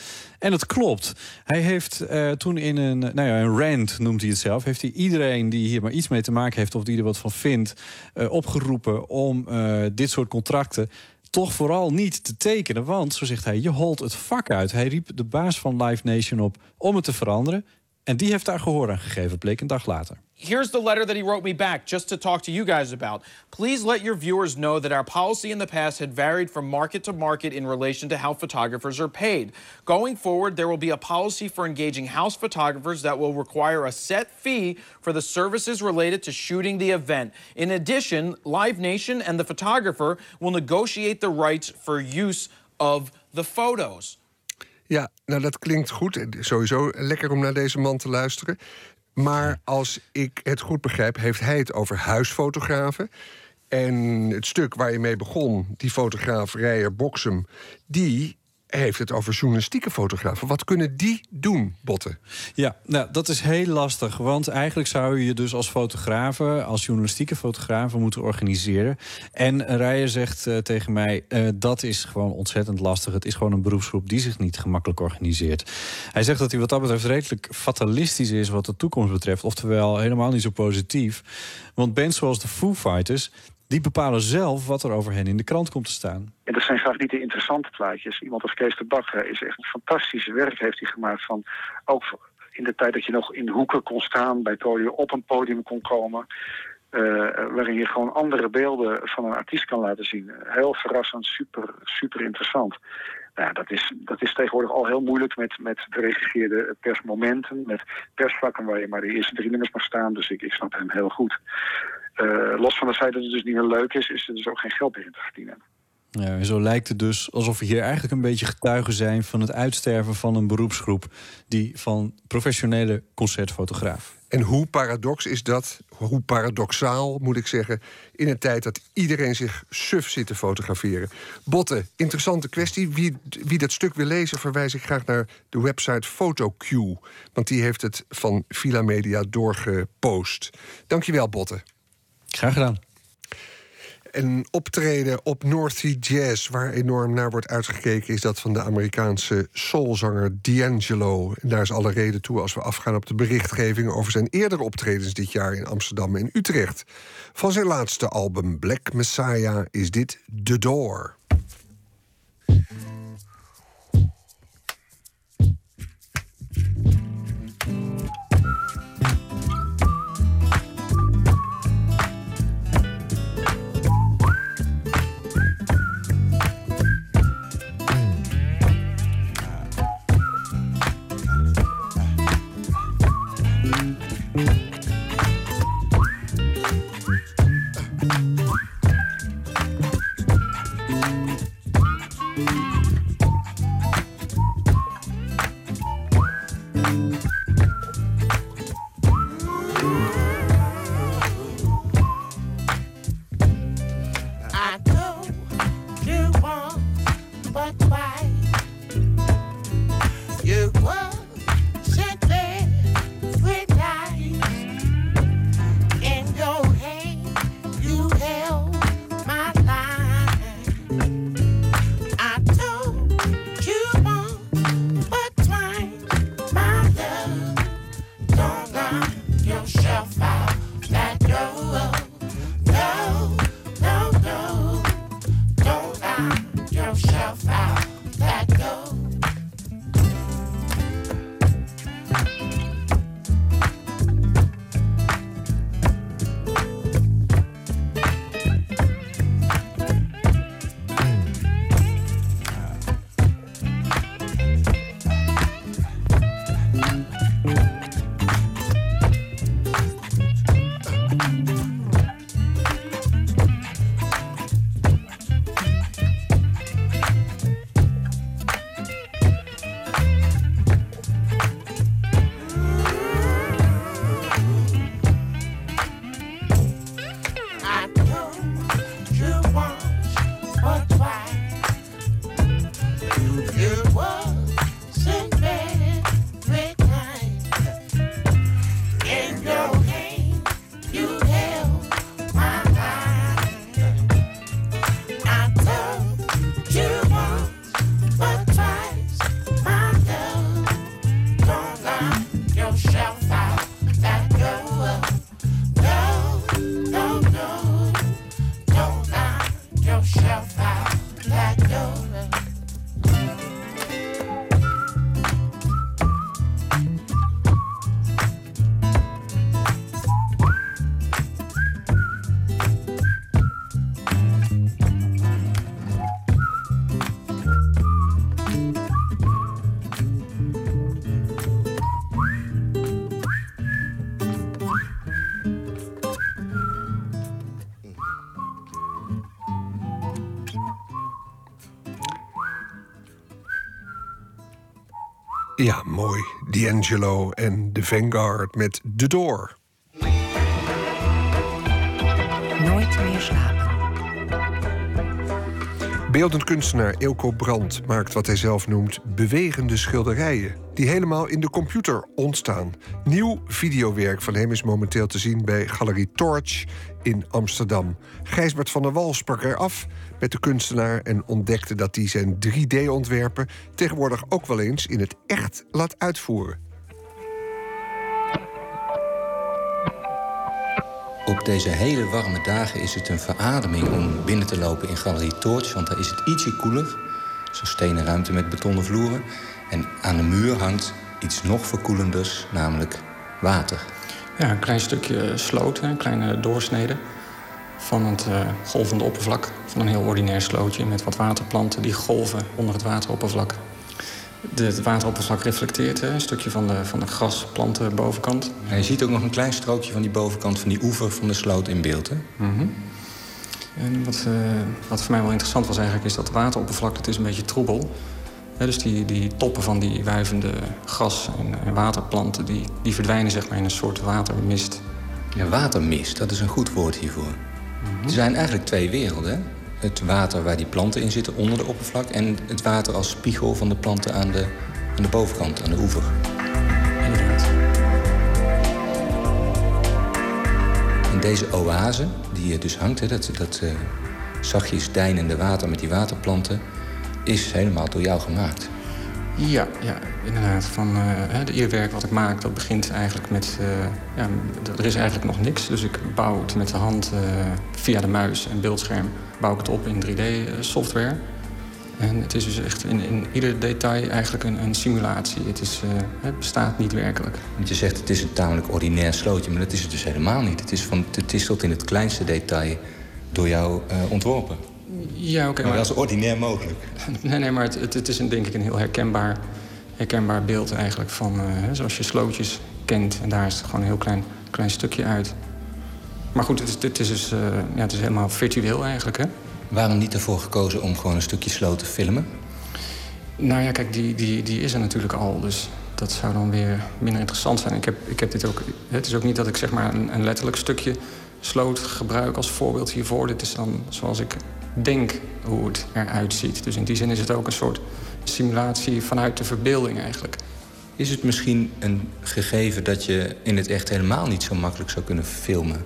En dat klopt. Hij heeft toen in een, nou ja, een rant, noemt hij het zelf... heeft hij iedereen die hier maar iets mee te maken heeft of die er wat van vindt, uh, opgeroepen om uh, dit soort contracten toch vooral niet te tekenen. Want, zo zegt hij, je holt het vak uit. Hij riep de baas van Live Nation op om het te veranderen. En die heeft daar gehoor aan gegeven, bleek een dag later. Here's the letter that he wrote me back just to talk to you guys about. Please let your viewers know that our policy in the past had varied from market to market in relation to how photographers are paid. Going forward, there will be a policy for engaging house photographers that will require a set fee for the services related to shooting the event. In addition, Live Nation and the photographer will negotiate the rights for use of the photos. Ja, nou dat klinkt goed. Sowieso lekker om naar deze man te luisteren. Maar als ik het goed begrijp, heeft hij het over huisfotografen. En het stuk waar je mee begon, die fotograaf Rijer Boksem... die heeft het over journalistieke fotografen. Wat kunnen die doen, Botten? Ja, nou, dat is heel lastig. Want eigenlijk zou je dus als fotografen, als journalistieke fotografen moeten organiseren. En Rijer zegt uh, tegen mij: uh, dat is gewoon ontzettend lastig. Het is gewoon een beroepsgroep die zich niet gemakkelijk organiseert. Hij zegt dat hij wat dat betreft redelijk fatalistisch is wat de toekomst betreft. Oftewel helemaal niet zo positief. Want bands zoals de Foo Fighters die bepalen zelf wat er over hen in de krant komt te staan. En dat zijn vaak niet de interessante plaatjes. Iemand als Kees de Bakker is echt een fantastische werk heeft hij gemaakt van ook in de tijd dat je nog in hoeken kon staan, bij podium op een podium kon komen. Uh, waarin je gewoon andere beelden van een artiest kan laten zien. Heel verrassend, super, super interessant. Nou, dat is, dat is tegenwoordig al heel moeilijk met, met geregisseerde persmomenten, met persvakken waar je maar de eerste drie nummers mag staan. Dus ik, ik snap hem heel goed. Uh, los van het feit dat het dus niet meer leuk is, is er dus ook geen geld meer in te verdienen. Ja, zo lijkt het dus alsof we hier eigenlijk een beetje getuigen zijn van het uitsterven van een beroepsgroep die van professionele concertfotograaf. En hoe paradox is dat, hoe paradoxaal moet ik zeggen, in een tijd dat iedereen zich suf zit te fotograferen. Botte, interessante kwestie. Wie, wie dat stuk wil lezen, verwijs ik graag naar de website PhotoQ. Want die heeft het van Villa Media doorgepost. Dankjewel, Botte. Graag gedaan. Een optreden op North Sea Jazz, waar enorm naar wordt uitgekeken, is dat van de Amerikaanse soulzanger D'Angelo. Daar is alle reden toe als we afgaan op de berichtgeving over zijn eerdere optredens dit jaar in Amsterdam en Utrecht. Van zijn laatste album Black Messiah is dit The Door. D'Angelo en The Vanguard met The Door. Nooit meer slapen. Beeldend kunstenaar Eelco Brandt maakt wat hij zelf noemt bewegende schilderijen. Die helemaal in de computer ontstaan. Nieuw videowerk van hem is momenteel te zien bij Galerie Torch in Amsterdam. Gijsbert van der Wal sprak er af met de kunstenaar en ontdekte dat hij zijn 3D-ontwerpen tegenwoordig ook wel eens in het echt laat uitvoeren. Op deze hele warme dagen is het een verademing om binnen te lopen in Galerie Torch. Want daar is het ietsje koeler. Zo'n stenen ruimte met betonnen vloeren. En aan de muur hangt iets nog verkoelenders, namelijk water. Ja, een klein stukje sloot, een kleine doorsnede van het eh, golvende oppervlak van een heel ordinair slootje met wat waterplanten die golven onder het wateroppervlak. De, het wateroppervlak reflecteert hè, een stukje van de, van de grasplanten bovenkant. En je ziet ook nog een klein strookje van die bovenkant van die oever van de sloot in beeld. Hè? Mhm. En wat, uh, wat voor mij wel interessant was eigenlijk... is dat het wateroppervlak het is een beetje troebel. He, dus die, die toppen van die wuivende gras- en, en, waterplanten... Die, die verdwijnen zeg maar in een soort watermist. Ja, watermist, dat is een goed woord hiervoor. Mm -hmm. Er zijn eigenlijk twee werelden. Het water waar die planten in zitten onder de oppervlak... en het water als spiegel van de planten aan de, aan de bovenkant, aan de oever. Inderdaad. En deze oase, die dus hangt, hè, dat, dat uh, zachtjes deinende water met die waterplanten... is helemaal door jou gemaakt. Ja, ja inderdaad. Van, uh, het eerwerk wat ik maak, dat begint eigenlijk met... Uh, ja, er is eigenlijk nog niks. Dus ik bouw het met de hand uh, via de muis en beeldscherm... bouw ik het op in 3D-software. En het is dus echt in, in ieder detail eigenlijk een, een simulatie. Het, is, het bestaat niet werkelijk. Want je zegt het is een tamelijk ordinair slootje... maar dat is het dus helemaal niet. Het is, van, het is tot in het kleinste detail door jou ontworpen. Ja, oké. Okay, maar, maar wel zo ordinair mogelijk. Nee, nee, maar het, het, het, is een, denk ik een heel herkenbaar, herkenbaar beeld eigenlijk van... Uh, zoals je slootjes kent. En daar is het gewoon een heel klein, klein stukje uit. Maar goed, het is, het is, dus, uh, ja, het is helemaal virtueel eigenlijk, hè? Waarom niet ervoor gekozen om gewoon een stukje sloot te filmen? Nou ja, kijk, die, die, die is er natuurlijk al. Dus dat zou dan weer minder interessant zijn. Ik heb, ik heb dit ook... Het is ook niet dat ik zeg maar een, een letterlijk stukje sloot gebruik als voorbeeld hiervoor. Dit is dan zoals ik denk hoe het eruit ziet. Dus in die zin is het ook een soort simulatie vanuit de verbeelding eigenlijk. Is het misschien een gegeven dat je in het echt helemaal niet zo makkelijk zou kunnen filmen?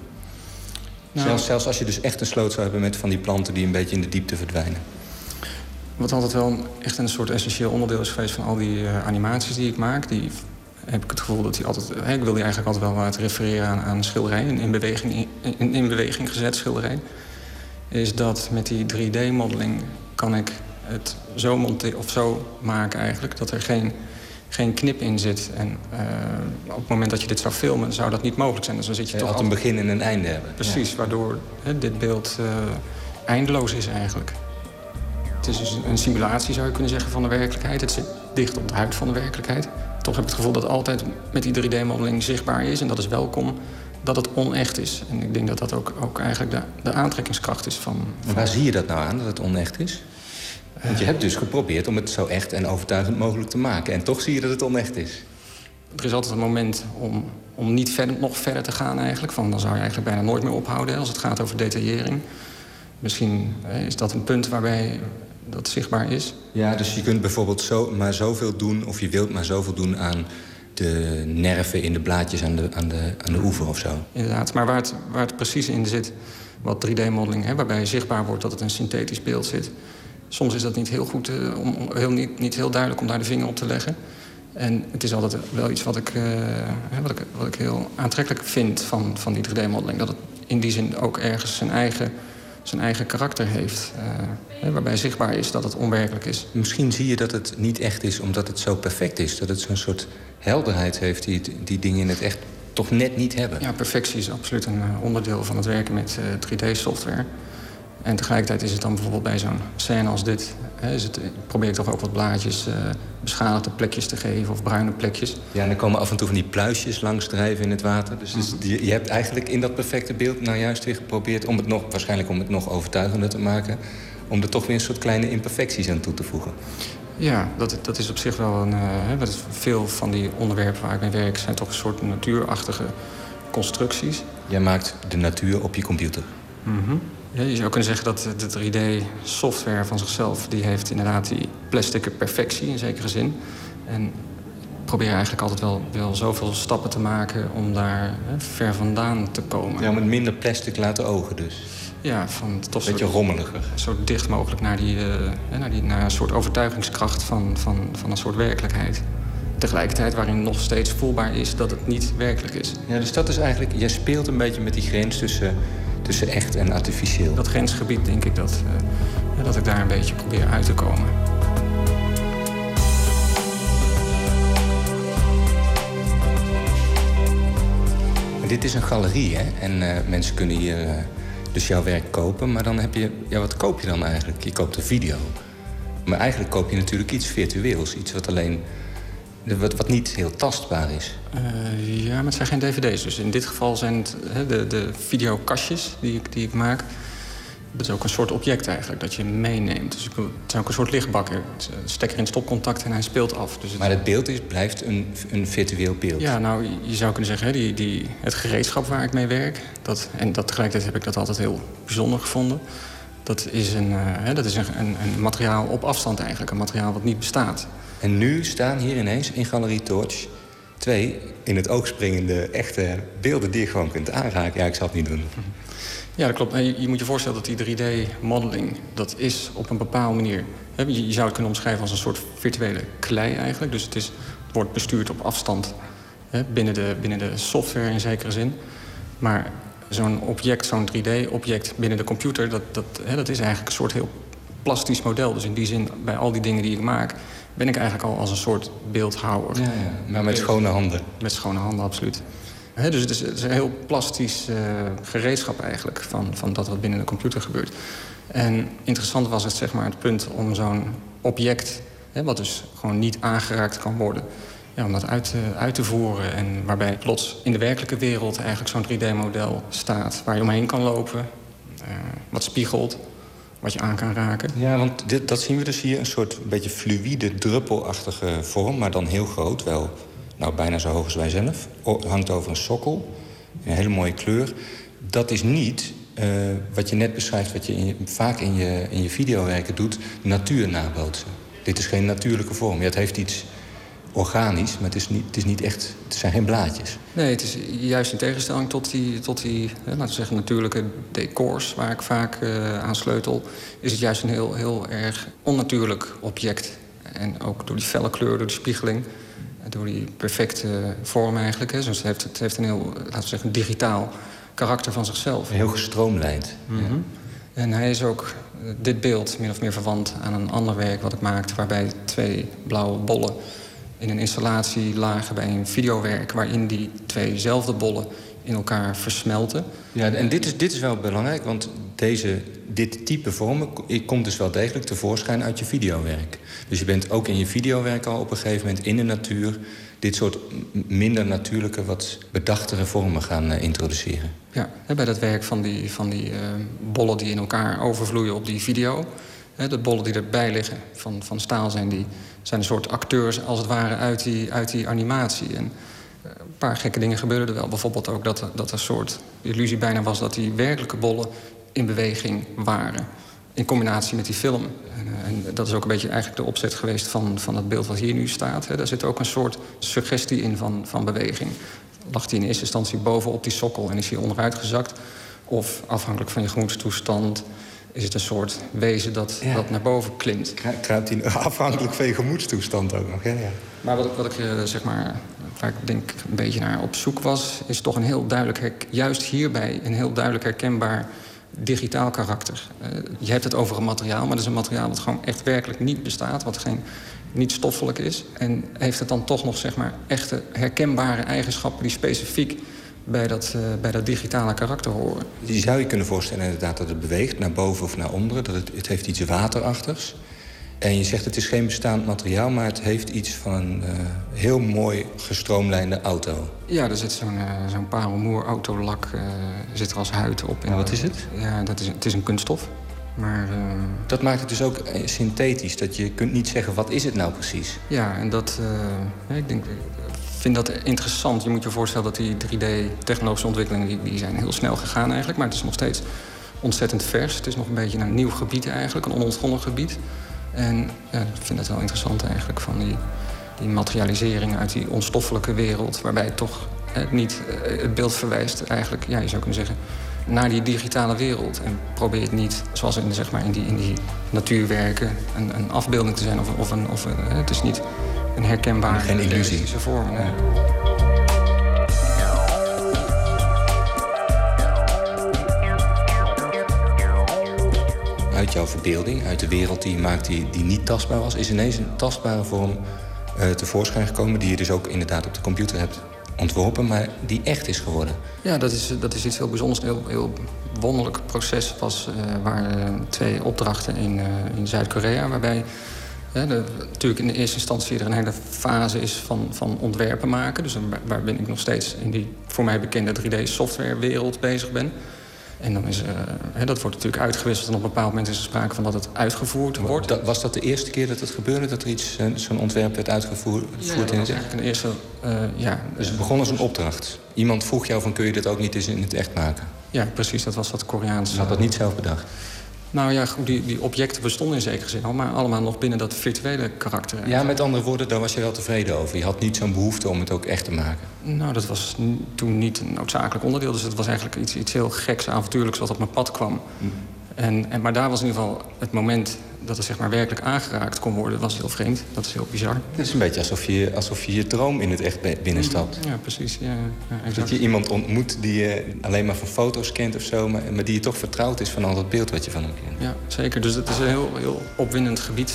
Nou, zelfs, zelfs als je dus echt een sloot zou hebben met van die planten die een beetje in de diepte verdwijnen. Wat altijd wel echt een soort essentieel onderdeel is geweest van al die uh, animaties die ik maak. Die heb ik het gevoel dat die altijd. Hè, ik wil die eigenlijk altijd wel wat refereren aan, aan schilderij, een in beweging, in, in beweging gezet schilderij is dat met die 3D-modeling kan ik het zo, monteren, of zo maken eigenlijk... dat er geen, geen knip in zit. En uh, op het moment dat je dit zou filmen, zou dat niet mogelijk zijn. Dus dan zit je, je toch altijd een begin en een einde hebben. Precies, ja. waardoor hè, dit beeld uh, eindeloos is eigenlijk. Het is dus een simulatie, zou je kunnen zeggen, van de werkelijkheid. Het zit dicht op de huid van de werkelijkheid. Toch heb ik het gevoel dat altijd met die 3D-modeling zichtbaar is. En dat is welkom dat het onecht is. En ik denk dat dat ook, ook eigenlijk de, de aantrekkingskracht is van, van... Waar zie je dat nou aan, dat het onecht is? Want je hebt dus geprobeerd om het zo echt en overtuigend mogelijk te maken. En toch zie je dat het onecht is. Er is altijd een moment om, om niet verder, nog verder te gaan eigenlijk. Van, dan zou je eigenlijk bijna nooit meer ophouden als het gaat over detaillering. Misschien hè, is dat een punt waarbij dat zichtbaar is. Ja, dus je kunt bijvoorbeeld zo, maar zoveel doen... of je wilt maar zoveel doen aan de nerven in de blaadjes aan de, aan de, aan de oever of zo. Inderdaad, maar waar het, waar het precies in zit, wat 3D-modeling, waarbij zichtbaar wordt dat het een synthetisch beeld zit. Soms is dat niet heel goed, uh, om, heel, niet, niet heel duidelijk om daar de vinger op te leggen. En het is altijd wel iets wat ik, uh, wat ik, wat ik heel aantrekkelijk vind van, van die 3D-modeling. Dat het in die zin ook ergens zijn eigen, zijn eigen karakter heeft. Uh, waarbij zichtbaar is dat het onwerkelijk is. Misschien zie je dat het niet echt is omdat het zo perfect is. Dat het zo'n soort helderheid heeft die, die dingen in het echt toch net niet hebben. Ja, perfectie is absoluut een onderdeel van het werken met uh, 3D-software. En tegelijkertijd is het dan bijvoorbeeld bij zo'n scène als dit... Hè, is het, probeer ik toch ook wat blaadjes, uh, beschadigde plekjes te geven of bruine plekjes. Ja, en er komen af en toe van die pluisjes langs drijven in het water. Dus, dus je, je, hebt eigenlijk in dat perfecte beeld nou juist weer geprobeerd... om het nog, waarschijnlijk om het nog overtuigender te maken... om er toch weer een soort kleine imperfecties aan toe te voegen. Ja, dat, dat is op zich wel een... Uh, veel van die onderwerpen waar ik mee werk... zijn toch een soort natuurachtige constructies. Jij maakt de natuur op je computer. Mm -hmm. Ja, je zou kunnen zeggen dat de 3D-software van zichzelf... die heeft inderdaad die plastic perfectie in zekere zin. En ik probeer eigenlijk altijd wel, wel zoveel stappen te maken... om daar hè, ver vandaan te komen. Ja, met minder plastic laten ogen dus. Ja, van toch Beetje zo, rommeliger. Zo dicht mogelijk naar, die, uh, naar, die, naar een soort overtuigingskracht van, van, van een soort werkelijkheid. Tegelijkertijd waarin nog steeds voelbaar is dat het niet werkelijk is. Ja, dus dat is eigenlijk, jij speelt een beetje met die grens tussen, tussen echt en artificieel. Dat grensgebied denk ik dat, uh, dat ik daar een beetje probeer uit te komen. Dit is een galerie, hè? En uh, mensen kunnen hier dus jouw werk kopen. Maar dan heb je, ja, wat koop je dan eigenlijk? Je koopt een video. Maar eigenlijk koop je natuurlijk iets virtueels. Iets wat alleen, wat, wat niet heel tastbaar is. Uh, ja, maar het zijn geen dvd's. Dus in dit geval zijn het de, de videokastjes die ik, die ik maak. Dat is ook een soort object eigenlijk, dat je meeneemt. Dus het is ook een soort lichtbakker. Stekker in stopcontact en hij speelt af. Dus het... Maar het beeld is, blijft een, een virtueel beeld? Ja, nou, je zou kunnen zeggen, hè, die, die, het gereedschap waar ik mee werk... Dat, en dat, tegelijkertijd heb ik dat altijd heel bijzonder gevonden... dat is, een, hè, dat is een, een, een materiaal op afstand eigenlijk. Een materiaal wat niet bestaat. En nu staan hier ineens in Galerie Torch twee in het oog springende echte beelden die je gewoon kunt aanraken. Ja, ik zal het niet doen. Ja, dat klopt. Je, moet je voorstellen dat die 3D-modeling... dat is op een bepaalde manier... Je, zou het kunnen omschrijven als een soort virtuele klei eigenlijk. Dus het, is, wordt bestuurd op afstand binnen, de, binnen de software in zekere zin. Maar zo'n object, zo'n 3D-object binnen de computer... Dat, dat, dat is eigenlijk een soort heel plastisch model. Dus in die zin, bij al die dingen die ik maak... ben ik eigenlijk al als een soort beeldhouwer. Ja, ja. Maar met schone handen? Met schone handen, absoluut. He, dus het is, het is, een heel plastisch uh, gereedschap eigenlijk van, van dat wat binnen de computer gebeurt. En interessant was het, zeg maar, het punt om zo'n object, wat dus gewoon niet aangeraakt kan worden, ja, om dat uit te, uit te voeren. En waarbij plots in de werkelijke wereld eigenlijk zo'n 3D-model staat waar je omheen kan lopen, uh, wat spiegelt, wat je aan kan raken. Ja, want dit, dat zien we dus hier, een soort een beetje fluïde, druppelachtige vorm, maar dan heel groot, wel nou bijna zo hoog als wij zelf. Hangt over een sokkel. Een hele mooie kleur. Dat is niet uh, wat je net beschrijft, wat je, in vaak in je, in je videowerken doet, natuur nabootsen. Dit is geen natuurlijke vorm. Het heeft iets organisch, maar het is niet, het is niet echt. Het zijn geen blaadjes. Nee, het is juist in tegenstelling tot die, tot die hè, laten we zeggen, natuurlijke decors waar ik vaak uh, aan sleutel, is het juist een heel, heel erg onnatuurlijk object. En ook door die felle kleur, door de spiegeling door die perfecte vorm eigenlijk. Hè. Dus het heeft, het heeft een heel, laten we zeggen, digitaal karakter van zichzelf. Heel gestroomlijnd. Mm -hmm. ja. En hij is ook, dit beeld, min of meer verwant aan een ander werk wat ik maakte... waarbij twee blauwe bollen in een installatie lagen bij een videowerk... waarin die tweezelfde bollen in elkaar versmelten. Ja, en dit is, dit is wel belangrijk, want deze, dit type vormen komt dus wel degelijk tevoorschijn uit je videowerk. Dus je bent ook in je videowerk al op een gegeven moment in de natuur dit soort minder natuurlijke, wat bedachtere vormen gaan uh, introduceren. Ja, bij dat werk van die, van die uh, bollen die in elkaar overvloeien op die video. De bollen die erbij liggen van, van staal zijn, die zijn een soort acteurs als het ware uit die, uit die animatie. En, een paar gekke dingen gebeurden er wel. Bijvoorbeeld ook dat, dat een soort illusie bijna was... dat die werkelijke bollen in beweging waren. In combinatie met die film. En, en, dat is ook een beetje eigenlijk de opzet geweest van, van het beeld wat hier nu staat. Hè. Daar zit ook een soort suggestie in van, van beweging. Lag hij in eerste instantie bovenop die sokkel en is hij onderuit gezakt? Of afhankelijk van je gemoedstoestand is het een soort wezen dat, ja. dat naar boven klimt. Kruipt hij afhankelijk van je gemoedstoestand ook nog, ja, ja. Maar wat, wat ik zeg maar waar ik denk een beetje naar op zoek was... is toch een heel duidelijk, juist hierbij een heel duidelijk herkenbaar digitaal karakter. Uh, je hebt het over een materiaal, maar dat is een materiaal... wat gewoon echt werkelijk niet bestaat, wat geen, niet stoffelijk is. En heeft het dan toch nog zeg maar, echte herkenbare eigenschappen... die specifiek bij dat, uh, bij dat digitale karakter horen. Je zou je kunnen voorstellen inderdaad dat het beweegt naar boven of naar onderen. Dat het, het heeft iets waterachtigs. En je zegt het is geen bestaand materiaal, maar het heeft iets van een uh, heel mooi gestroomlijnde auto. Ja, er zit zo'n uh, zo'n parelmoer autolak uh, zit er als huid op. En wat is het? Ja, dat is, het is een kunststof. Maar, dat maakt het dus ook synthetisch, dat je kunt niet zeggen wat is het nou precies. Ja, en dat, ik denk, vind dat interessant. Je moet je voorstellen dat die 3D-technologische ontwikkelingen die, die zijn heel snel gegaan eigenlijk. Maar het is nog steeds ontzettend vers. Het is nog een beetje een nieuw gebied eigenlijk, een onontgonnen gebied. En ik vind het wel interessant eigenlijk van die, die materialisering uit die onstoffelijke wereld. Waarbij het toch niet het beeld verwijst eigenlijk, ja, je zou kunnen zeggen, naar die digitale wereld. En probeer het niet, zoals in, zeg maar, in, die, in die natuurwerken, een, een afbeelding te zijn. Of, of, een, of een, het is niet een herkenbare Geen illusie. vorm. Nee. uit jouw verbeelding, uit de wereld die je maakt die, die niet tastbaar was... is ineens een tastbare vorm uh, tevoorschijn gekomen... die je dus ook inderdaad op de computer hebt ontworpen... maar die echt is geworden. Ja, dat is, dat is iets heel bijzonders. Een heel, heel wonderlijk proces was... Uh, waren twee opdrachten in, uh, in Zuid-Korea... waarbij de, natuurlijk in de eerste instantie er een hele fase is van, van ontwerpen maken. Dus waar ben ik nog steeds in die voor mij bekende 3D-softwarewereld bezig ben... En dan is, uh, hè, dat wordt natuurlijk uitgewisseld en op een bepaald moment is er sprake van dat het uitgevoerd wordt. Dat, was dat de eerste keer dat het gebeurde, dat er iets, zo'n ontwerp werd uitgevoerd ja, in het echt? De eerste, uh, ja. Dus het begon als een opdracht. Iemand vroeg jou van kun je dit ook niet eens in het echt maken? Ja, precies. Dat was wat Koreaans. Je had dat niet zelf bedacht? Nou ja, goed, die, die objecten bestonden in zekere zin al... maar allemaal nog binnen dat virtuele karakter. Ja, met andere woorden, daar was je wel tevreden over. Je had niet zo'n behoefte om het ook echt te maken. Nou, dat was toen niet een noodzakelijk onderdeel. Dus het was eigenlijk iets, iets heel geks, avontuurlijks wat op mijn pad kwam. Hm. En, en, maar daar was in ieder geval het moment dat het zeg maar werkelijk aangeraakt kon worden... was heel vreemd. Dat is heel bizar. Het is een beetje alsof je alsof je, je droom in het echt binnenstapt. Ja, precies. Ja, ja, dat je iemand ontmoet die je alleen maar van foto's kent of zo... Maar, maar die je toch vertrouwd is van al dat beeld wat je van hem kent. Ja, zeker. Dus het is een heel, heel opwindend gebied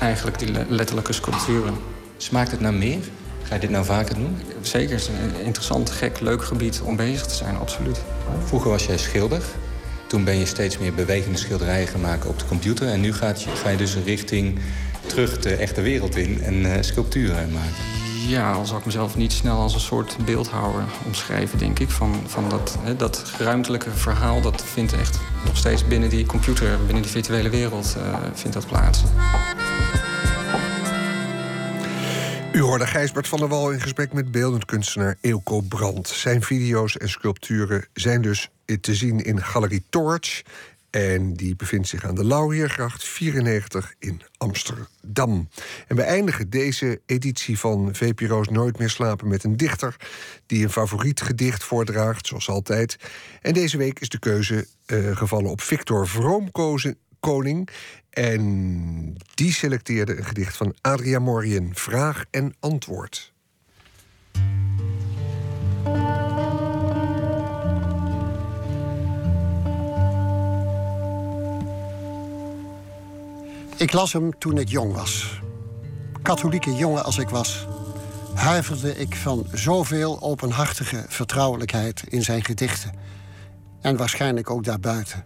eigenlijk, die letterlijke sculpturen. Smaakt het naar meer? Ga je dit nou vaker doen? Zeker. Het is een interessant, gek, leuk gebied om bezig te zijn, absoluut. Vroeger was jij schilder. Toen ben je steeds meer bewegende schilderijen gaan maken op de computer. En nu gaat ga je dus richting terug de echte wereld in en uh, sculpturen maken. Ja, al zou ik mezelf niet snel als een soort beeldhouwer omschrijven, denk ik. Van, van dat, hè, dat ruimtelijke verhaal, dat vindt echt nog steeds binnen die computer, binnen die virtuele wereld, uh, vindt dat plaats. U hoorde Gijsbert van der Wal in gesprek met beeldend kunstenaar Eelco Brandt. Zijn video's en sculpturen zijn dus te zien in Galerie Torch. En die bevindt zich aan de Lauriergracht 94 in Amsterdam. En we eindigen deze editie van VPRO's Nooit meer slapen met een dichter... die een favoriet gedicht voordraagt, zoals altijd. En deze week is de keuze uh, gevallen op Victor Vroomkoning... En die selecteerde een gedicht van Adria Morien, Vraag en Antwoord. Ik las hem toen ik jong was. Katholieke jongen als ik was, huiverde ik van zoveel openhartige vertrouwelijkheid in zijn gedichten. En waarschijnlijk ook daarbuiten.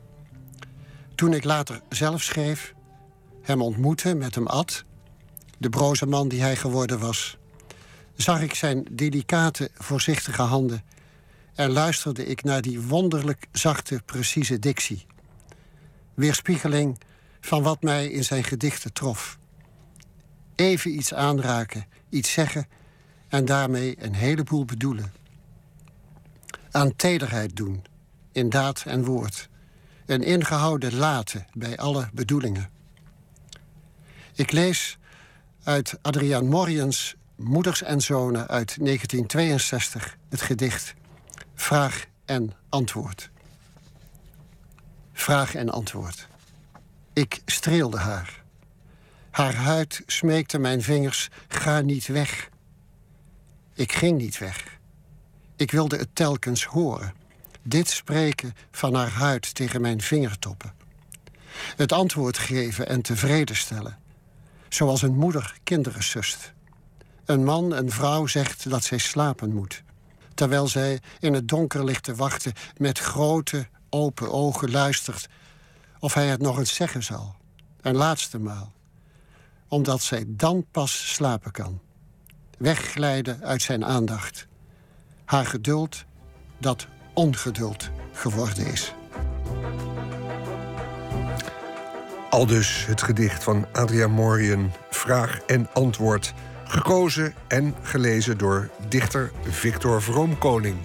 Toen ik later zelf schreef, hem ontmoette, met hem at, de broze man die hij geworden was, zag ik zijn delicate, voorzichtige handen en luisterde ik naar die wonderlijk zachte, precieze dictie. Weerspiegeling van wat mij in zijn gedichten trof. Even iets aanraken, iets zeggen en daarmee een heleboel bedoelen. Aan tederheid doen, in daad en woord. Een ingehouden laten bij alle bedoelingen. Ik lees uit Adriaan Moriens Moeders en Zonen uit 1962 het gedicht Vraag en Antwoord. Vraag en antwoord. Ik streelde haar. Haar huid smeekte mijn vingers: ga niet weg. Ik ging niet weg. Ik wilde het telkens horen. Dit spreken van haar huid tegen mijn vingertoppen. Het antwoord geven en tevreden stellen zoals een moeder kinderen sust. Een man een vrouw zegt dat zij slapen moet, terwijl zij in het donker ligt te wachten met grote, open ogen luistert of hij het nog eens zeggen zal, een laatste maal, omdat zij dan pas slapen kan, wegglijden uit zijn aandacht, haar geduld dat ongeduld geworden is. Al dus het gedicht van Adria Morien, Vraag en Antwoord. Gekozen en gelezen door dichter Victor Vroomkoning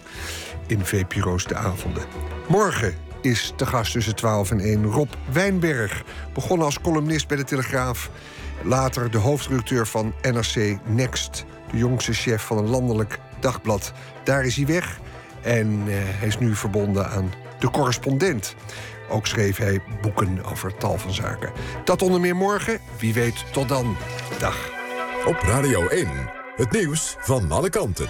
in VPRO's De Avonden. Morgen is te gast tussen 12 en 1 Rob Wijnberg. Begonnen als columnist bij de Telegraaf. Later de hoofdredacteur van NRC Next. De jongste chef van een landelijk dagblad. Daar is hij weg. En uh, hij is nu verbonden aan de correspondent. Ook schreef hij boeken over tal van zaken. Dat onder meer morgen. Wie weet, tot dan. Dag. Op Radio 1, het nieuws van alle kanten.